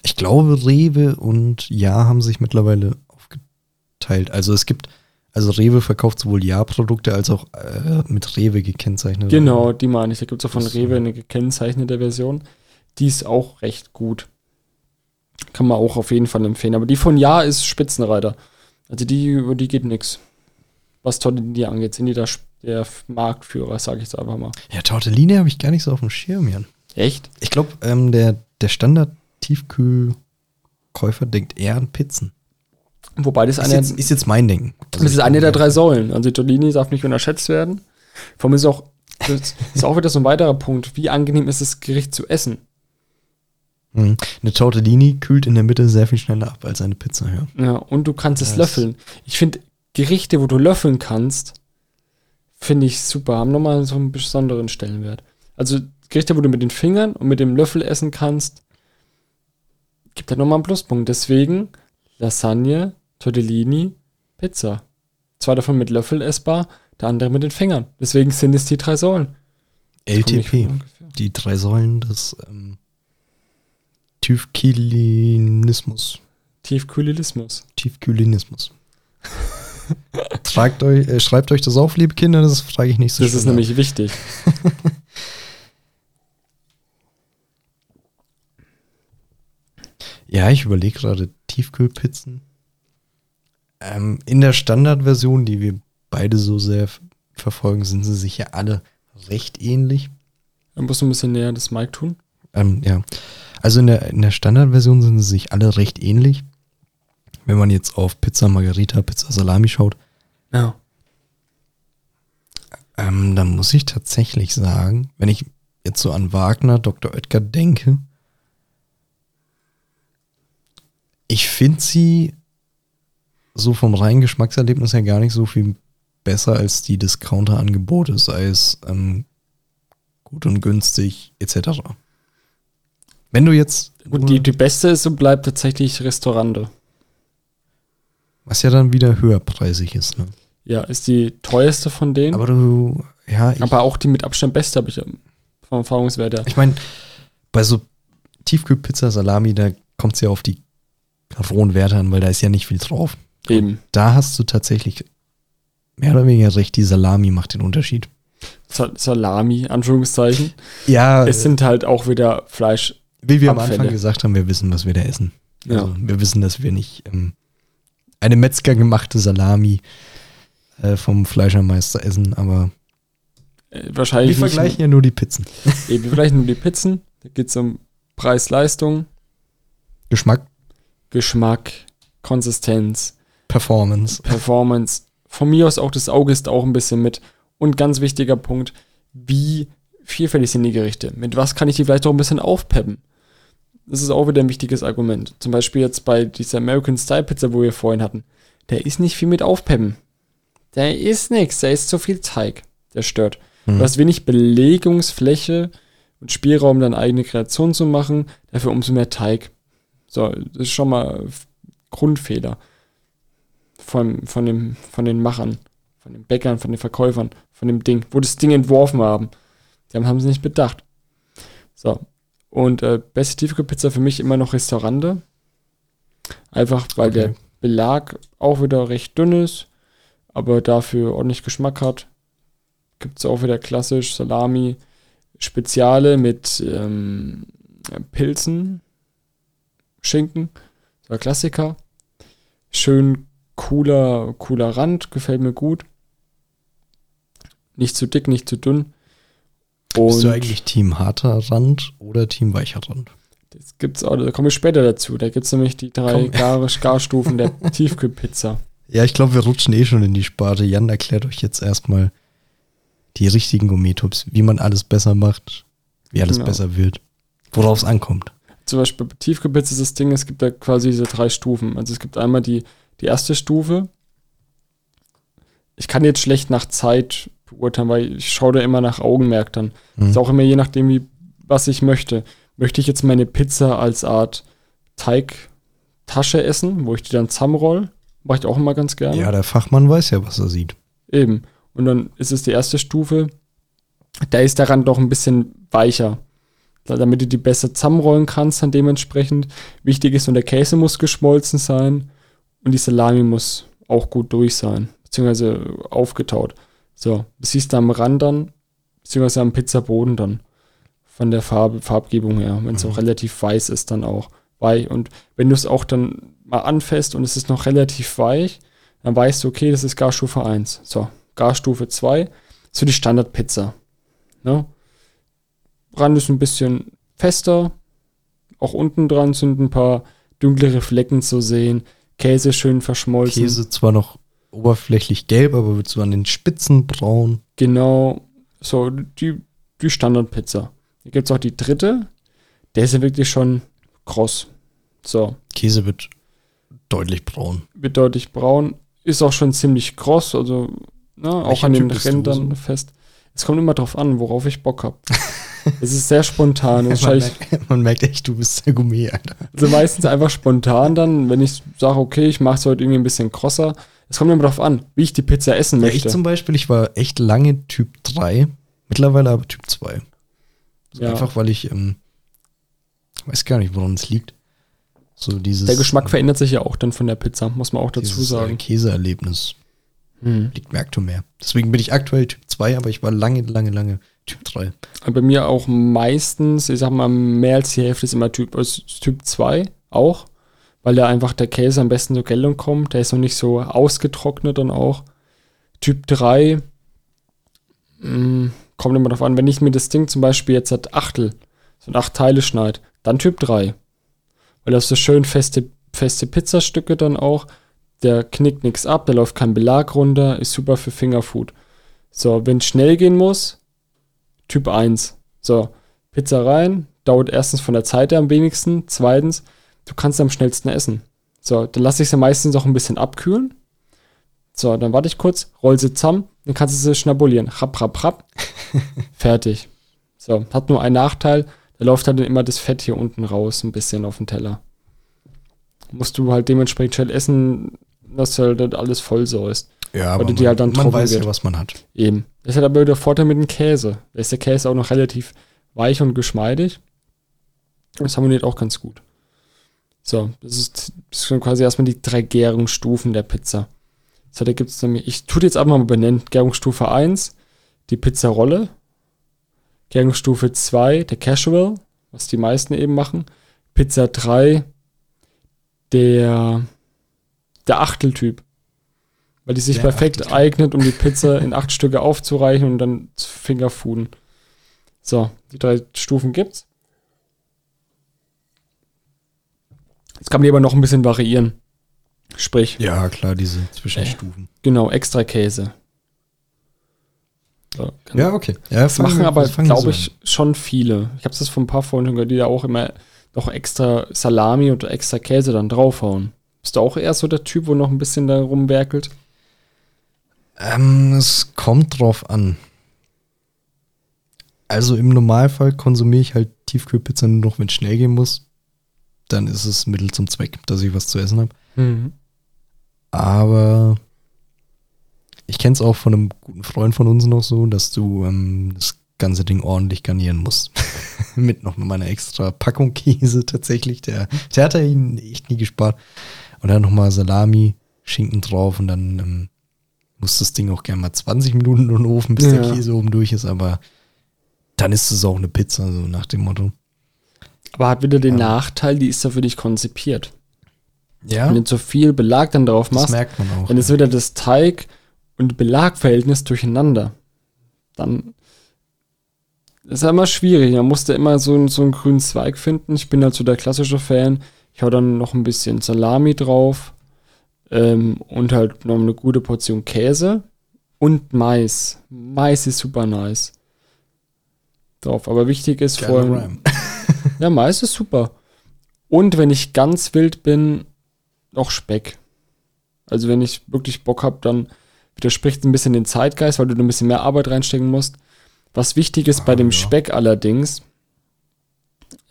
C: ich glaube, Rewe und Ja haben sich mittlerweile aufgeteilt. Also es gibt, also Rewe verkauft sowohl Ja-Produkte als auch äh, mit Rewe gekennzeichnete.
B: Genau, die meine ich. Da gibt es auch von Rewe eine gekennzeichnete Version. Die ist auch recht gut. Kann man auch auf jeden Fall empfehlen. Aber die von Ja ist Spitzenreiter. Also die, über die geht nix. Was Tortellini angeht, sind die da der Marktführer, sage ich jetzt einfach mal.
C: Ja, Tortellini habe ich gar nicht so auf dem Schirm, Jan.
B: Echt?
C: Ich glaube, ähm, der, der Standard-Tiefkühlkäufer denkt eher an Pizzen.
B: Wobei das
C: Ist
B: eine,
C: jetzt, ist jetzt mein Denken. Also
B: das ist
C: ich
B: eine der drei Säulen. Also die Tortellini darf nicht unterschätzt werden. Vor allem ist auch, das ist auch wieder so ein weiterer Punkt. Wie angenehm ist das Gericht zu essen?
C: Mhm. Eine Tortellini kühlt in der Mitte sehr viel schneller ab als eine Pizza, ja.
B: Ja, und du kannst es
C: Das-
B: löffeln. Ich finde, Gerichte, wo du löffeln kannst, finde ich super, haben nochmal so einen besonderen Stellenwert. Also Gerichte, wo du mit den Fingern und mit dem Löffel essen kannst, gibt da nochmal einen Pluspunkt. Deswegen Lasagne, Tortellini, Pizza. Zwei davon mit Löffel essbar, der andere mit den Fingern. Deswegen sind es die drei Säulen. Ich
C: LTP. Die drei Säulen des ähm, Tiefkühlinismus.
B: Tiefkühlilismus.
C: Tiefkühlinismus. Tragt euch, äh, schreibt euch das auf, liebe Kinder, das frage ich nicht so
B: Das ist nämlich wichtig.
C: Ja, ich überlege gerade Tiefkühlpizzen. Ähm, in der Standardversion, die wir beide so sehr verfolgen, sind sie sich ja alle recht ähnlich.
B: Man muss ein bisschen näher das Mic tun.
C: Ähm, ja. Also in der, in der Standardversion sind sie sich alle recht ähnlich. Wenn man jetzt auf Pizza Margarita, Pizza Salami schaut,
B: Ja.
C: ähm, dann muss ich tatsächlich sagen, wenn ich jetzt so an Wagner, Dr. Oetker denke, ich finde sie so vom reinen Geschmackserlebnis her gar nicht so viel besser als die Discounter-Angebote, sei es ähm, gut und günstig etc. Wenn du jetzt,
B: Gut, die, die beste ist und bleibt tatsächlich Restaurante.
C: was ja dann wieder höherpreisig ist, ne?
B: Ja, ist die teuerste von denen.
C: Aber du, ja, ich,
B: aber auch die mit Abstand beste habe ich vom Erfahrungswert her.
C: Ich meine, bei so Tiefkühlpizza, Salami, da kommt es ja auf die rohen Werte an, weil da ist ja nicht viel drauf.
B: Eben.
C: Da hast du tatsächlich mehr oder weniger recht, die Salami macht den Unterschied.
B: Sa- Salami, Anführungszeichen.
C: Ja,
B: Es sind halt auch wieder Fleisch.
C: wie wir am
B: Abfälle.
C: Anfang gesagt haben, wir wissen, was wir da essen.
B: Ja.
C: Also, wir wissen, dass wir nicht ähm, eine Metzger gemachte Salami äh, vom Fleischermeister essen, aber
B: Äh,
C: wir
B: wahrscheinlich
C: vergleichen ja nur die Pizzen.
B: Eben, wir vergleichen nur die Pizzen. Da geht es um Preis-Leistung,
C: Geschmack,
B: Geschmack, Konsistenz,
C: Performance.
B: Performance. Von mir aus auch das Auge ist auch ein bisschen mit. Und ganz wichtiger Punkt, wie vielfältig sind die Gerichte? Mit was kann ich die vielleicht auch ein bisschen aufpeppen? Das ist auch wieder ein wichtiges Argument. Zum Beispiel jetzt bei dieser American Style Pizza, wo wir vorhin hatten. Der ist nicht viel mit aufpeppen. Der ist nichts, der ist zu viel Teig. Der stört.
C: Hm.
B: Du hast wenig Belegungsfläche und Spielraum, dann eigene Kreation zu machen, dafür umso mehr Teig. So, das ist schon mal Grundfehler von, von, dem, von den Machern, von den Bäckern, von den Verkäufern, von dem Ding, wo das Ding entworfen haben. Die haben, sie nicht bedacht. So. Und äh, beste Tiefkühlpizza für mich immer noch Restaurante. Einfach, weil
C: Okay.
B: der Belag auch wieder recht dünn ist, aber dafür ordentlich Geschmack hat. Gibt es auch wieder klassisch Salami, Speziale mit ähm, Pilzen, Schinken, so ein Klassiker. Schön cooler, cooler Rand, gefällt mir gut. Nicht zu dick, nicht zu dünn. Und
C: Bist du eigentlich Team harter Rand oder Team weicher Rand?
B: das gibt's auch, da komme ich später dazu. Da gibt es nämlich die drei. Gar Garstufen der Tiefkühlpizza.
C: Ja, ich glaube, wir rutschen eh schon in die Sparte. Jan erklärt euch jetzt erstmal die richtigen Gourmet-Tipps, wie man alles besser macht, wie alles
B: Genau.
C: besser wird, worauf es ankommt.
B: Zum Beispiel bei Tiefkühlpizza ist das Ding, es gibt da quasi diese drei Stufen. Also es gibt einmal die, die erste Stufe. Ich kann jetzt schlecht nach Zeit beurteilen, weil ich schaue da immer nach Augenmerk dann.
C: Mhm.
B: Ist auch immer je nachdem, wie, was ich möchte. Möchte ich jetzt meine Pizza als Art Teigtasche essen, wo ich die dann zusammenroll? Mache ich auch immer ganz gerne.
C: Ja, der Fachmann weiß ja, was er sieht.
B: Eben. Und dann ist es die erste Stufe. Da ist der Rand doch ein bisschen weicher. Da- Damit du die besser zusammenrollen kannst, dann dementsprechend. Wichtig ist, und der Käse muss geschmolzen sein und die Salami muss auch gut durch sein, beziehungsweise aufgetaut. So, das siehst du am Rand dann, beziehungsweise am Pizzaboden dann. Von der Farbe, Farbgebung her, wenn es auch relativ weiß ist, dann auch weich. Und wenn du es auch dann mal anfasst und es ist noch relativ weich, dann weißt du, okay, das ist Garstufe 1. So, Garstufe 2, so die Standardpizza. Ne? Rand ist ein bisschen fester, auch unten dran sind ein paar dunklere Flecken zu sehen, Käse schön verschmolzen.
C: Käse zwar noch oberflächlich gelb, aber wird so an den Spitzen braun.
B: Genau, so die, die Standardpizza. Hier gibt es auch die dritte, der ist ja wirklich schon kross. So,
C: Käse wird deutlich braun.
B: wird deutlich braun, ist auch schon ziemlich kross, also ne, auch an den Rändern
C: so?
B: fest. Es kommt immer drauf an, worauf ich Bock habe. es ist sehr spontan.
C: Man merkt, man merkt echt, du bist der Gourmet, Alter.
B: Also meistens einfach spontan dann, wenn ich sage, okay, ich mache es heute irgendwie ein bisschen krosser. Es kommt immer darauf an, wie ich die Pizza essen
C: Ja, ich
B: möchte.
C: zum Beispiel, ich war echt lange Typ 3, mittlerweile aber Typ 2. So
B: Ja.
C: Einfach weil ich, ähm, weiß gar nicht, woran es liegt. So dieses.
B: Der Geschmack verändert sich ja auch dann von der Pizza, muss man auch dazu
C: dieses, Äh,
B: sagen.
C: Käseerlebnis
B: Mhm.
C: liegt mir aktuell mehr. Deswegen bin ich aktuell Typ 2, aber ich war lange, lange, lange Typ 3.
B: Und Bei mir auch meistens, ich sag mal, mehr als die Hälfte ist immer Typ, ist Typ 2 auch, weil da einfach der Käse am besten zur Geltung kommt. Der ist noch nicht so ausgetrocknet dann auch. Typ 3 mh, kommt immer darauf an, wenn ich mir das Ding zum Beispiel jetzt hat Achtel, so in acht Teile schneid, dann Typ 3. Weil das so schön feste, feste Pizzastücke dann auch. Der knickt nichts ab, da läuft kein Belag runter, ist super für Fingerfood. So, wenn es schnell gehen muss, Typ 1. So, Pizza rein, dauert erstens von der Zeit her am wenigsten. Zweitens, du kannst am schnellsten essen. So, dann lasse ich sie meistens auch ein bisschen abkühlen. So, dann warte ich kurz, roll sie zusammen, dann kannst du sie schnabulieren. Rapp, rapp, rapp. Fertig. So, hat nur einen Nachteil, da läuft halt dann immer das Fett hier unten raus, ein bisschen auf den Teller. Musst du halt dementsprechend schnell essen, dass du halt alles voll säust.
C: Ja,
B: Weil die halt dann
C: man
B: trocken
C: weiß
B: wird.
C: ja, was man hat.
B: Eben. Das hat aber der Vorteil mit dem Käse. Da ist der Käse auch noch relativ weich und geschmeidig. Das harmoniert auch ganz gut. So, das ist, das sind quasi erstmal die drei Gärungsstufen der Pizza. So, da gibt es nämlich, ich tue jetzt einfach mal benennen. Gärungsstufe 1, die Pizzarolle. Gärungsstufe 2, der Casual, was die meisten eben machen. Pizza 3, der, der Achteltyp. Weil die sich
C: Der
B: perfekt
C: Achteltyp.
B: eignet, um die Pizza in acht Stücke aufzureichen und dann zu Fingerfooden. So, die drei Stufen gibt's. Jetzt kann man die aber noch ein bisschen variieren. Sprich,
C: Ja, klar, diese Zwischenstufen.
B: genau, extra Käse. So,
C: Ja, okay. Ja,
B: das machen aber, glaube ich, schon viele. Ich habe das von ein paar Freunden gehört, die da auch immer noch extra Salami und extra Käse dann draufhauen. Bist du auch eher so der Typ, wo noch ein bisschen da rumwerkelt?
C: Ähm, es kommt drauf an. Also im Normalfall konsumiere ich halt Tiefkühlpizza nur noch, wenn es schnell gehen muss. Dann ist es Mittel zum Zweck, dass ich was zu essen habe.
B: Mhm.
C: Aber ich kenne es auch von einem guten Freund von uns noch so, dass du ähm, das ganze Ding ordentlich garnieren musst. Mit noch mal einer extra Packung Käse tatsächlich. Der, der hat ja ihn echt nie gespart. Und dann noch mal Salami, Schinken drauf und dann ähm, muss das Ding auch gerne mal 20 Minuten in den Ofen, bis der
B: Ja.
C: Käse oben durch ist. Aber dann ist es auch eine Pizza, so nach dem Motto.
B: Aber hat wieder den
C: Ja.
B: Nachteil, die ist dafür nicht konzipiert.
C: Ja,
B: Wenn du zu viel Belag dann drauf
C: das
B: machst,
C: merkt man auch.
B: dann ist wieder das Teig und Belagverhältnis durcheinander. Dann ist ja immer schwierig. Man musste immer so, einen- so einen grünen Zweig finden. Ich bin halt so der klassische Fan. Ich hau dann noch ein bisschen Salami drauf ähm, und halt noch eine gute Portion Käse und Mais. Mais ist super nice. Drauf. Aber wichtig ist vorhin.
C: Rhyme.
B: Ja, Mais ist super. Und wenn ich ganz wild bin, noch Speck. Also wenn ich wirklich Bock habe, dann widerspricht ein bisschen den Zeitgeist, weil du ein bisschen mehr Arbeit reinstecken musst. Was wichtig ist bei
C: Ah,
B: dem
C: ja.
B: Speck allerdings,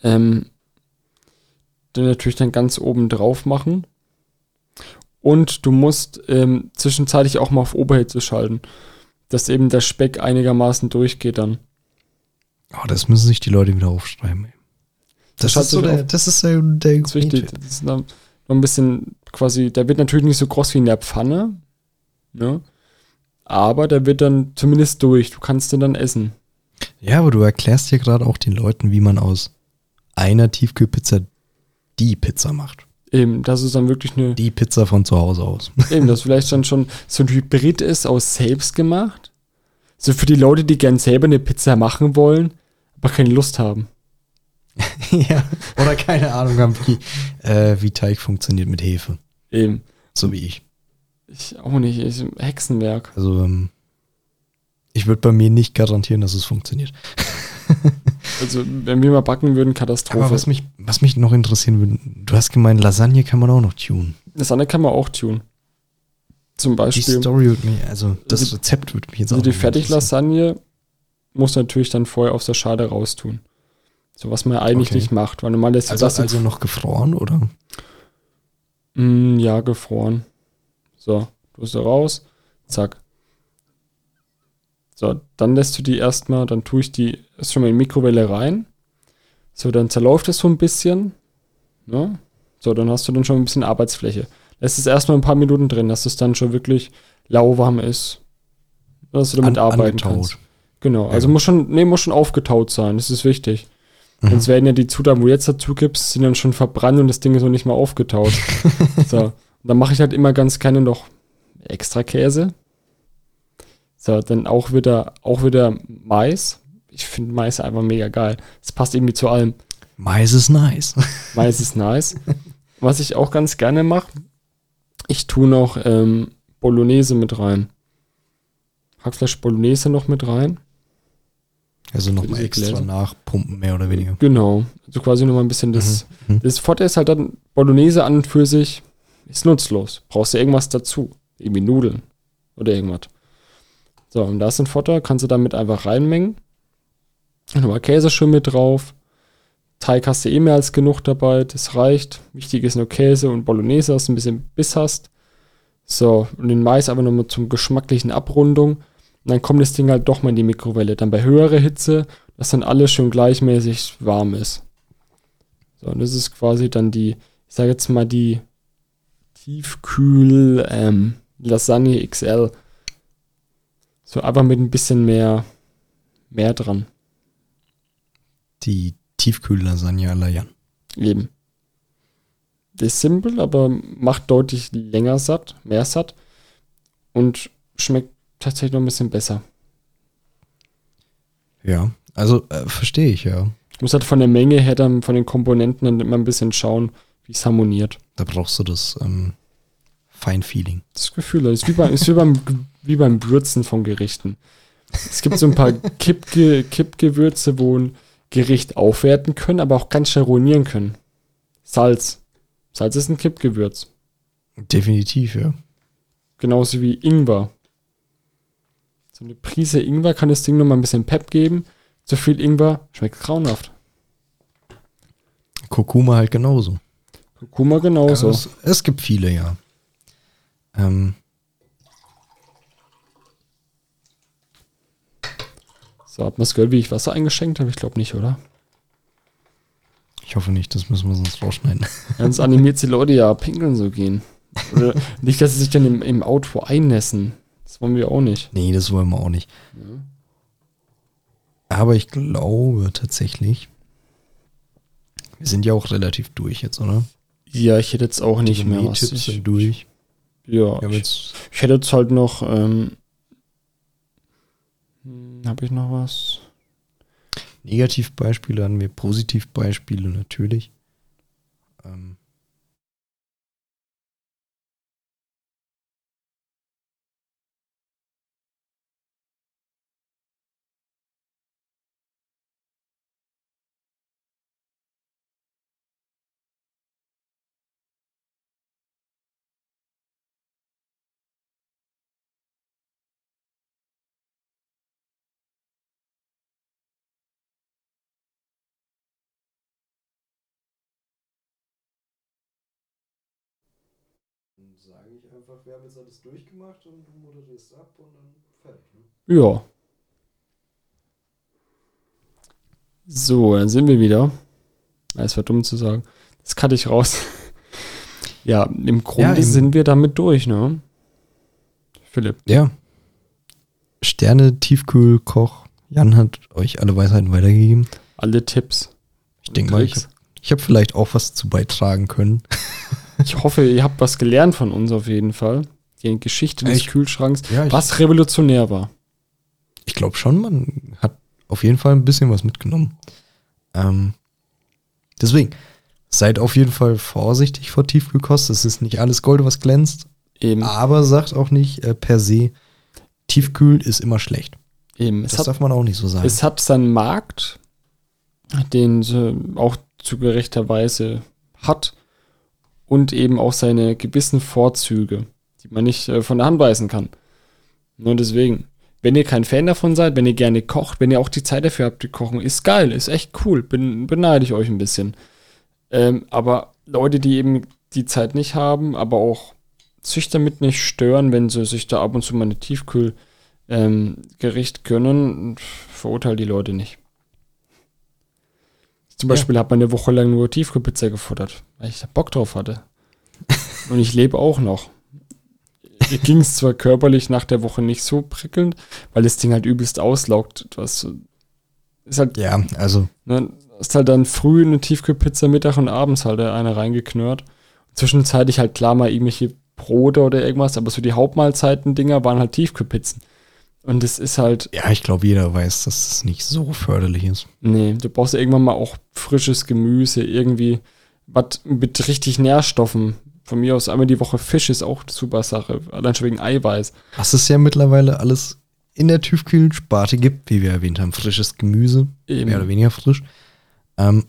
B: ähm, den natürlich dann ganz oben drauf machen. Und du musst ähm, zwischenzeitlich auch mal auf Oberhitze schalten, dass eben der Speck einigermaßen durchgeht dann.
C: Oh, das müssen sich die Leute wieder aufschreiben. Ey. Das,
B: schaut
C: ist so der, das ist der, der
B: Das ist wichtig. Das ist noch, noch ein bisschen quasi, der wird natürlich nicht so groß wie in der Pfanne, ne? Aber der wird dann zumindest durch. Du kannst den dann essen.
C: Ja, aber du erklärst hier gerade auch den Leuten, wie man aus einer Tiefkühlpizza die Pizza macht.
B: Eben, das ist dann wirklich eine,
C: Die Pizza von zu Hause aus.
B: eben, das vielleicht dann schon so ein Hybrid ist aus selbst gemacht. So für die Leute, die gern selber eine Pizza machen wollen, aber keine Lust haben.
C: ja. Oder keine Ahnung haben, wie, äh, wie Teig funktioniert mit Hefe.
B: Eben.
C: So wie ich.
B: Ich auch nicht. Ich, Hexenwerk.
C: Also, ähm, ich würde bei mir nicht garantieren, dass es funktioniert.
B: Also, wenn wir mal backen würden,
C: Aber
B: Katastrophe.
C: was mich, was mich noch interessieren würde, du hast gemeint, Lasagne kann man auch noch tunen.
B: andere kann man auch tun. Zum
C: Die
B: Beispiel.
C: Story würde mich, also das
B: Also-
C: Rezept würde mich jetzt
B: Also
C: auch
B: die. Fertiglasagne muss natürlich dann vorher aus der Schale raustun. So was man eigentlich
C: Okay.
B: nicht macht, weil normal lässt
C: Also,
B: das
C: also noch gefroren, oder?
B: Mm, ja gefroren. So, du sie raus, zack. So, dann lässt du die erstmal, dann tue ich die erst schon mal in die Mikrowelle rein. So, dann zerläuft es so ein bisschen. Ne? So, dann hast du dann schon ein bisschen Arbeitsfläche. Lässt es erstmal ein paar Minuten drin, dass es dann schon wirklich lauwarm ist. Dass du damit
C: An-
B: arbeiten
C: angetaut.
B: kannst. Genau, also
C: Ja.
B: muss schon, nee, muss schon aufgetaut sein, das ist wichtig.
C: Mhm.
B: Sonst werden ja die Zutaten, wo du jetzt dazu gibst, sind dann schon verbrannt und das Ding ist noch nicht mal aufgetaut. so, und dann mache ich halt immer ganz gerne noch extra Käse. So, dann auch wieder, auch wieder Mais. Ich finde Mais einfach mega geil. Es passt irgendwie zu allem.
C: Mais ist nice.
B: Mais ist nice. Was ich auch ganz gerne mache, ich tue noch ähm, Bolognese mit rein. Hackfleisch Bolognese noch mit rein.
C: Also nochmal extra
B: Gläser.
C: nachpumpen, mehr oder weniger.
B: Genau. Also quasi nochmal ein bisschen das.
C: Mhm. Mhm.
B: Das Vorteil ist halt dann, Bolognese an und für sich ist nutzlos. Brauchst du irgendwas dazu. Irgendwie Nudeln oder irgendwas. So, und da ist ein Vorteil, kannst du damit einfach reinmengen. Nochmal Käse schön mit drauf. Teig hast du eh mehr als genug dabei, das reicht. Wichtig ist nur Käse und Bolognese, dass du ein bisschen Biss hast. So, und den Mais aber nochmal zum geschmacklichen Abrundung. Und dann kommt das Ding halt doch mal in die Mikrowelle. Dann bei höherer Hitze, dass dann alles schön gleichmäßig warm ist. So, und das ist quasi dann die, ich sage jetzt mal die Tiefkühl ähm, Lasagne XL. So einfach mit ein bisschen mehr, mehr dran.
C: Die Tiefkühllasagne à la Jan.
B: Eben. Das ist simpel, aber macht deutlich länger satt, mehr satt und schmeckt tatsächlich noch ein bisschen besser.
C: Ja, also äh, verstehe ich, ja.
B: Muss halt von der Menge her dann, von den Komponenten dann immer ein bisschen schauen, wie es harmoniert.
C: Da brauchst du das ähm, Feinfeeling.
B: Das Gefühl, das ist wie, bei, ist wie, beim, wie beim Würzen von Gerichten. Es gibt so ein paar Kippge, Kippgewürze, wo ein Gericht aufwerten können, aber auch ganz schnell ruinieren können. Salz. Salz ist ein Kippgewürz.
C: Definitiv, ja.
B: Genauso wie Ingwer. So eine Prise Ingwer kann das Ding nochmal ein bisschen Pep geben. Zu viel Ingwer schmeckt grauenhaft.
C: Kurkuma halt genauso.
B: Kurkuma genauso.
C: Also es, es gibt viele, ja. Ähm,
B: So, hat gehört, wie ich Wasser eingeschenkt habe? Ich glaube nicht, oder?
C: ich hoffe nicht, das müssen wir sonst rausschneiden.
B: Sonst animiert die Leute ja pinkeln so gehen. Oder nicht, dass sie sich dann im, im Auto einnässen. Das wollen wir auch nicht.
C: nee, das wollen wir auch nicht. Aber ich glaube tatsächlich, wir sind ja auch relativ durch jetzt, oder?
B: Ja, ich hätte jetzt auch nicht
C: Die
B: mehr was.
C: Gourmet-Tipps
B: Ich,
C: sind durch.
B: ja, ich, ich hätte jetzt halt noch, ähm, habe ich noch was?
C: Negativbeispiele, hatten wir Positivbeispiele natürlich. Sage ich einfach, wir haben jetzt alles durchgemacht und du moderierst ab und dann fertig.
B: Ja. So, dann sind wir wieder. Es war dumm zu sagen. Das kann ich raus. ja, im Grunde
C: im-
B: sind wir damit durch, ne? Philipp.
C: Ja. Sterne, Tiefkühl, Koch. Jan hat euch alle Weisheiten weitergegeben.
B: Alle Tipps.
C: Ich denke mal, ich habe ich hab vielleicht auch was zu beitragen können.
B: Ich hoffe, ihr habt was gelernt von uns auf jeden Fall. Die Geschichte des
C: Ich-
B: Kühlschranks,
C: Ja, ich,
B: was revolutionär war.
C: ich glaube schon, man hat auf jeden Fall ein bisschen was mitgenommen. Ähm, deswegen, seid auf jeden Fall vorsichtig vor Tiefkühlkost. Es ist nicht alles Gold, was glänzt.
B: Eben,
C: Aber sagt auch nicht äh, per se, Tiefkühl ist immer schlecht.
B: eben. Es
C: Das
B: hat,
C: darf man auch nicht so sagen.
B: es hat seinen Markt, den sie auch zu gerechter Weise hat und eben auch seine gewissen Vorzüge, die man nicht äh, von der Hand weisen kann. Nur deswegen, wenn ihr kein Fan davon seid, wenn ihr gerne kocht, wenn ihr auch die Zeit dafür habt, zu kochen, ist geil, ist echt cool, bin, beneide ich euch ein bisschen. Ähm, aber Leute, die eben die Zeit nicht haben, aber auch sich damit nicht stören, wenn sie sich da ab und zu mal eine Tiefkühl ähm, gönnen, verurteile die Leute nicht. Zum
C: Ja.
B: Beispiel hat man eine Woche lang nur Tiefkühlpizza gefuttert, weil ich da Bock drauf hatte. Und ich lebe auch noch. Mir ging es zwar körperlich nach der Woche nicht so prickelnd, weil das Ding halt übelst auslaugt. So- ist halt,
C: ja, also
B: ne, hast halt dann früh eine Tiefkühlpizza, Mittag und abends halt eine reingeknurrt. Zwischenzeitlich halt klar mal irgendwelche Brote oder irgendwas, aber so die Hauptmahlzeiten-Dinger waren halt Tiefkühlpizzen. Und das ist halt,
C: ja, ich glaube, jeder weiß, dass es nicht so förderlich ist.
B: nee, du brauchst ja irgendwann mal auch frisches Gemüse, irgendwie was mit richtig Nährstoffen. Von mir aus einmal die Woche Fisch ist auch eine super Sache, allein schon wegen Eiweiß.
C: Was es ja mittlerweile alles in der Tiefkühlsparte gibt, wie wir erwähnt haben, frisches Gemüse,
B: Eben.
C: mehr oder weniger frisch. Ähm,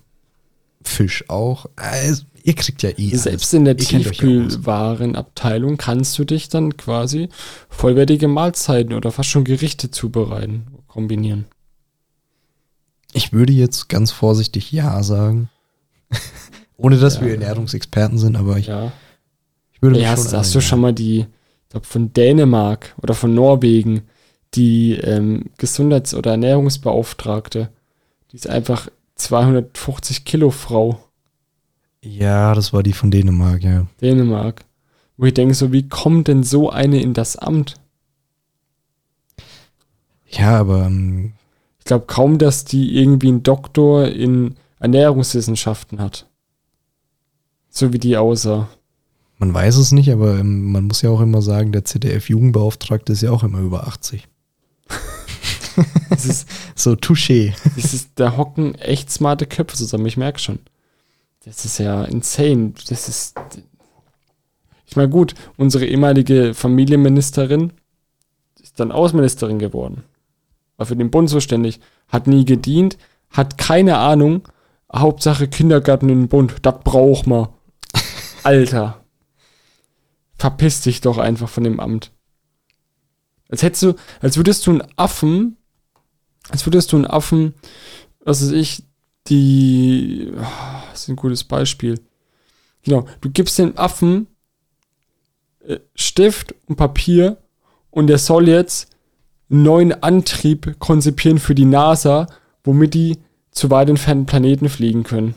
C: Fisch auch. Also, ihr kriegt ja eh
B: Selbst in der. Tiefkühlwarenabteilung kannst du dich dann quasi vollwertige Mahlzeiten oder fast schon Gerichte zubereiten, kombinieren.
C: Ich würde jetzt ganz vorsichtig Ja sagen. Ohne dass
B: Ja.
C: wir Ernährungsexperten sind, aber ich,
B: Ja.
C: ich würde mich
B: Ja, hast,
C: schon
B: hast du
C: an-
B: schon mal die, ich glaube von Dänemark oder von Norwegen, die ähm, Gesundheits- oder Ernährungsbeauftragte, die ist einfach 250 Kilo Frau,
C: Ja, das war die von Dänemark, ja.
B: Dänemark. Wo ich denke, so, wie kommt denn so eine in das Amt?
C: Ja, aber ähm,
B: Ich glaube kaum, dass die irgendwie einen Doktor in Ernährungswissenschaften hat. So wie die aussah.
C: man weiß es nicht, aber ähm, man muss ja auch immer sagen, der ZDF-Jugendbeauftragte ist ja auch immer über 80.
B: Das ist,
C: So, touché.
B: das ist, da hocken echt smarte Köpfe zusammen, ich merke schon. Das ist ja insane. Das ist. Ich meine, gut, unsere ehemalige Familienministerin ist dann Außenministerin geworden. War für den Bund zuständig, hat nie gedient, hat keine Ahnung. Hauptsache Kindergarten in den Bund, das braucht man. Alter. Verpiss dich doch einfach von dem Amt. Als hättest du, als würdest du einen Affen, als würdest du einen Affen, was weiß ich, die, ah, das ist ein gutes Beispiel. Genau, du gibst dem Affen äh, Stift und Papier und der soll jetzt einen neuen Antrieb konzipieren für die NASA, womit die zu weit entfernten Planeten fliegen können.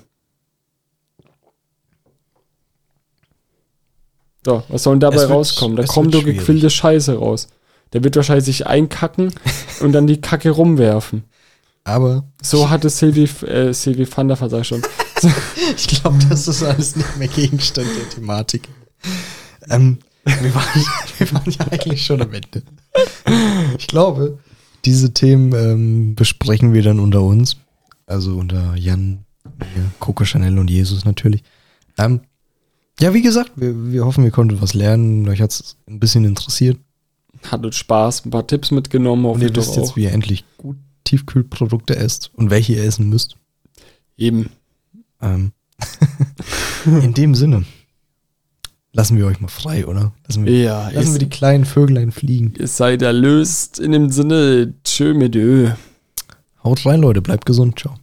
B: So, was soll denn dabei rauskommen? Da kommt doch gequillte Scheiße raus. Der wird wahrscheinlich sich einkacken und dann die Kacke rumwerfen.
C: Aber
B: So hatte Sylvie, äh, Sylvie van der Vaart, sag ich schon.
C: ich glaube, das ist alles nicht mehr Gegenstand der Thematik. Ähm, wir, waren, wir waren ja eigentlich schon am Ende. Ich glaube, diese Themen ähm, besprechen wir dann unter uns. Also unter Jan, mir, Coco Chanel und Jesus natürlich. Ähm, ja, wie gesagt, wir, wir hoffen, ihr konntet was lernen. Euch hat es ein bisschen interessiert.
B: Hat uns Spaß, ein paar Tipps mitgenommen,
C: Und ihr wisst jetzt, wie ihr endlich gut Tiefkühlprodukte esst und welche ihr essen müsst.
B: Eben.
C: Ähm, in dem Sinne lassen wir euch mal frei, oder? Lassen wir,
B: Ja,
C: lassen wir die kleinen Vöglein fliegen.
B: ihr seid erlöst in dem Sinne. Tschö mit Ö.
C: Haut rein, Leute. Bleibt gesund. Ciao.